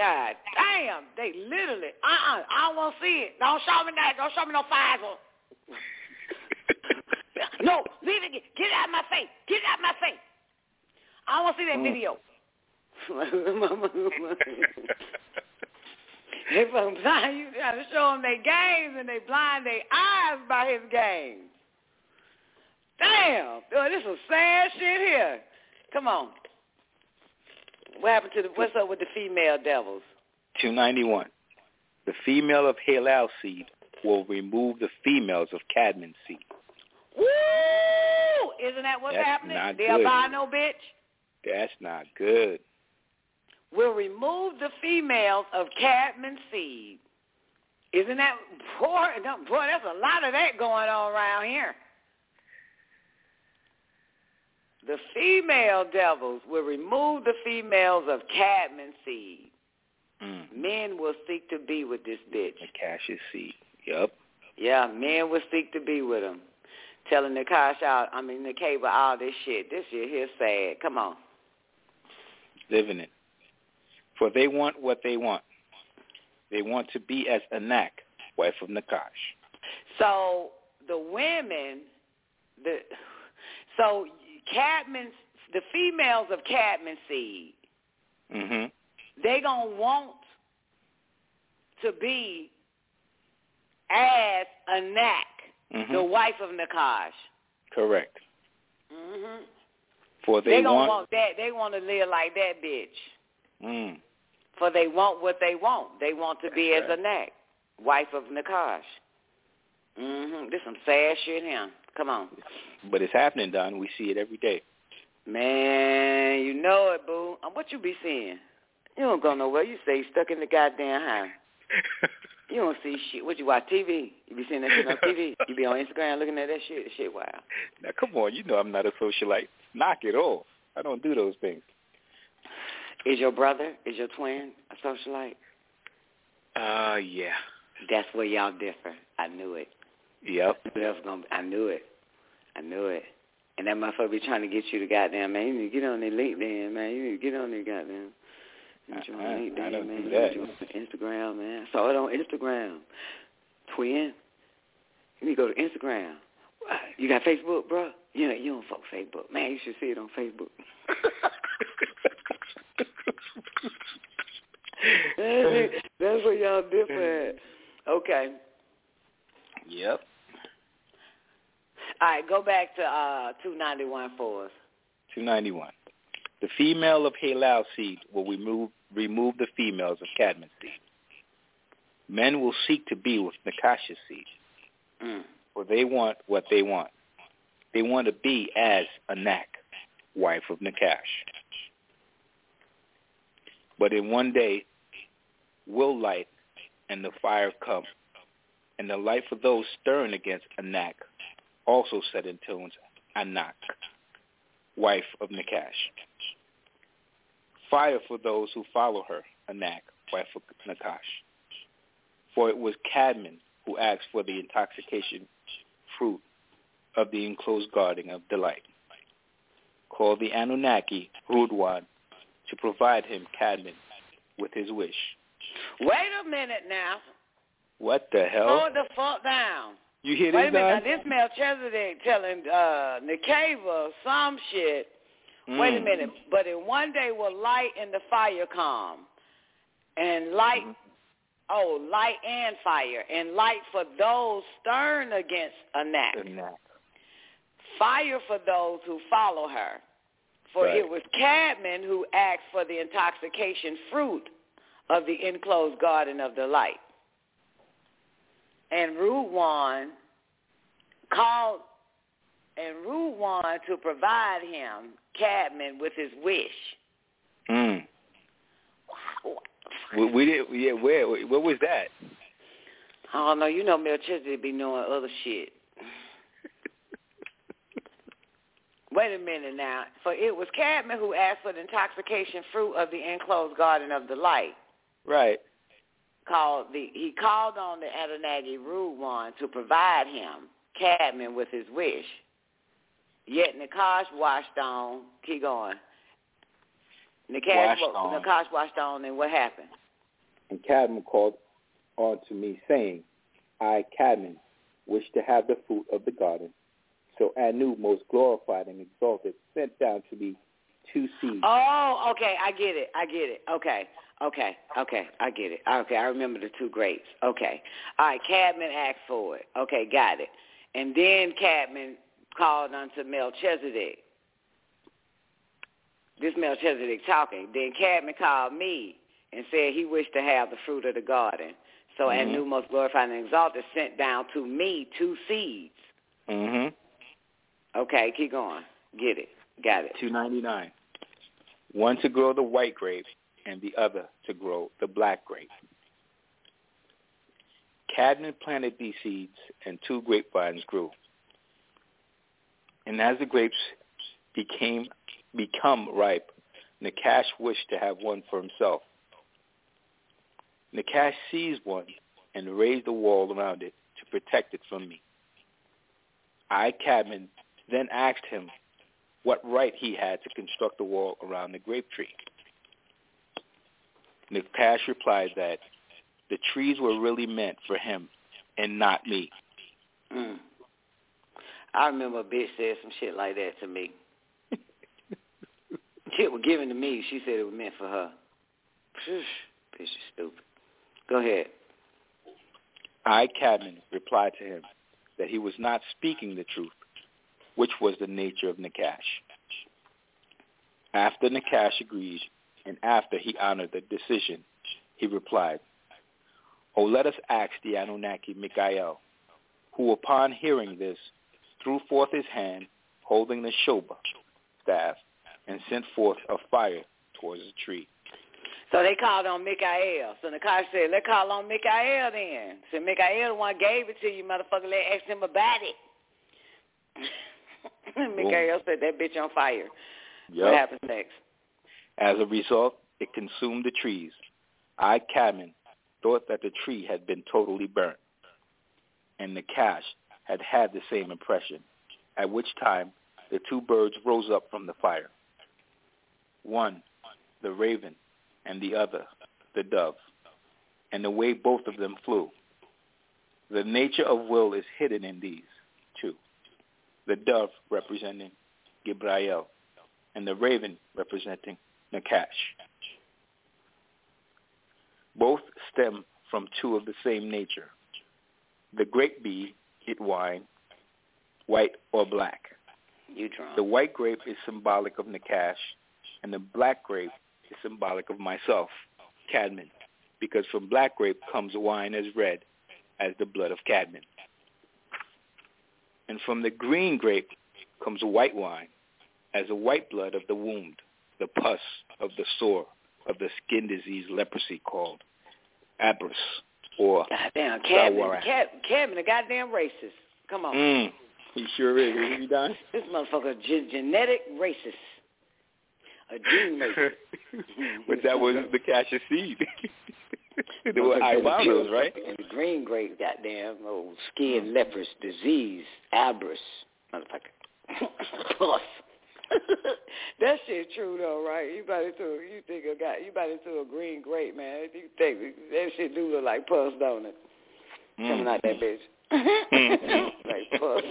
God damn, they literally, uh-uh, I don't want to see it. Don't show me that. Don't show me no Pfizer. [laughs] no, leave it. Get it out of my face. Get it out of my face. I don't want to see that Mm. video. [laughs] they fucking blind you. got to show them their games and they blind their eyes by his games. Damn, boy, this is sad shit here. Come on. What happened to the? What's up with the female devils? 291. The female of Halal seed will remove the females of Cadman seed. Woo! Isn't that what's That's happening? not The good. albino bitch. That's not good. We'll remove the females of Cadman's seed. Isn't that poor? Boy, there's a lot of that going on around here. The female devils will remove the females of Cadman's seed. Mm. Men will seek to be with this bitch. Nakash's seed. Yep. Yeah, men will seek to be with him. Telling Nakash out, I mean, the cable, all this shit. This shit here sad. Come on. Living it. For they want what they want. They want to be as Anak, wife of Nakash. So the women, the so Cadman's, the females of Cadman seed, hmm they gonna want to be as Anak, hmm the wife of Nakash. Correct. hmm For They, they, want. want that. They want to live like that bitch. Mm. For they want what they want. They want to be That's as Anak, wife of Nakash. Mhm. This some sad shit here. Come on. But it's happening, Don. We see it every day. Man, you know it, boo. What you be seeing? You don't go nowhere. You stay stuck in the goddamn house. [laughs] You don't see shit. What you watch TV? You be seeing that shit on TV? You be on Instagram looking at that shit? That shit wow. now, come on. You know I'm not a socialite. Knock it off. I don't do those things. Is your brother, is your twin a socialite? Uh, yeah. That's where y'all differ. I knew it. Yep. Else gonna? I knew it. I knew it. And that motherfucker be trying to get you to goddamn man. You need to get on their LinkedIn, man. You need to get on there, goddamn. You need to join I- I LinkedIn, don't man. do that. join Instagram, man. I saw it on Instagram. Twin. You need to go to Instagram. You got Facebook, bro? You know, you don't fuck Facebook, man. You should see it on Facebook. [laughs] [laughs] That's where y'all differ at. Okay. Yep. All right, go back to uh 291 for us. 291. The female of Halal seed will remove remove the females of Cadman's seed. Men will seek to be with Nakash's seed, Mm. for they want what they want. They want to be as Anak, wife of Nakash. But in one day will light and the fire come, and the light for those stirring against Anak also set in tunes Anak, wife of Nakash. Fire for those who follow her, Anak, wife of Nakash. For it was Cadman who asked for the intoxication fruit of the enclosed garden of delight, called the Anunnaki, Rudwan, to provide him Cadman with his wish. Wait a minute now. What the hell? Hold the fuck down. You hear Wait a this, minute. Don? Now, this Melchizedek telling uh, Nakeba some shit. Wait a Mm. minute. But in one day will light and the fire come. And light, Mm-hmm. oh, light and fire. And light for those stern against a Anak. Fire for those who follow her. For Right. it was Cadman who asked for the intoxication fruit of the enclosed garden of the light. And Ruwan called and Ruwan to provide him, Cadman, with his wish. Mm. We, we did. Yeah, where? Where was that? I don't know. You know Melchizedek be knowing other shit. [laughs] Wait a minute now. For it was Cadman who asked for the intoxication fruit of the enclosed garden of the light. Right. Called the he called on the Anunnaki Ruwan to provide him, Cadman, with his wish. Yet Nakash washed on. Keep going. Nakash, Washed on. Nakash washed on, and what happened? And Cadman called on to me, saying, I, Cadman, wish to have the fruit of the garden. So Anu, most glorified and exalted, sent down to me two seeds. Oh, okay, I get it. I get it. Okay, okay, okay, I get it. Okay, I remember the two grapes. Okay, all right. Cadman asked for it. Okay, got it. And then Cadman called unto Melchizedek. This Melchizedek talking. Then Cadman called me and said he wished to have the fruit of the garden. So Mhm. Anu, most glorified and exalted, sent down to me two seeds. Mm-hmm. Okay, keep going. Get it. Got it. 299. One to grow the white grape and the other to grow the black grape. Cadman planted these seeds, and two grapevines grew. And as the grapes became become ripe, Nakash wished to have one for himself. Nakash seized one and raised a wall around it to protect it from me. I, Cadman, then asked him what right he had to construct a wall around the grape tree. Nakash replied that the trees were really meant for him and not me. Mm. I remember a bitch said some shit like that to me. [laughs] shit was given to me. She said it was meant for her. bitch is stupid. Go ahead. I, Cadman, replied to him that he was not speaking the truth, which was the nature of Nakash. After Nakash agreed, and after he honored the decision, he replied, Oh, let us ask the Anunnaki Mikael, who upon hearing this threw forth his hand, holding the shoba staff, and sent forth a fire towards the tree. So they called on Mikael. So Nakai said, let's call on Mikael then. So Mikael the one gave it to you, motherfucker. Let's ask him about it. [laughs] Mikael said, that bitch on fire. Yep. What happens next? As a result, it consumed the trees. I, Cadman, thought that the tree had been totally burnt, and Nakash had had the same impression, at which time the two birds rose up from the fire. One, the raven, and the other, the dove, and the way both of them flew. The nature of will is hidden in these two, the dove representing Gibrael, and the raven representing Nakash. Both stem from two of the same nature. The grape bee, it wine, white or black. You drunk. The white grape is symbolic of Nakash, and the black grape is symbolic of myself, Cadman, because from black grape comes wine as red as the blood of Cadman. And from the green grape comes white wine as the white blood of the wound, the pus of the sore, of the skin disease leprosy called abrus or goddamn Cadman, Cadman, a goddamn racist. Come on. Mm, he sure is. Is he done? [laughs] This motherfucker ge- genetic racist a gene racist. [laughs] but that was the cassia seed. [laughs] they were albinos, right? And the green grape, goddamn, old skin lepers disease, abrus, motherfucker. Plus. [laughs] that shit true though, right? You bite into you think a guy you bite into a green grape, man. You think that shit do look like pus, don't it? Mm. Coming out that bitch. Mm-hmm. [laughs] like pus.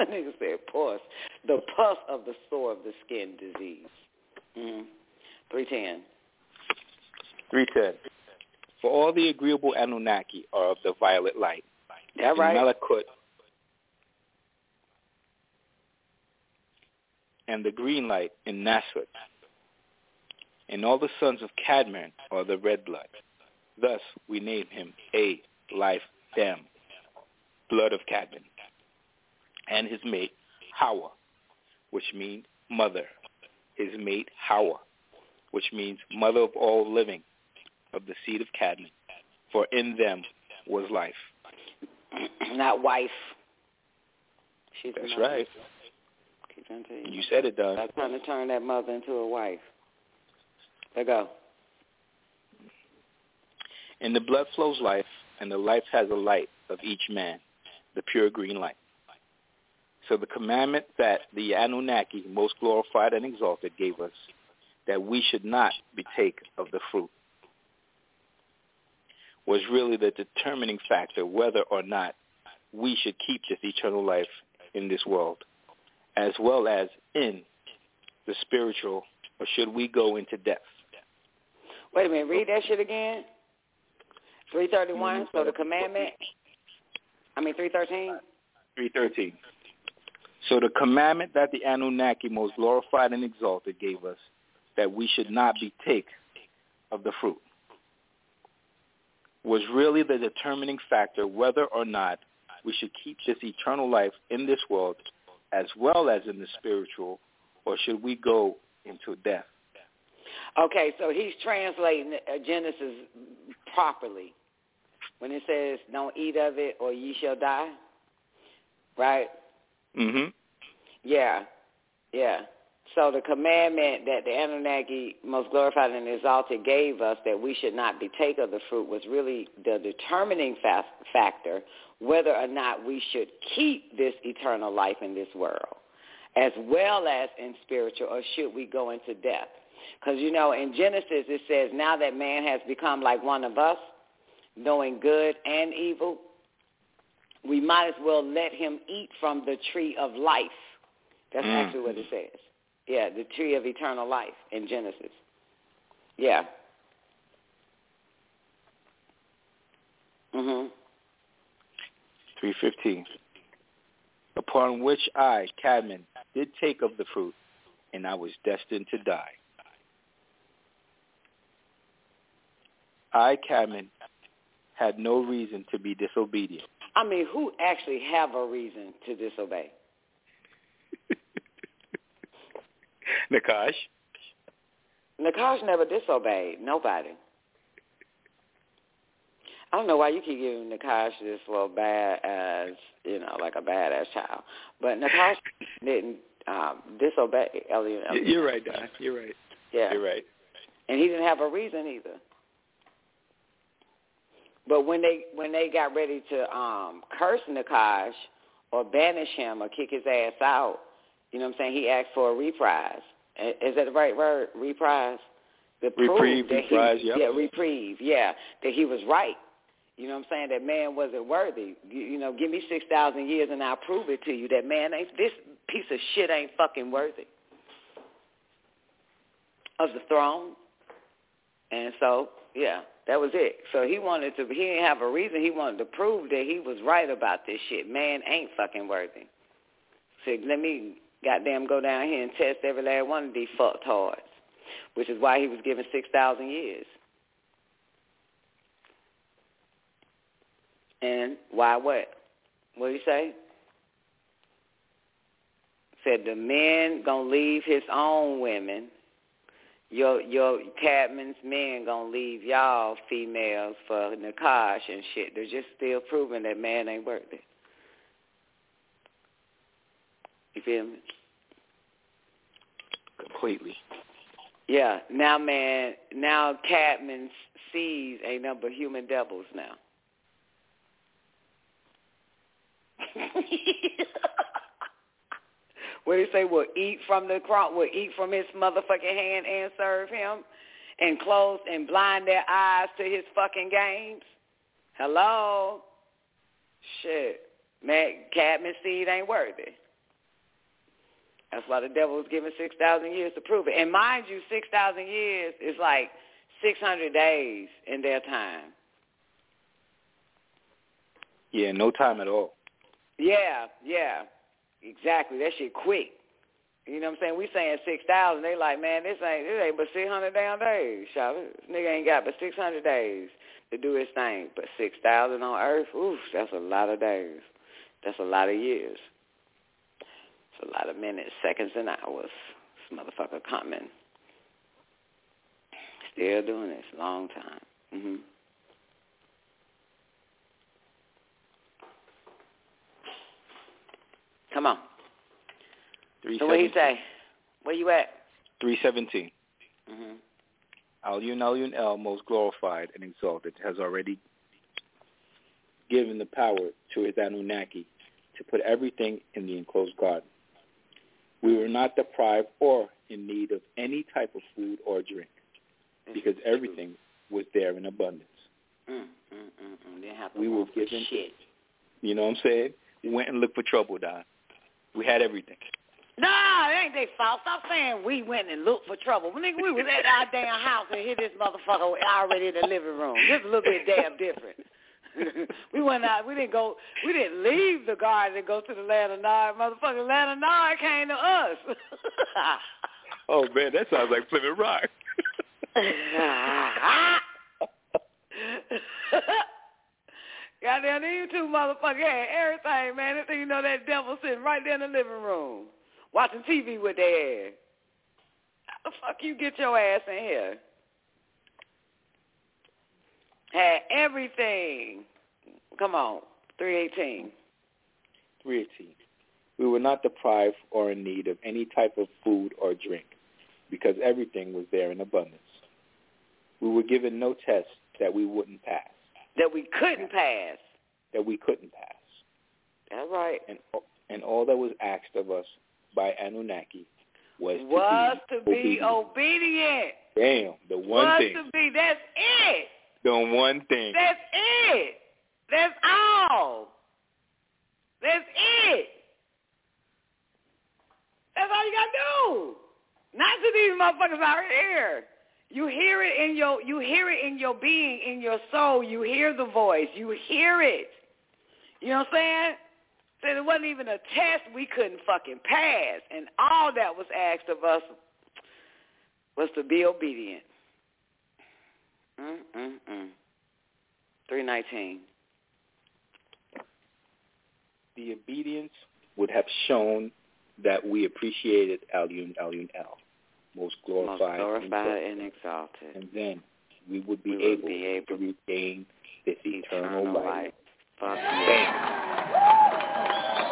A [laughs] nigga said pus. The pus of the sore of the skin disease. Mm-hmm. 310. 310. For all the agreeable Anunnaki are of the violet light. That right. Malakut and the green light in Nasut. And all the sons of Cadman are the red blood. Thus we name him A, life, Dam, blood of Cadman and his mate Hawa, which means mother. His mate Hawa, which means mother of all living, of the seed of Cadman. For in them was life. [clears throat] Not wife. She's That's right. You. you said it, Don. I'm trying to turn that mother into a wife. Let go. In the blood flows life, and the life has a light of each man, the pure green light. So the commandment that the Anunnaki, most glorified and exalted, gave us, that we should not partake of the fruit, was really the determining factor whether or not we should keep this eternal life in this world, as well as in the spiritual, or should we go into death? Wait a minute, read that shit again. 331, mm-hmm. so the commandment, I mean 313? 313. So the commandment that the Anunnaki, most glorified and exalted, gave us, that we should not be take of the fruit, was really the determining factor whether or not we should keep this eternal life in this world as well as in the spiritual, or should we go into death? Okay, so he's translating uh, Genesis properly when it says, "Don't eat of it, or ye shall die." Right? Mhm. Yeah, yeah. So the commandment that the Anunnaki, most glorified and exalted, gave us that we should not betake of the fruit was really the determining fa- factor whether or not we should keep this eternal life in this world, as well as in spiritual, or should we go into death? Because, you know, in Genesis it says, now that man has become like one of us, knowing good and evil, we might as well let him eat from the tree of life. That's Mm. actually what it says. Yeah, the tree of eternal life in Genesis. Yeah. Mhm. 315. Upon which I, Cadman, did take of the fruit, and I was destined to die. I, Cadman, had no reason to be disobedient. I mean, who actually have a reason to disobey? [laughs] Nakash? Nakash never disobeyed. Nobody. I don't know why you keep giving Nakash this little bad as, you know, like a badass child. But Nakash [laughs] didn't um, disobey Elliot. You're right, Don. You're right. Yeah. You're right. And he didn't have a reason either. But when they when they got ready to um curse Nakash or banish him or kick his ass out, you know what I'm saying, he asked for a reprise. Is that the right word? Reprise? The Reprieve, that he- reprise, yep. Yeah, reprieve, yeah. That he was right. You know what I'm saying? That man wasn't worthy. You, you know, give me six thousand years and I'll prove it to you. That man ain't this piece of shit ain't fucking worthy of the throne. And so, yeah, that was it. So he wanted to, he didn't have a reason. He wanted to prove that he was right about this shit. Man ain't fucking worthy. So let me goddamn go down here and test every last one of these fucktards, which is why he was given 6,000 years. And why what? What did he say? Said the men gonna leave his own women your your Cadman's men gonna leave y'all females for Nakash and shit. They're just still proving that man ain't worth it. You feel me? Completely. Yeah. Now, man. Now Cadman's sees ain't number but human devils now. [laughs] what do you say? Will eat from the crop? Will eat from his motherfucking hand and serve him, and close and blind their eyes to his fucking games? Hello. Shit. Man, Cadman seed ain't worthy. That's why the devil was given 6,000 years to prove it. And mind you, 6,000 years is like 600 days in their time. Yeah, no time at all. Yeah, yeah, exactly. That shit quick. You know what I'm saying? We saying 6,000. They like, man, this ain't, this ain't but 600 damn days. Shout This nigga ain't got but 600 days to do his thing. But 6,000 on earth, oof, that's a lot of days. That's a lot of years. It's a lot of minutes, seconds, and hours. This motherfucker coming. Still doing this. Long time. hmm Come on. So what he say? Where you at? 317. Mm-hmm. Elyon Elyon El, most glorified and exalted, has already given the power to his Anunnaki to put everything in the enclosed garden. We were not deprived or in need of any type of food or drink because everything was there in abundance. Mm, mm, mm, mm. Didn't have to We were given- shit. You know what I'm saying? We went and looked for trouble, Don. We had everything. Nah, it ain't their fault. Stop saying we went and looked for trouble. Nigga, we was at our damn house and hit this motherfucker already in the living room. Just a little bit damn different. [laughs] we went out. We didn't go. We didn't leave the garden and go to the land of Nod. Motherfucker, land of Nod came to us. [laughs] Oh man, that sounds like Plymouth Rock. [laughs] Goddamn, you two motherfuckers had everything, man. This thing, you know that devil sitting right there in the living room watching TV with their ass. the fuck you get your ass in here? Had everything. Come on, 318. 318. We were not deprived or in need of any type of food or drink because everything was there in abundance. We were given no test that we wouldn't pass. That we couldn't pass. That we couldn't pass. That's right. And and all that was asked of us by Anunnaki was, was to be, to be obedient. Damn, the one was thing. to be. That's it. The one thing. That's it. That's all. That's it. That's all you gotta do. Not to these motherfuckers out here. You hear it in your you hear it in your being, in your soul. You hear the voice. You hear it. You know what I'm saying? Said it wasn't even a test we couldn't fucking pass. And all that was asked of us was to be obedient. Mm-mm-mm. 319. The obedience would have shown that we appreciated Elyon Elyon El, most glorified, most glorified and, exalted. And then we would be, we able, be able to regain this eternal, eternal life. life. Fuck yes.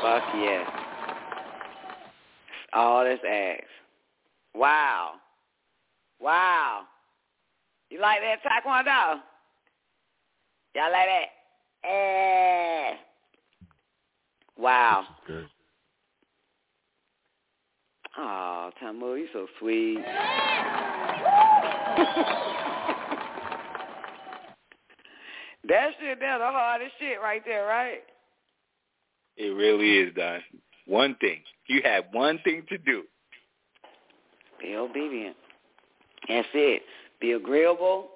Fuck yes. All this ass. Wow. Wow. You like that taekwondo? Y'all like that? Eh. Wow. Good. Oh, Tamu, you're so sweet. [laughs] that shit there, the hardest shit right there, right? It really is, Don. One thing. You had one thing to do. Be obedient. That's it. Be agreeable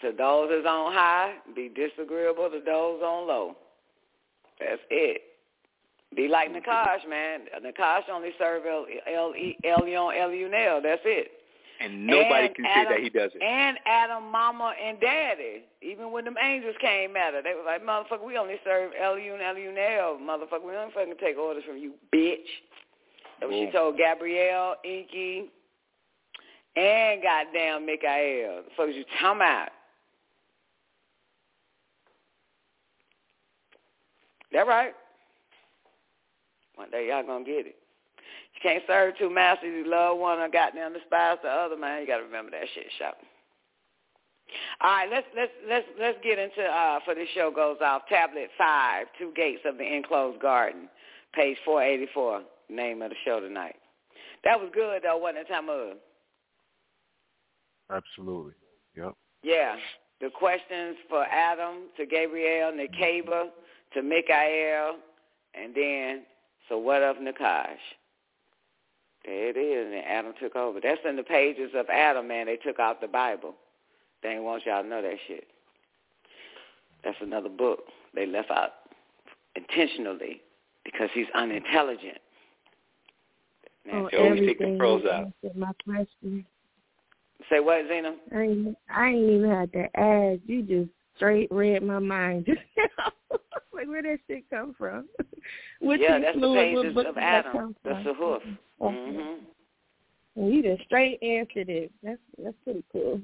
to those that's on high. Be disagreeable to those on low. That's it. Be like Nakash, man. Nakash only serve El El Elyon Elunel. That's it. And nobody and can Adam, say that he doesn't. And Adam, Mama, and Daddy. Even when them angels came at her, they was like, "Motherfucker, we only serve Elyon Elunel. Motherfucker, we don't fucking take orders from you, bitch." That's what she told Gabrielle, Enki, and goddamn Mikael. The fuck is you talking about? That right. One day y'all gonna get it. You can't serve two masters. You love one and goddamn despise the other, man. You gotta remember that shit, shop. All right, let's let's let's let's get into uh for this show goes off. Tablet five, two gates of the enclosed garden, page four eighty four. Name of the show tonight. That was good though, wasn't it, time of? Absolutely. Yep. Yeah. The questions for Adam to Gabriel, Nakeba to Mikael, and then so what of Nakash? There it is, and Adam took over. That's in the pages of Adam, man. They took out the Bible. They ain't want y'all to know that shit. That's another book they left out intentionally because he's unintelligent. Oh, They always take the pros out. My question. Say what, Zena? I ain't, I ain't even had to ask. You just straight read my mind just [laughs] now. like where that shit come from? [laughs] What yeah, that's the pages of Adam, the? Suhuf. [laughs] Okay. hmm And you just straight answered it. That's that's pretty cool.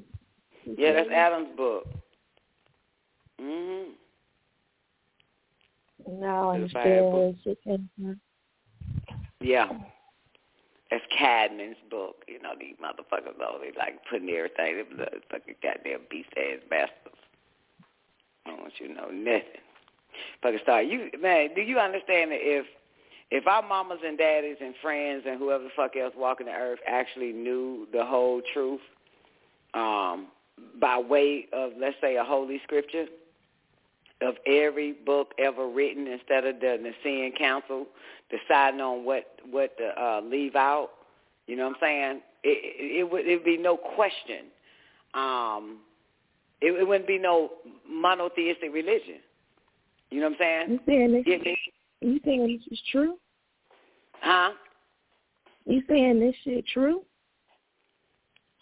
Yeah, that's Adam's book. hmm Now I The understand Bible. came from. Yeah. That's Cadman's book. You know, these motherfuckers always like putting everything. Little fucking goddamn beast ass bastards. Don't want you to know nothing. Fucking star, you man, do you understand that if if our mamas and daddies and friends and whoever the fuck else walking the earth actually knew the whole truth, um, by way of let's say a holy scripture of every book ever written instead of the Nicene Council deciding on what what to uh, leave out. You know what I'm saying? It, it, it would it would be no question. Um, it, it wouldn't be no monotheistic religion. You know what I'm saying? You saying? this? Me? You saying this is true? Huh? You saying this shit true?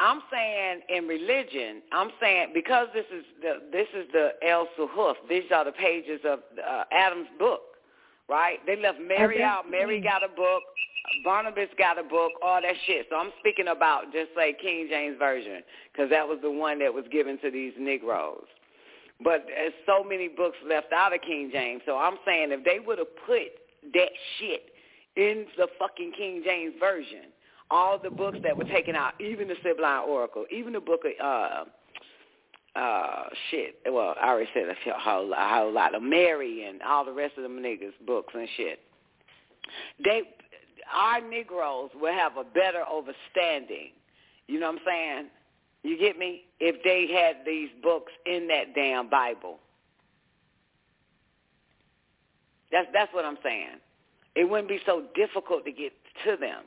I'm saying in religion, I'm saying because this is the this is the El Suhuf. These are the pages of uh, Adam's book, right? They left Mary out. Mary got a book. Barnabas got a book, all that shit. So I'm speaking about just say King James Version because that was the one that was given to these Negroes. But there's so many books left out of King James. So I'm saying if they would have put that shit in the fucking King James Version, all the books that were taken out, even the Sibylline Oracle, even the book of uh uh shit. Well, I already said a whole, a whole lot of Mary and all the rest of them niggas books and shit. They our Negroes will have a better understanding. You know what I'm saying? You get me? If they had these books in that damn Bible. That's that's what I'm saying. It wouldn't be so difficult to get to them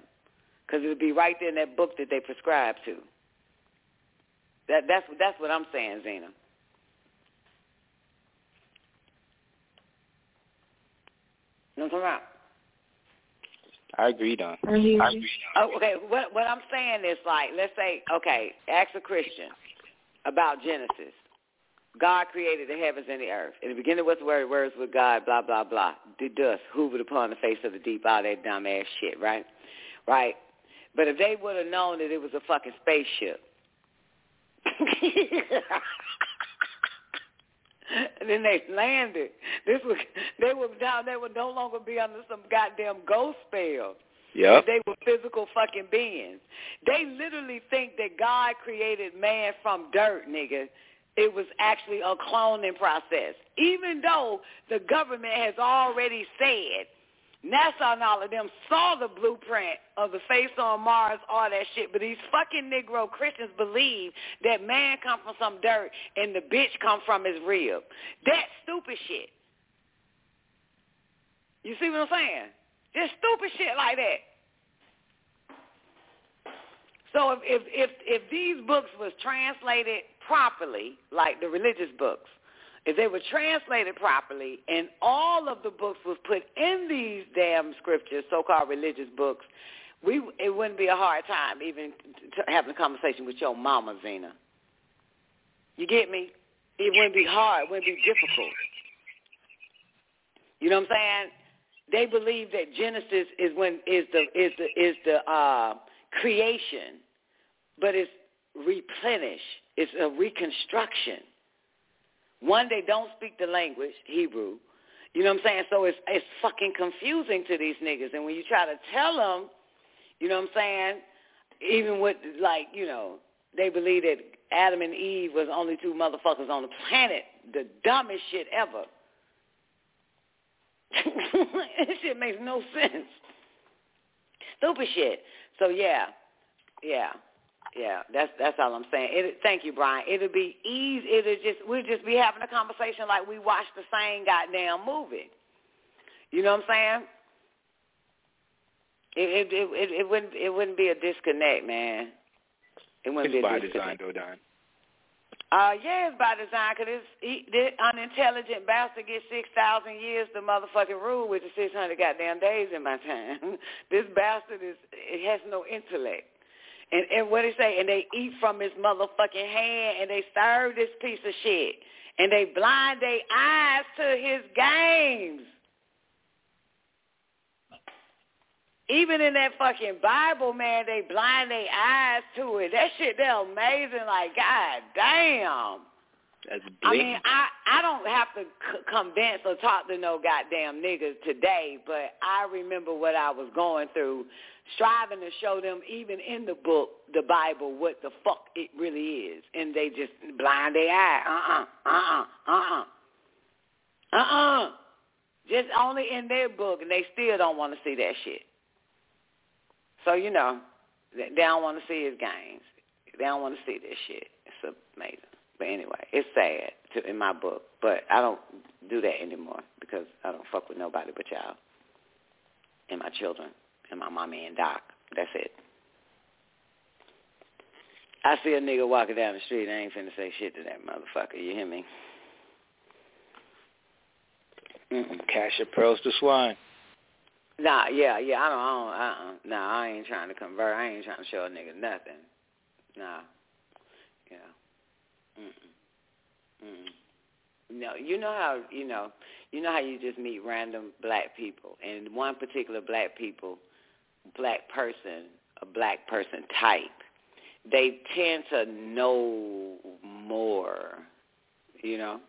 because it would be right there in that book that they prescribe to. That that's that's what I'm saying, Zena. You know what I'm talking about? I agree, Don. I hear I Oh, okay, what what I'm saying is like, let's say, okay, ask a Christian about Genesis. God created the heavens and the earth. In the beginning was the word, words with God, blah, blah, blah. The dust hoovered upon the face of the deep, all that dumb ass shit, right? Right? But if they would have known that it was a fucking spaceship, [laughs] and then they landed, this was they were down. They would no longer be under some goddamn ghost spell. Yep. They were physical fucking beings. They literally think that God created man from dirt, nigga. It was actually a cloning process. Even though the government has already said, NASA and all of them saw the blueprint of the face on Mars, all that shit, but these fucking Negro Christians believe that man come from some dirt and the bitch come from his rib. That stupid shit. You see what I'm saying? Just stupid shit like that. So if if if, if these books was translated properly, like the religious books, if they were translated properly and all of the books was put in these damn scriptures, so-called religious books, we it wouldn't be a hard time even having a conversation with your mama, Zena. You get me? It wouldn't be hard. It wouldn't be difficult. You know what I'm saying? They believe that Genesis is when is the is the is the uh, creation, but it's replenish. It's a reconstruction. One, they don't speak the language Hebrew. You know what I'm saying? So it's it's fucking confusing to these niggas. And when you try to tell them, you know what I'm saying? Even with like you know they believe that Adam and Eve was only two motherfuckers on the planet. The dumbest shit ever. [laughs] this shit makes no sense. Stupid shit. So yeah, yeah, yeah. That's that's all I'm saying. It, thank you, Brian. It'll be easy. It'll just we'll just be having a conversation like we watched the same goddamn movie. You know what I'm saying? It it it, it, wouldn't it wouldn't be a disconnect, man. It wouldn't It's be a by disconnect. design, though, Don. Uh, yeah, it's by design because this, he, this unintelligent bastard gets 6,000 years to motherfucking rule with the 600 goddamn days in my time. [laughs] this bastard is, it has no intellect. And, and what they say, and they eat from his motherfucking hand and they serve this piece of shit. And they blind their eyes to his games. Even in that fucking Bible, man, they blind their eyes to it. That shit, they're amazing. Like, god damn. That's I mean, I I don't have to c- convince or talk to no goddamn niggas today, but I remember what I was going through, striving to show them even in the book, the Bible, what the fuck it really is, and they just blind their eye. Uh uh uh uh uh uh uh. Just only in their book, and they still don't want to see that shit. So you know, they they don't want to see his games. They don't want to see this shit. It's amazing. But anyway, it's sad to, in my book. But I don't do that anymore because I don't fuck with nobody but y'all and my children and my mommy and Doc. That's it. I see a nigga walking down the street. I ain't finna say shit to that motherfucker. You hear me? Mm-mm. Cash your pearls to swine. Nah, yeah, yeah. I don't. I don't uh-uh. Nah, I ain't trying to convert. I ain't trying to show a nigga nothing. Nah. Mm-mm. No, you know how you know. you know how you just meet random black people, and one particular black people, black person, a black person type, they tend to know more. You know,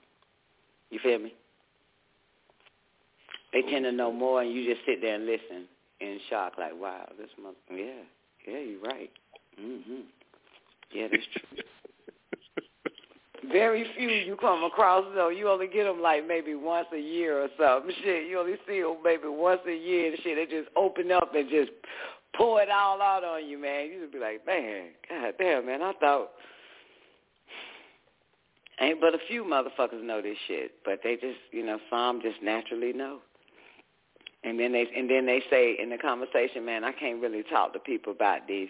you feel me? They tend to know more, and you just sit there and listen in shock, like, wow, this mother, yeah, yeah, you're right. Mhm. Yeah, that's true. [laughs] Very few you come across though. You only get them like maybe once a year or something. [laughs] Shit, you only see them maybe once a year. And shit, they just open up and just pour it all out on you, man. You just be like, man, god damn, man, I thought. [sighs] Ain't but a few motherfuckers know this shit, but they just, you know, some just naturally know. And then they and then they say in the conversation, man, I can't really talk to people about this.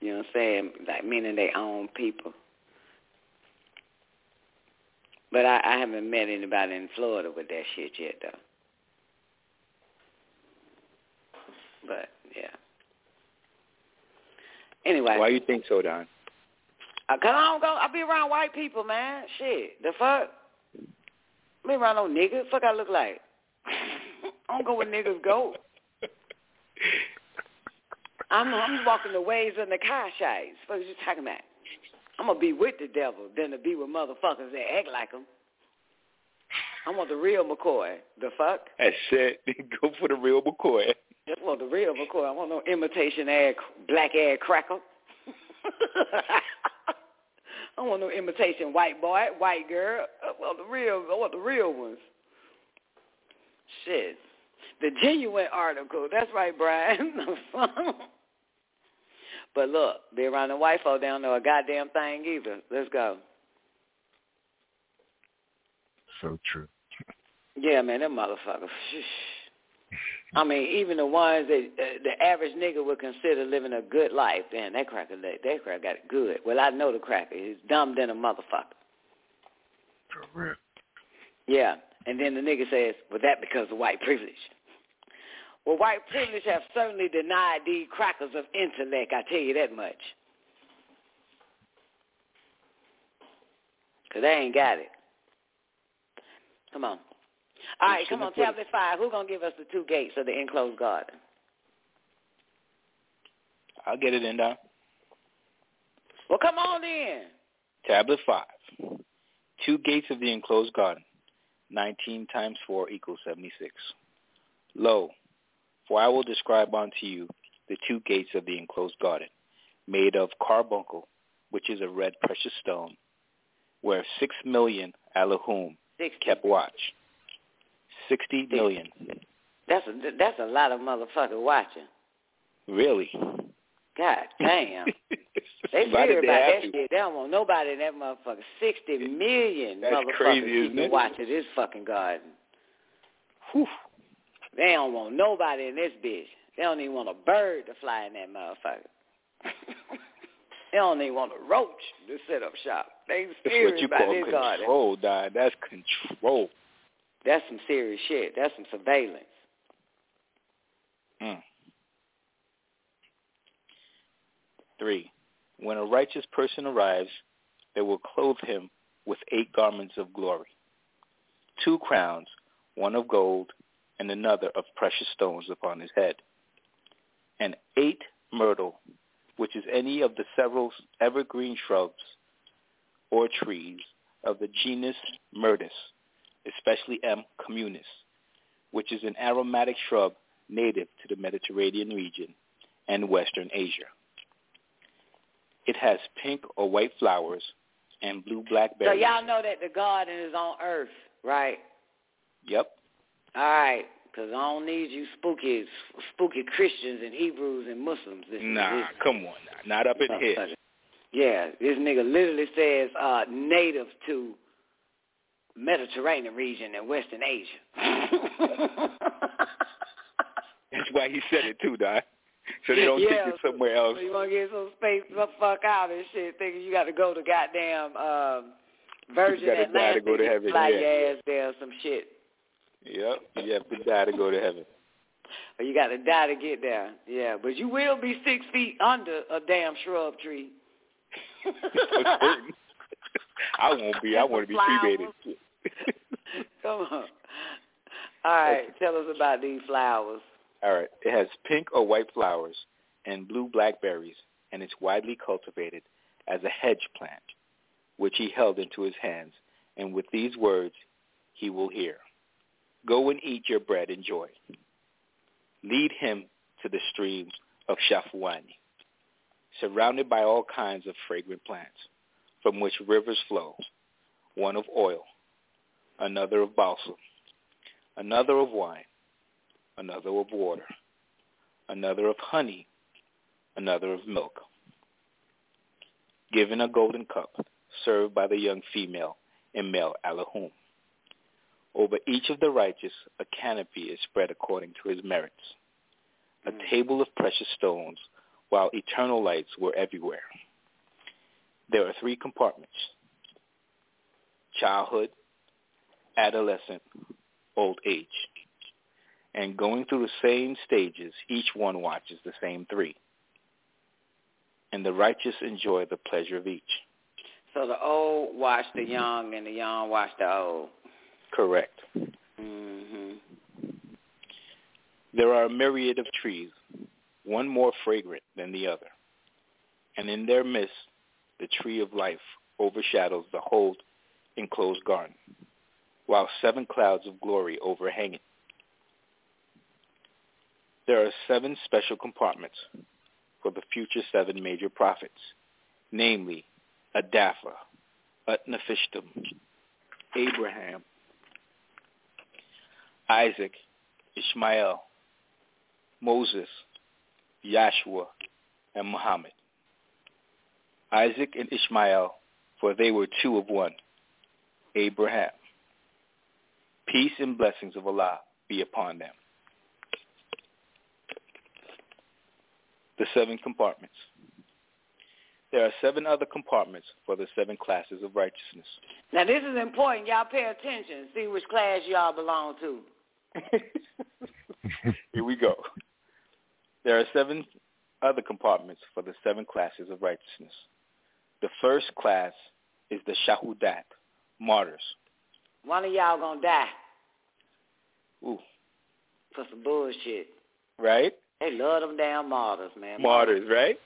You know what I'm saying? Like meaning they own people. But I, I haven't met anybody in Florida with that shit yet, though. But yeah. Anyway. Why you think so, Don? Uh, Cause I don't go. I be around white people, man. Shit, the fuck. Be around no niggas. Fuck, I look like. [laughs] I don't go where niggas go. [laughs] I'm I'm walking the ways of the Kashais. What are you talking about? I'm gonna be with the devil than to be with motherfuckers that act like him. I want the real McCoy. The fuck? That's it. [laughs] Go for the real McCoy. Just want the real McCoy. I want no imitation ad, black ad cracker. [laughs] I want no imitation white boy, white girl. I want the real. I want the real ones. Shit, the genuine article. That's right, Brian. [laughs] but look, be around the white folk. They don't know a goddamn thing either. Let's go. So true. Yeah, man, them motherfuckers. I mean, even the ones that uh, the average nigga would consider living a good life, man, that cracker, that, that cracker got it good. Well, I know the cracker. He's dumb than a motherfucker. For real. Yeah, and then the nigga says, well, that because of white privilege. Well, white privilege have certainly denied these crackers of intellect, I tell you that much. Because they ain't got it. Come on. All right, come on, tablet five. Who's going to give us the two gates of the enclosed garden? I'll get it in, Don. Well, come on in. Tablet 5. Two gates of the enclosed garden. 19 times 4 equals 76. Lo, for I will describe unto you the two gates of the enclosed garden, made of carbuncle, which is a red precious stone, where six million Elohim 60. kept watch. Sixty million. That's a, that's a lot of motherfuckers watching. Really? God damn. [laughs] They fear about that shit. They don't want nobody in that motherfucker. Sixty million That's motherfuckers crazy, watching this fucking garden. Whew. They don't want nobody in this bitch. They don't even want a bird to fly in that motherfucker. [laughs] they don't even want a roach to set up shop. They That's serious what you about call this control, Don. That's control. That's some serious shit. That's some surveillance. Mm. Three, when a righteous person arrives, they will clothe him with eight garments of glory, two crowns, one of gold and another of precious stones upon his head, and eight myrtle, which is any of the several evergreen shrubs or trees of the genus Myrtus, especially M. communis, which is an aromatic shrub native to the Mediterranean region and Western Asia. It has pink or white flowers and blue-black So berries. y'all know that the garden is on earth, right? Yep. All right, because I don't need you spooky, spooky Christians and Hebrews and Muslims. This Nah, this, come on. Not up in here. Yeah, this nigga literally says uh, native to Mediterranean region and Western Asia. [laughs] That's why he said it too, Don. So they don't yeah, take it somewhere else. So you want to get some space the fuck out and shit, thinking you got to go to goddamn um, Virgin gotta die to go to heaven, fly yeah. your ass there or some shit. Yep. You have to die to go to heaven. Or you got to die to get there. Yeah, but you will be six feet under a damn shrub tree. [laughs] I won't be. I want to be cremated. [laughs] Come on. All right, tell us about these flowers. All right, it has pink or white flowers and blue blackberries, and it's widely cultivated as a hedge plant, which he held into his hands, and with these words he will hear. Go and eat your bread and joy. Lead him to the streams of Shafuani, surrounded by all kinds of fragrant plants, from which rivers flow, one of oil, another of balsam, another of wine, another of water, another of honey, another of milk. Given a golden cup, served by the young female and male Elohim. Over each of the righteous, a canopy is spread according to his merits, a mm. table of precious stones, while eternal lights were everywhere. There are three compartments, childhood, adolescent, old age. And going through the same stages, each one watches the same three. And the righteous enjoy the pleasure of each. So the old watch the young, and the young watch the old. Correct. Mhm. There are a myriad of trees, one more fragrant than the other. And in their midst, the tree of life overshadows the whole enclosed garden, while seven clouds of glory overhang it. There are seven special compartments for the future seven major prophets, namely Adapha, Utnapishtim, Abraham, Isaac, Ishmael, Moses, Yahshua, and Muhammad. Isaac and Ishmael, for they were two of one. Abraham. Peace and blessings of Allah be upon them. The seven compartments. There are seven other compartments for the seven classes of righteousness. Now this is important. Y'all pay attention. See which class y'all belong to. [laughs] Here we go. There are seven other compartments for the seven classes of righteousness. The first class is the Shahudat, martyrs. One of y'all gonna die Ooh, for some bullshit. right? They love them damn martyrs, man. Martyrs, right?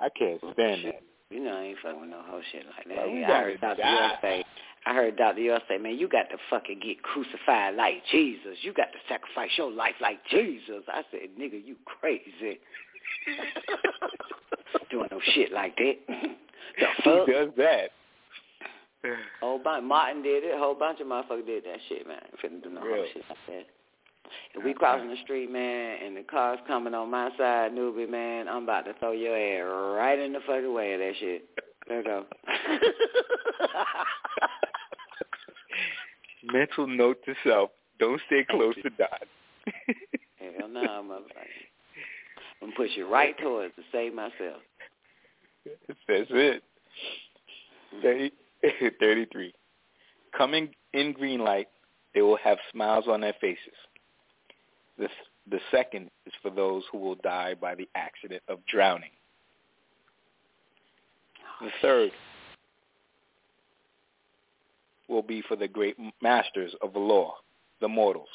I can't stand that. You know, I ain't fucking with no whole shit like that. Well, we I heard Dr. die. York say, I heard Dr. York say, man, you got to fucking get crucified like Jesus. You got to sacrifice your life like Jesus. I said, nigga, you crazy. [laughs] Doing no shit like that. [laughs] the Who does that? [sighs] Whole bunch, Martin did it. A whole bunch of motherfuckers did that shit, man. Finna do no whole Really? shit like that. If we crossing the street, man, and the car's coming on my side, newbie, man, I'm about to throw your ass right in the fucking way of that shit. There you go. [laughs] Mental note to self: Don't stay close to God. [laughs] Hell no, motherfucker. I'm gonna push you right towards to save myself. That's it. 30, [laughs] 33. Coming in green light, they will have smiles on their faces. The, the second is for those who will die by the accident of drowning. The third will be for the great masters of the law, the mortals,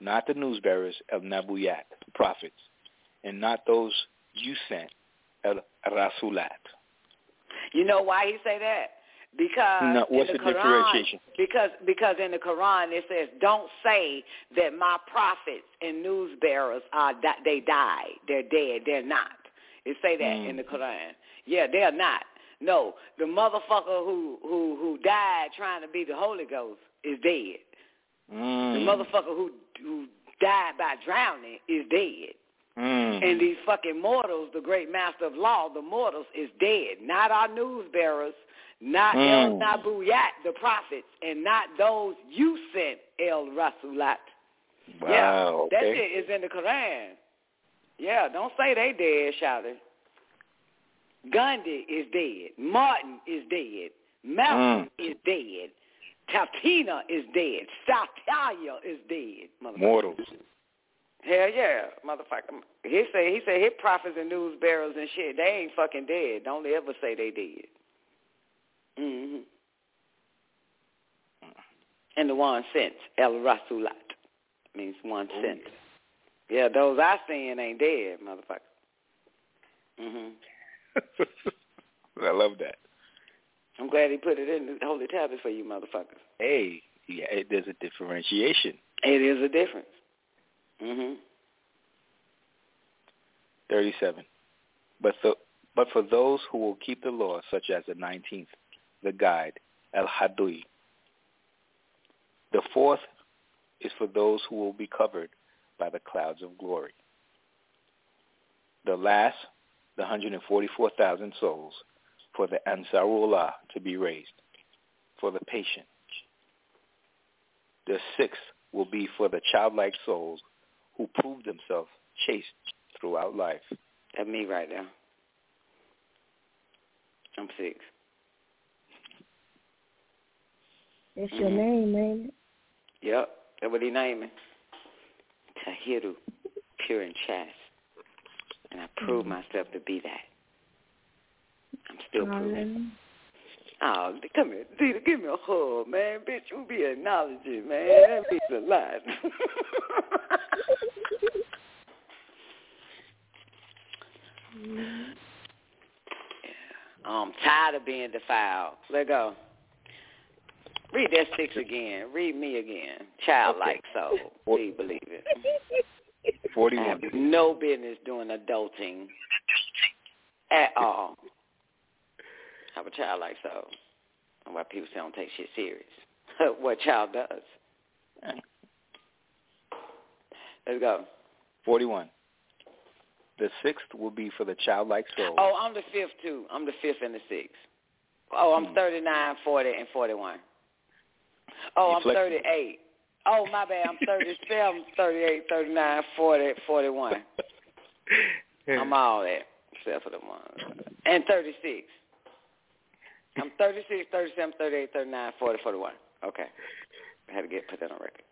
not the newsbearers of Nabuyat, the prophets, and not those you sent, El Rasulat. You know why he say that? Because No, what's in the, the Quran, differentiation? Because because in the Quran it says, "Don't say that my prophets and news bearers are di- they died, they're dead, they're not." It say that Mm. in the Quran. Yeah, they're not. No, the motherfucker who who who died trying to be the Holy Ghost is dead. Mm. The motherfucker who who died by drowning is dead. Mm. And these fucking mortals, the great master of law, the mortals is dead. Not our news bearers, not El Mm. Nabuyat, the prophets, and not those you sent, El Rasulat. wow. yeah, that okay. shit is in the Quran. Yeah, don't say they dead, shout it. Gandhi is dead. Martin is dead. Malcolm is dead. Tatina is dead. Satalia is dead. motherfucker. Mortals. Hell yeah, motherfucker. He said he said his prophets and news bearers and shit, they ain't fucking dead. Don't ever say they dead. Mhm. And the one cent, El Rasulat, means one Ooh. cent. Yeah, those I seen ain't dead, motherfucker. Mhm. [laughs] I love that. I'm glad he put it in the holy tablets for you, motherfuckers. Hey, yeah, it, there's a differentiation. It is a difference. Mhm. 37. But, th- but for those who will keep the law, such as the 19th, the guide, El Hadui. The fourth is for those who will be covered by the clouds of glory. The last, the 144,000 souls, for the Ansarullah to be raised, for the patient. The sixth will be for the childlike souls who prove themselves chaste throughout life. That's me right now. I'm six. That's your Mhm. name, ain't it? Yep. That's what he naming. Tahiru, pure and chaste. And I prove myself to be that. I'm still proving. Hallelujah. Oh, come here. Dita, give me a hug, man. Bitch, you be acknowledging, man. That means a lot. [laughs] I'm tired of being defiled. Let go. Read that six again. Read me again. Childlike soul. Please believe it. [laughs] I 41. have no business doing adulting at all. Have a child like so. And why people say don't take shit serious. [laughs] what child does. [laughs] Let's go. 41. The sixth will be for the childlike soul. Oh, I'm the fifth too. I'm the fifth and the sixth. Oh, I'm Hmm. 39, 40, and 41. Oh, You I'm flexible. 38. Oh, my bad. I'm 37, 38, 39, 40, 41. [laughs] I'm all that except for the one. And 36. I'm 36, 37, 38, 39, 40, 41. Okay. I had to get put that on record.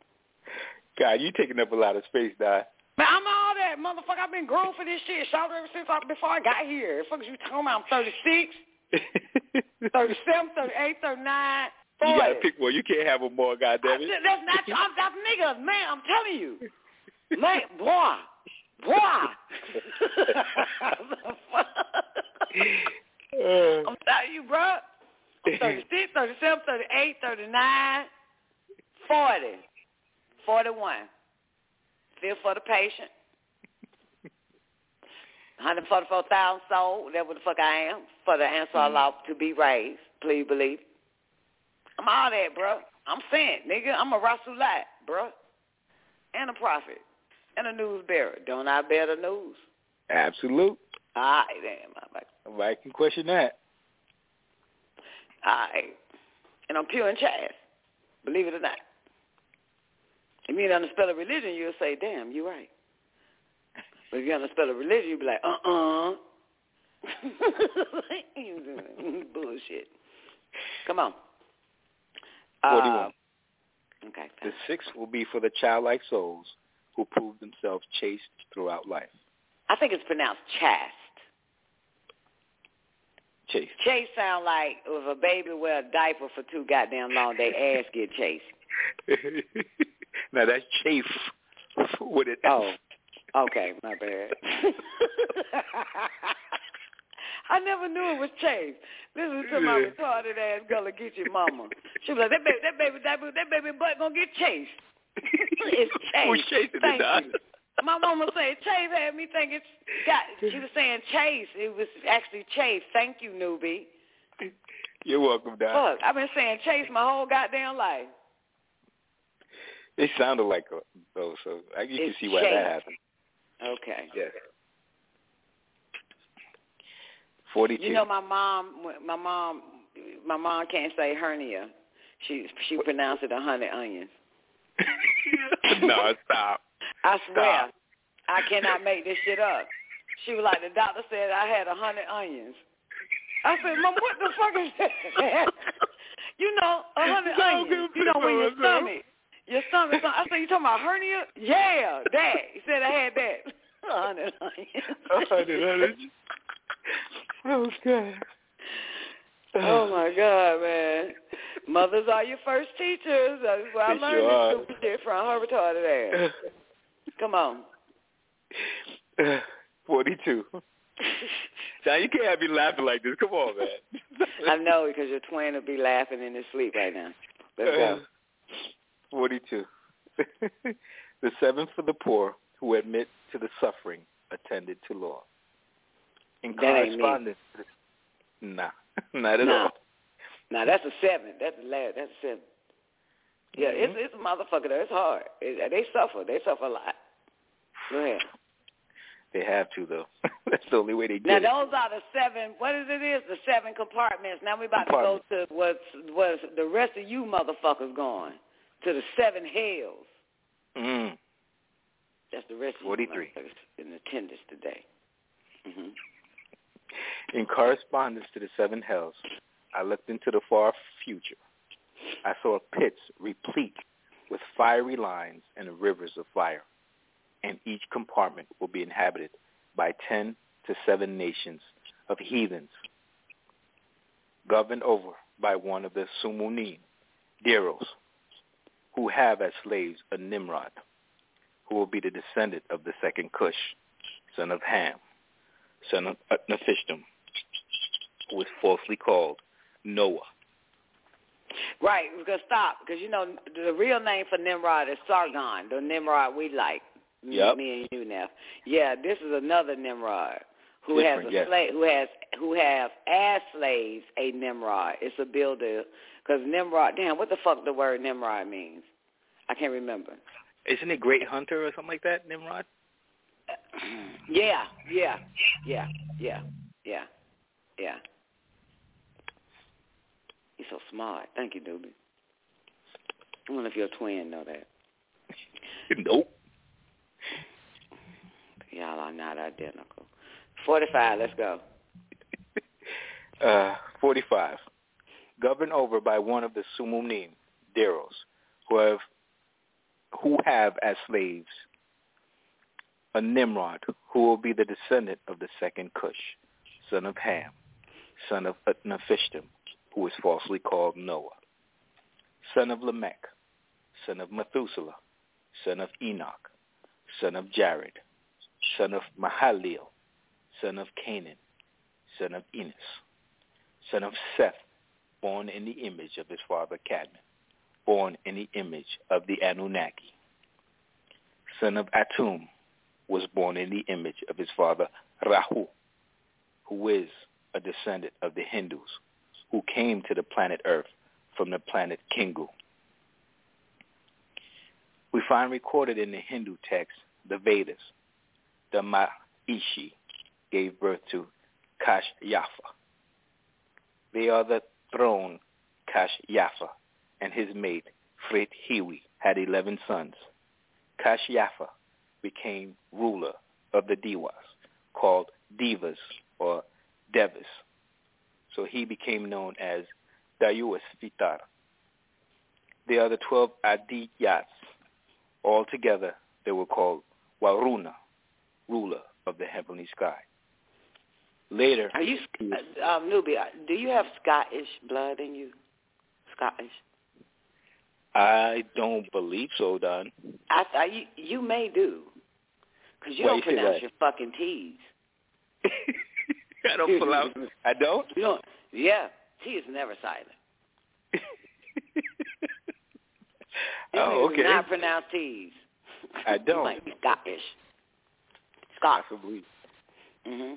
God, you taking up a lot of space, Di. Man, I'm all that, motherfucker. I've been growing for this shit. Shout ever since I, before I got here. Fuck is you talking about? I'm 36, [laughs] 37, 38, 39, 40. You got to pick one. You can't have them more, I goddamn it. that's not I'm, that's niggas, man. I'm telling you, man, boy, boy. [laughs] I'm telling you, bro. I'm 36, 37, 38, 39, 40, 41. Feel for the patient. 144,000 soul, that's what the fuck I am, for the Ansarullah mm-hmm. to be raised. Please believe. I'm all that, bro. I'm sent, nigga. I'm a Rasulat, bro. And a prophet. And a news bearer. Don't I bear the news? Absolute. All right, then, motherfucker. Nobody can question that. All right. And I'm pure and chaste. Believe it or not. If you spell a religion, you'll say, damn, you're right. But if you spell a religion, you'll be like, uh-uh. [laughs] You doing Bullshit. Come on. Uh, 41. okay. The sixth will be for the childlike souls who prove themselves chaste throughout life. I think it's pronounced chaste. Chaste. Chase sound like if a baby wear a diaper for too goddamn long, they ass get chased. [laughs] now that's chafe [laughs] with an Oh, okay, my bad. [laughs] I never knew it was Chase. Listen to my retarded ass get your mama. She was like, that baby, that baby, that baby, that baby butt gonna get chased. [laughs] it's Chase. Who's chasing Thank you. My mama said Chase had me thinking. Got, she was saying Chase. It was actually Chase. Thank you, newbie. You're welcome, Doc. Fuck, I've been saying Chase my whole goddamn life. They sounded like uh, those, so I, you can see why chaste. that happened. Okay. Yes. Forty-two. You know, my mom, my mom, my mom can't say hernia. She she pronounced it a hundred onions. [laughs] no, stop. I swear, Stop. I cannot make this shit up. She was like, the doctor said I had a hundred onions. I said, Mom, what the fuck is that? [laughs] you know, a hundred No, onions. You know, when your stomach, your stomach. I said, you talking about hernia? Yeah, that. He said I had that. [laughs] A hundred onions. A hundred, hundred. Oh Oh my God, man. Mothers are your first teachers. That's where I learned this stupid shit from her retarded ass. Come on. [laughs] 42. John, you can't have me laughing like this. Come on, man. I know because your twin will be laughing in his sleep right now. Let's go. [laughs] 42. [laughs] the seven for the poor who admit to the suffering attended to law. In That ain't me. correspondence to the, nah, [laughs] not at Nah. all. Now that's a seven. That's the last. That's a seven. Yeah, it's Mhm. it's a motherfucker. Though. It's hard. It, they suffer. They suffer a lot. Go ahead. They have to though. [laughs] That's the only way they Now get it. those are the seven. What is it? Is the seven compartments? Now we about to go to what's what's the rest of you motherfuckers going to the seven hells. Mm. That's the rest of 43. you motherfuckers in attendance today. hmm In correspondence to the seven hells, I looked into the far future. I saw pits replete with fiery lines and rivers of fire, and each compartment will be inhabited by ten to seven nations of heathens, governed over by one of the Sumunim, Deros, who have as slaves a Nimrod, who will be the descendant of the second Cush, son of Ham, son of Nephishtim, who is falsely called Noah. Right, we're gonna stop because you know the real name for Nimrod is Sargon, the Nimrod we like. me- Yep. Me and you, Neff. Yeah, this is another Nimrod who has a yes. slave, who has who have as slaves a Nimrod. It's a builder because Nimrod. Damn, what the fuck the word Nimrod means? I can't remember. Isn't it Great Hunter or something like that, Nimrod? Yeah, yeah, yeah, yeah, yeah, yeah. You're so smart. Thank you, Doobie. I wonder if your twin know that. [laughs] nope. Y'all are not identical. Forty-five. Let's go. [laughs] Uh, 45. Governed over by one of the Sumunim, Deros, who have, who have as slaves a Nimrod, who will be the descendant of the second Cush, son of Ham, son of Nephishtim, who is falsely called Noah, son of Lamech, son of Methuselah, son of Enoch, son of Jared, son of Mahaleel, son of Canaan, son of Enos, son of Seth, born in the image of his father Cadman, born in the image of the Anunnaki, son of Atum, was born in the image of his father Rahu, who is a descendant of the Hindus, who came to the planet Earth from the planet Kingu. We find recorded in the Hindu text, the Vedas, the Mahishi gave birth to Kashyafa. They are the throne Kashyafa and his mate Frithiwi had 11 sons. Kashyafa became ruler of the Devas, called Devas or Devas. So he became known as Dayuas are the 12 Adityas. Altogether, they were called Varuna, ruler of the heavenly sky. Later, Are you uh, um, Do you have Scottish blood in you? Scottish. I don't believe so, Don. I, I you, you may do, because you don't you pronounce that? your fucking T's. [laughs] I don't pull out. [laughs] I don't. You don't. Yeah, T is never silent. [laughs] You oh, okay. do not pronounce T's. I don't. you might be Scottish. Scott. Possibly. Mhm.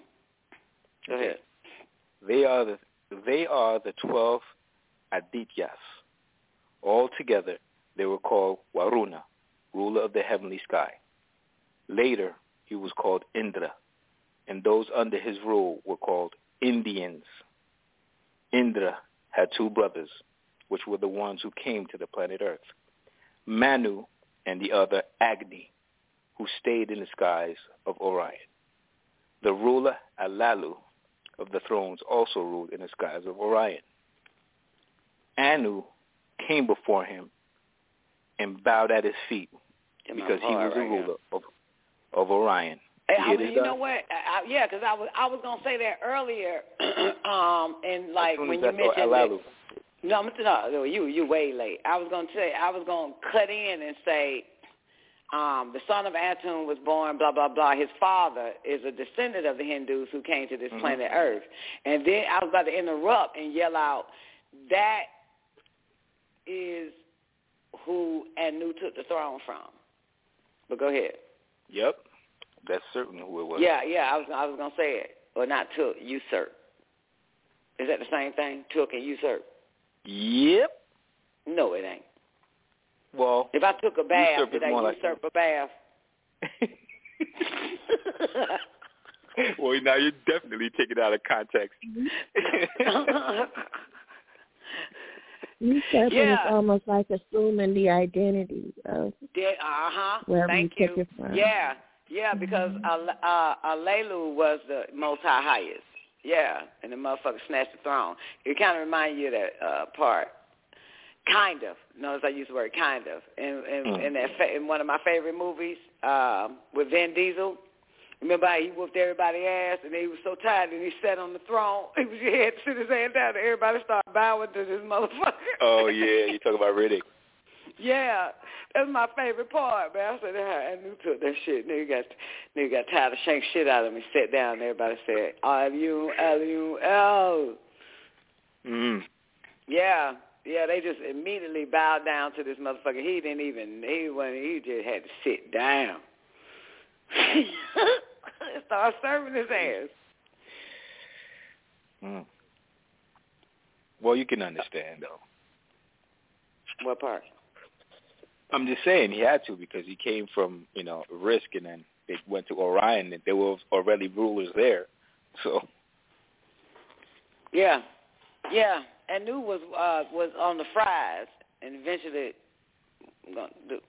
Go ahead. They are the they are the twelve Adityas. Altogether, they were called Varuna, ruler of the heavenly sky. Later, he was called Indra, and those under his rule were called Indians. Indra had two brothers, which were the ones who came to the planet Earth, Manu and the other Agni, who stayed in the skies of Orion. The ruler Alalu of the thrones also ruled in the skies of Orion. Anu came before him and bowed at his feet my because he was the right here. ruler of, of Orion. Hey, You I mean, you know what? I, I, yeah, because I was I was gonna say that earlier, [clears throat] um, and like when you mentioned Alalu, No, no, you you way late. I was gonna say I was gonna cut in and say um, the son of Atum was born, blah, blah, blah. His father is a descendant of the Hindus who came to this mm-hmm. planet Earth. And then I was about to interrupt and yell out, that is who Anu took the throne from. But go ahead. Yep. That's certainly who it was. Yeah, yeah, I was I was gonna say it. Or not took, usurp. Is that the same thing? Took and usurp? Yep. No, it ain't. Well, if I took a bath, did I usurp like... a bath? [laughs] well, now you're definitely taking it out of context. [laughs] [laughs] Usurping yeah. is almost like assuming the identity of uh-huh. wherever Thank you, you. it from. Yeah, yeah, because mm-hmm. uh, Alalu was the most high highest. Yeah, and the motherfucker snatched the throne. It kind of reminds you of that uh, part Kind of. Notice I use the word kind of. In in, mm. in that fa- in one of my favorite movies um, with Vin Diesel. Remember how he whooped everybody's ass and he was so tired and he sat on the throne. [laughs] He, was, he had to sit his hand down and everybody started bowing to this motherfucker. Oh [laughs] yeah, you talking about Riddick. yeah, that's my favorite part, man. I said, I knew took that shit. Nigga got nigga got tired of shank shit out of me. Sat down and everybody said, L U L U L. Mm. Yeah, yeah, they just immediately bowed down to this motherfucker. He didn't even he when he just had to sit down. [laughs] [laughs] Start serving his ass. Mm. Well, you can understand though. What part? I'm just saying he had to because he came from you know risk and then they went to Orion and there were already rulers there, so. Yeah, yeah, Anu was uh, was on the fries, and eventually gonna do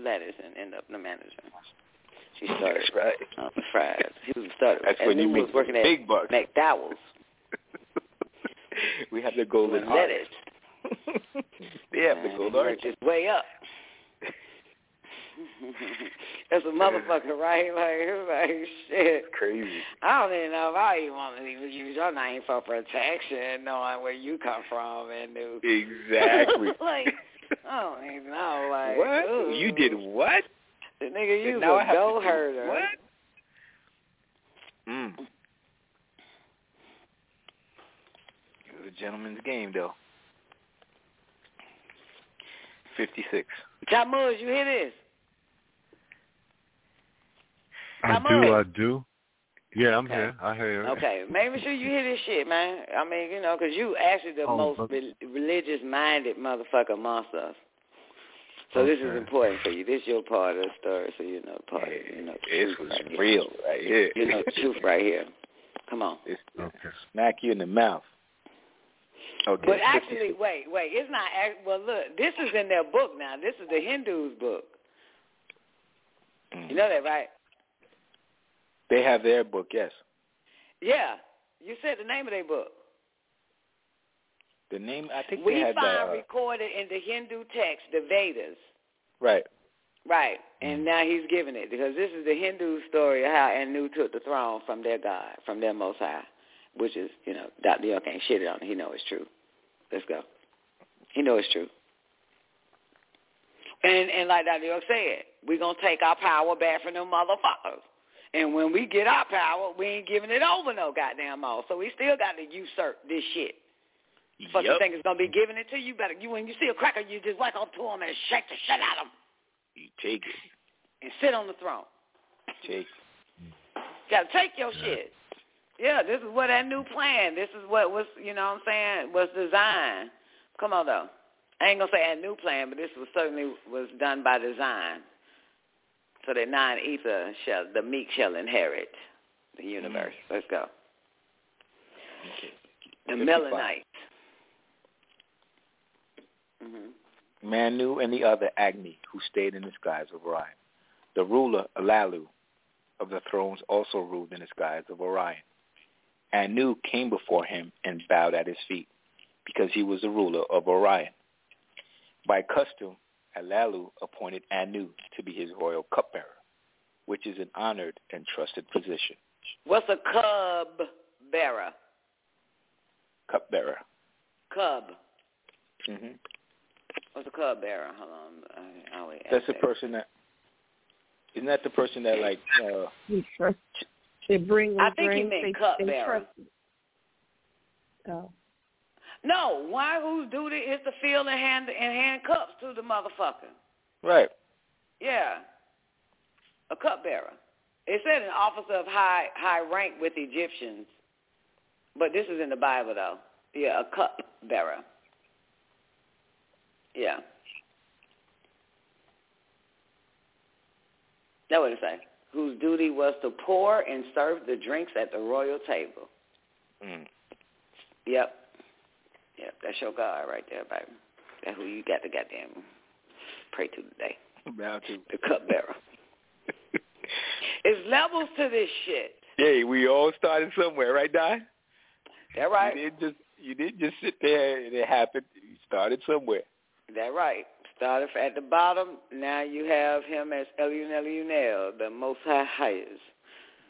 lettuce and end up the manager. She started [laughs] right. on the fries. He was started. That's when you was working big at bucks. McDowell's. [laughs] we have the golden lettuce. [laughs] they have the golden heart. His way up. That's a motherfucker, right? Like, like shit. Crazy. I don't even know if I even want to even use your name for protection, knowing where you come from and new. Exactly. like, I don't even know. Like, what? Ooh. You did what? The nigga, you now a go herder. What? Mm. It was a gentleman's game, though. Fifty-six. Jamuz, you hear this? I do, I do. Yeah, I'm okay. here. I hear. You. Okay, make sure you hear this shit, man. I mean, you know, because you actually the oh, most re- religious-minded motherfucker amongst us. So okay. this is important for you. This is your part of the story, so you know part. Yeah, you know, this was right real here. right here. You know the truth right here. Come on. It's, Okay. Smack you in the mouth. Okay. But actually, wait, wait. It's not. Well, look, this is in their book now. This is the Hindus' book. Mm. You know that, right? They have their book, yes. Yeah. You said the name of their book. The name, I think we they had find the, uh, recorded in the Hindu text, the Vedas. Right. Right, and now he's giving it because this is the Hindu story of how Anu took the throne from their God, from their Most High, which is, you know, Dr. York ain't shit on it. He know it's true. Let's go. He know it's true. And and like Dr. York said, we're gonna take our power back from them motherfuckers. And when we get our power, we ain't giving it over no goddamn all. So we still got to usurp this shit. Fucking yep. think it's gonna be giving it to you. Better you when you see a cracker, you just walk up to him and shake the shit out of him You take it. and sit on the throne. Take Got to take your shit. Yeah, this is what that new plan. This is what was you know what I'm saying was designed. Come on though. I ain't gonna say a new plan, but this was certainly was done by design so that nine ether shall, the meek shall inherit the universe. Mm. Let's go. Okay. The Melanites. Mm-hmm. Manu and the other Agni, who stayed in the skies of Orion. The ruler, Alalu, of the thrones also ruled in the skies of Orion. Anu came before him and bowed at his feet, because he was the ruler of Orion. By custom, Alalu appointed Anu to be his royal cupbearer, which is an honored and trusted position. What's a cub bearer? Cupbearer. Cub. Mhm. What's a cub bearer? Hold on. I, I always That's the that. person that. Isn't that the person that like? uh We trust. They bring. I think he drinks, meant they, cupbearer. they trust. Oh. No, why whose duty is to fill and hand and hand cups to the motherfucker? Right. Yeah. A cupbearer. It said an officer of high high rank with Egyptians. But this is in the Bible though. Yeah, a cupbearer. Yeah. That what it say. Whose duty was to pour and serve the drinks at the royal table. Mm. Yep. Yep, that's your God right there, baby. That's who you got to goddamn pray to today. [laughs] Bow to. The cupbearer. [laughs] It's levels to this shit. Hey, we all started somewhere, right, Don? That right. You didn't just you didn't just sit there and it happened. You started somewhere. That right. Started at the bottom. Now you have him as Elyon Elyon El, the Most High highest.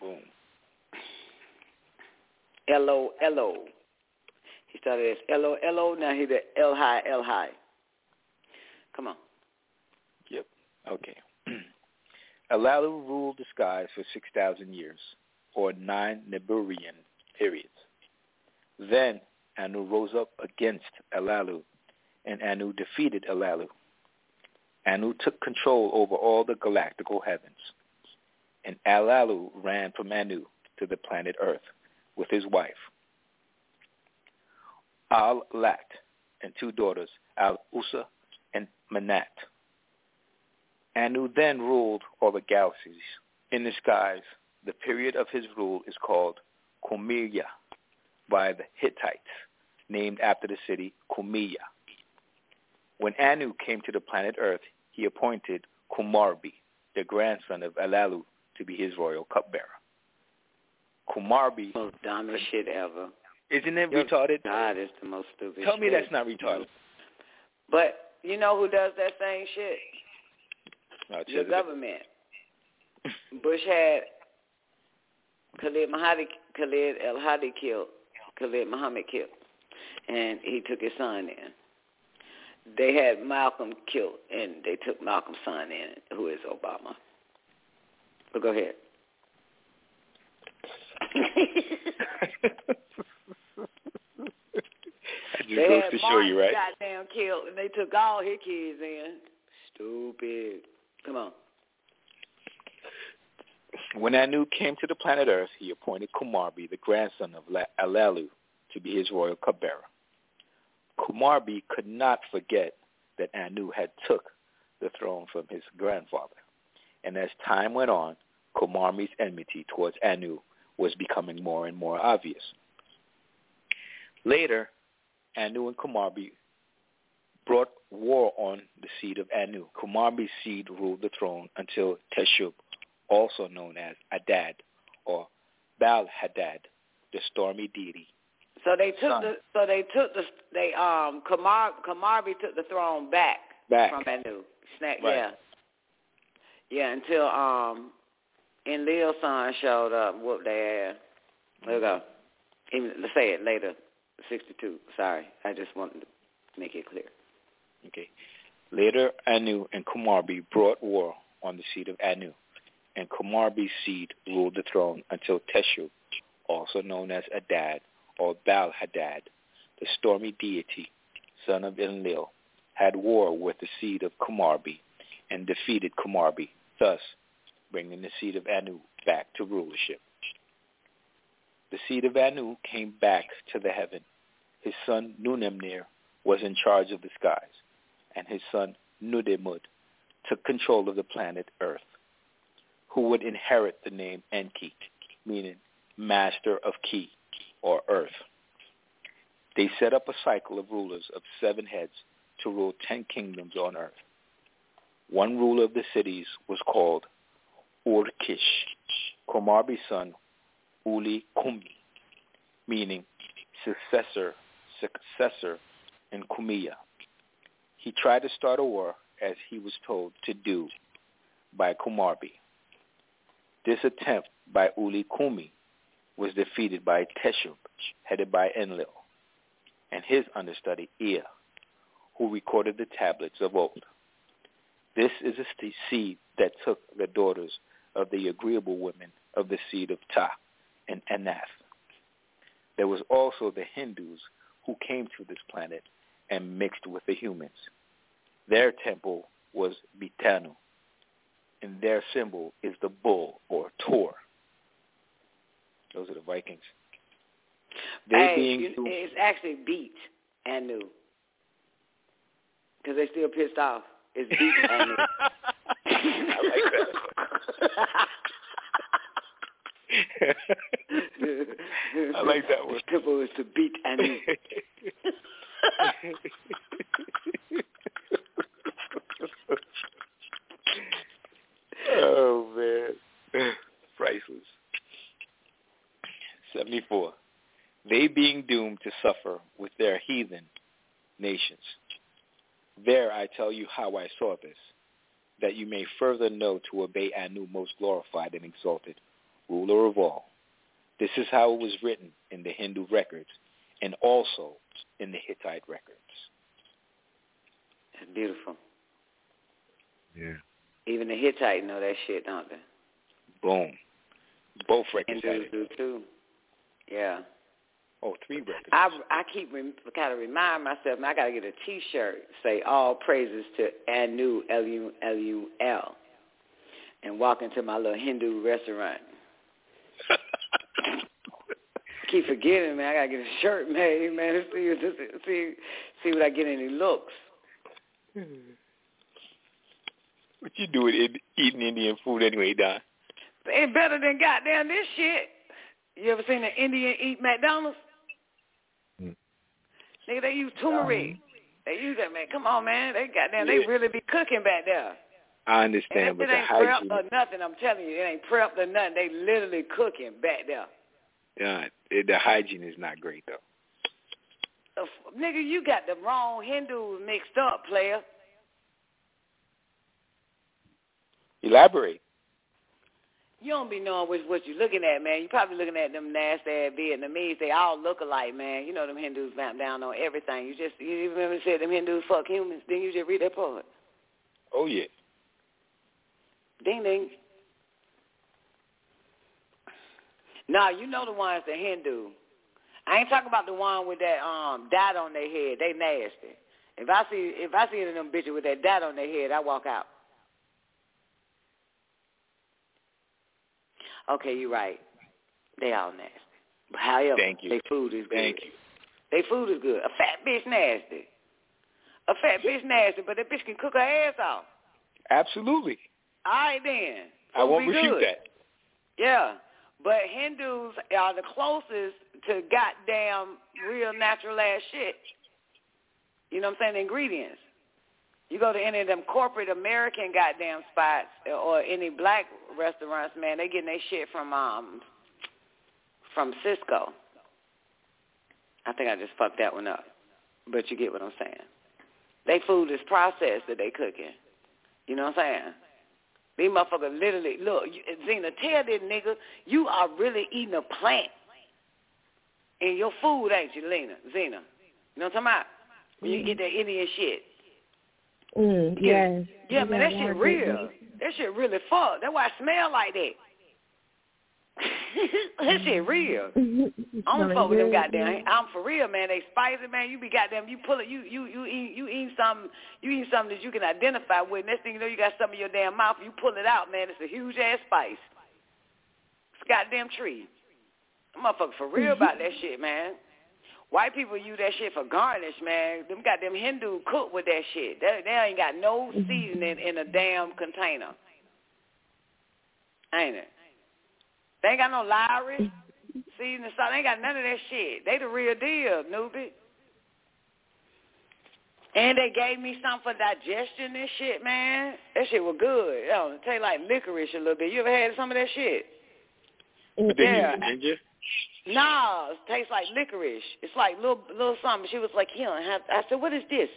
Boom. Elo Elo. He started as Elo Elo. Now he's the El High El High. Come on. Yep. Okay. [clears throat] Alalu ruled the skies for 6,000 years, or nine Niburian periods. Then Anu rose up against Alalu, and Anu defeated Alalu. Anu took control over all the galactical heavens, and Alalu ran from Anu to the planet Earth with his wife, Al-Lat, and two daughters, Al-Uzza and Manat. Anu then ruled all the galaxies in the skies. The period of his rule is called Kumiya by the Hittites, named after the city Kumiya. When Anu came to the planet Earth, he appointed Kumarbi, the grandson of Alalu, to be his royal cupbearer. Kumarbi, Most dumbest shit ever. isn't it Your retarded? God is the most stupid Tell me shit. that's not retarded. But you know who does that same shit? No, The government. Bush had Khalid Mahadi, Khalid El Hadi killed, Khalid Muhammad killed, and he took his son in. They had Malcolm killed, and they took Malcolm's son in, who is Obama. But go ahead. They goes to show you, right? goddamn killed, and they took all his kids in. Stupid. Come on. When Anu came to the planet Earth, he appointed Kumarbi, the grandson of La- Alalu, to be his royal cupbearer. Kumarbi could not forget that Anu had took the throne from his grandfather. And as time went on, Kumarbi's enmity towards Anu was becoming more and more obvious. Later, Anu and Kumarbi brought war on the seed of Anu. Kumarbi's seed ruled the throne until Teshub, also known as Adad or Baal Hadad, the stormy deity. So they took Son. the so they took the they um Kamar Kamarbi took the throne back, Back. from Anu. Snack Right. yeah. Yeah, until um Enlil's son showed up, whooped their ass. There we go. Even let's say it later. Sixty two. Sorry. I just wanted to make it clear. Okay. Later, Anu and Kumarbi brought war on the seed of Anu, and Kumarbi's seed ruled the throne until Teshu, also known as Adad or Baal Hadad, the stormy deity, son of Enlil, had war with the seed of Kumarbi and defeated Kumarbi, thus bringing the seed of Anu back to rulership. The seed of Anu came back to the heaven. His son Nunemnir was in charge of the skies and his son Nudemud took control of the planet Earth, who would inherit the name Enki, meaning master of Ki, or Earth. They set up a cycle of rulers of seven heads to rule ten kingdoms on Earth. One ruler of the cities was called Urkish, Kumarbi's son Uli Kumi, meaning successor, successor in Kumiya he tried to start a war as he was told to do by Kumarbi. This attempt by Uli Kumi was defeated by Teshub, headed by Enlil. and his understudy Ea, who recorded the tablets of old. This is a seed that took the daughters of the agreeable women of the seed of Ta and Anath. There was also the Hindus who came to this planet and mixed with the humans. Their temple was Bitanu, and their symbol is the bull or Tor. Those are the Vikings. They hey, being it's actually beat and new because they still pissed off. It's beat and new. I like that. I like that one. The temple is to beat and new. [laughs] oh man, priceless. 74. They being doomed to suffer with their heathen nations. There I tell you how I saw this, that you may further know to obey Anu most glorified and exalted, ruler of all. This is how it was written in the Hindu records and also in the Hittite records. That's beautiful. Yeah. Even the Hittite know that shit, don't they? Boom. Both records Hindus do too. Yeah. Oh, three records. I I keep re, kind of remind myself. Man I got to get a T-shirt say "All praises to Anu L U L U L," and walk into my little Hindu restaurant. [laughs] keep forgetting, man. I gotta get a shirt made, man. See see see what I get any looks. What you doing eating Indian food anyway, Don? Ain't better than goddamn this shit. You ever seen an Indian eat McDonald's? Mm. Nigga, they use turmeric. They use that, man. Come on, man. They goddamn, yeah. they really be cooking back there. I understand, and but it ain't the hygiene... prepped or nothing. I'm telling you, it ain't prepped or nothing. They literally cooking back there. Yeah, it, the hygiene is not great though. Uh, nigga, you got the wrong Hindus mixed up, player. Elaborate. You don't be knowing which what you're looking at, man. You're probably looking at them nasty ass Vietnamese. They all look alike, man. You know them Hindus vamp down on everything. You just you remember said them Hindus fuck humans. Then you just read that part. Oh yeah. Ding ding. Now you know the ones the Hindu. I ain't talking about the one with that um dot on their head. They nasty. If I see if I see any of them bitches with that dot on their head, I walk out. Okay, you're right. They all nasty. However, Thank you. their food is good. Thank you. Their food is good. A fat bitch nasty. A fat bitch nasty, but that bitch can cook her ass off. Absolutely. All right then. I won't refute good. that. Yeah. But Hindus are the closest to goddamn real natural ass shit. You know what I'm saying? The ingredients. You go to any of them corporate American goddamn spots or any black restaurants, man, they getting their shit from um from Sysco. I think I just fucked that one up. But you get what I'm saying. They food is processed that they cooking. You know what I'm saying? These motherfuckers literally, look, Zena, tell this nigga, you are really eating a plant in your food, ain't you, Lena? Zena. You know what I'm talking about? When you get that Indian shit. Mm, yes. Yeah, man, that shit real. That shit really fuck. That's why I smell like that. [laughs] that shit real. I don't fuck with them goddamn. I'm for real, man. They spicy, man. You be goddamn. You pull it. You you you eat you eat something. You eat something that you can identify with. Next thing you know, you got some in your damn mouth. You pull it out, man. It's a huge ass spice. It's a goddamn tree. I'm motherfucker for real about that shit, man. White people use that shit for garnish, man. Them goddamn Hindu cook with that shit. They, they ain't got no mm-hmm. seasoning in a damn container. Ain't it? They ain't got no Lawry seasoning salt. They ain't got none of that shit. They the real deal, newbie. And they gave me some for digestion and shit, man. That shit was good. It don't taste like licorice a little bit. You ever had some of that shit? Yeah. Did you? No, it tastes like licorice. It's like little little something. She was like, "Here, I said, "What is this?"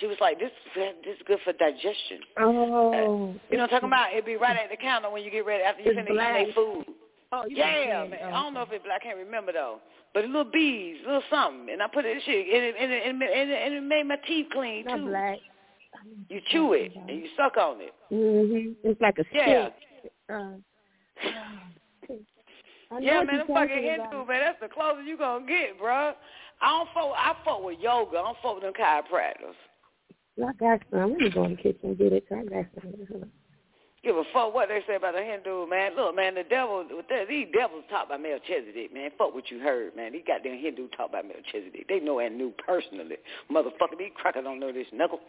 She was like, "This this is good for digestion." Oh, you know what I'm talking about? It'd be right at the counter when you get ready after you finish eating food. Oh, yeah, man. I don't know if it, I can't remember though. But little bees, little something, and I put it in shit, and it, and it, and it, and it, made my teeth clean too. black. You chew it and you suck on it. Mhm. It's like a Yeah. stick. Uh, [sighs] I Yeah, what man, you're them fucking talking Hindu, man, that's the closest you gonna get, bruh. I don't fuck. I fuck with yoga. I don't fuck with them chiropractors. I got some. Let me go in the kitchen and get it. I got some. Give a fuck what they say about the Hindu, man. Look, man, the devil, these devils talk by Melchizedek, man. Fuck what you heard, man. These goddamn Hindu talk by Melchizedek. They know and knew personally. Motherfucker, these crackers don't know this knuckle.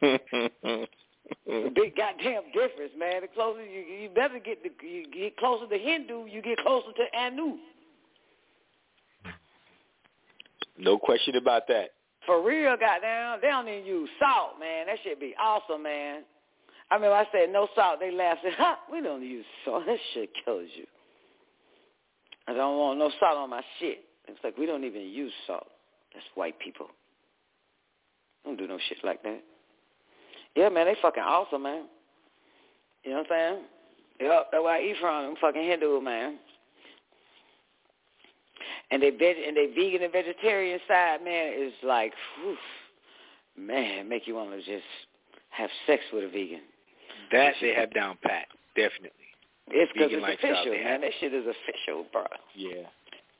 [laughs] [laughs] Big goddamn difference, man. The closer you, you better get the, you get closer to Hindu, you get closer to Anu. no question about that. For real, goddamn, they don't even use salt, man. That should be awesome, man. I remember I said no salt. They laughed. Said, "Ha, we don't use salt. [laughs] That shit kills you." I don't want no salt on my shit. It's like we don't even use salt. That's white people. Don't do no shit like that. Yeah, man, they fucking awesome, man. You know what I'm saying? Yep, that's where I eat from. them fucking Hindu, man. And they veg and they vegan and vegetarian side, man, is like, whew, man, make you want to just have sex with a vegan. That they have down pat, definitely. It's because it's official, man. have. That shit is official, bro. Yeah,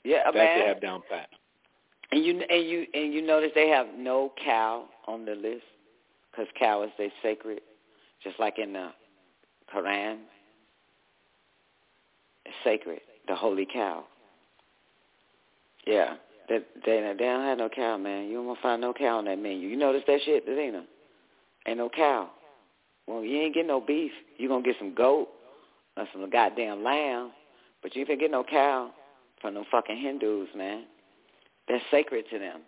Yeah, that man. they have down pat. And you and you and you notice they have no cow on the list because cow is they sacred, just like in the Quran. It's sacred, the holy cow. Yeah, they they, they don't have no cow, man. You won't find no cow on that menu. You notice that shit, there ain't no, cow. Well, you ain't get no beef. You gonna get some goat or some goddamn lamb, but you ain't gonna get no cow from them fucking Hindus, man. That's sacred to them.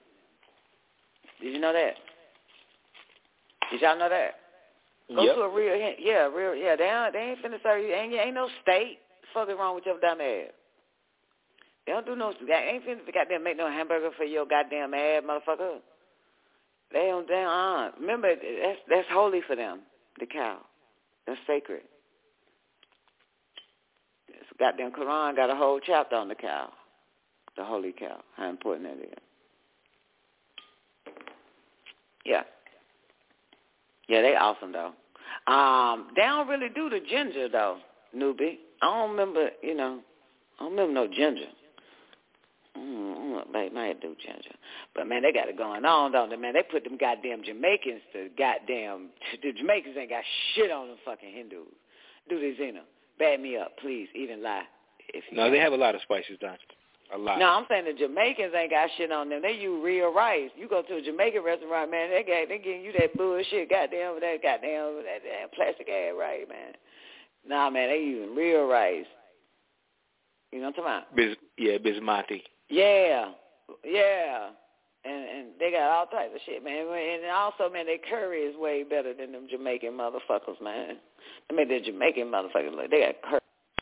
Did you know that? Did y'all know that? Go Yep. to a real, yeah, real, yeah. They ain't, they ain't finna serve you. Ain't, ain't no state. Fucking wrong with your dumb ass. They don't do no. They ain't finna goddamn make no hamburger for your goddamn ass, motherfucker. They don't. They uh. Remember, that's that's holy for them. The cow. That's sacred. This goddamn Quran got a whole chapter on the cow, the holy cow. How important that is. Yeah. Yeah, they awesome though. Um, they don't really do the ginger though, newbie. I don't remember, you know, I don't remember no ginger. Mm, they might do ginger, but man, they got it going on, don't they? Man, they put them goddamn Jamaicans to goddamn. [laughs] The Jamaicans ain't got shit on them fucking Hindus. Do this in them. Bad me up, please. Even lie. If you No, they have a lot of spices down. A lot. No, I'm saying the Jamaicans ain't got shit on them. They use real rice. You go to a Jamaican restaurant, man, they got they giving you that bullshit, goddamn that goddamn that damn plastic ass rice, man. Nah, man, they using real rice. You know what I'm talking about? Bis, yeah, bismati. Yeah, yeah. And and they got all types of shit, man. And also, man, their curry is way better than them Jamaican motherfuckers, man. I mean, the Jamaican motherfuckers, they got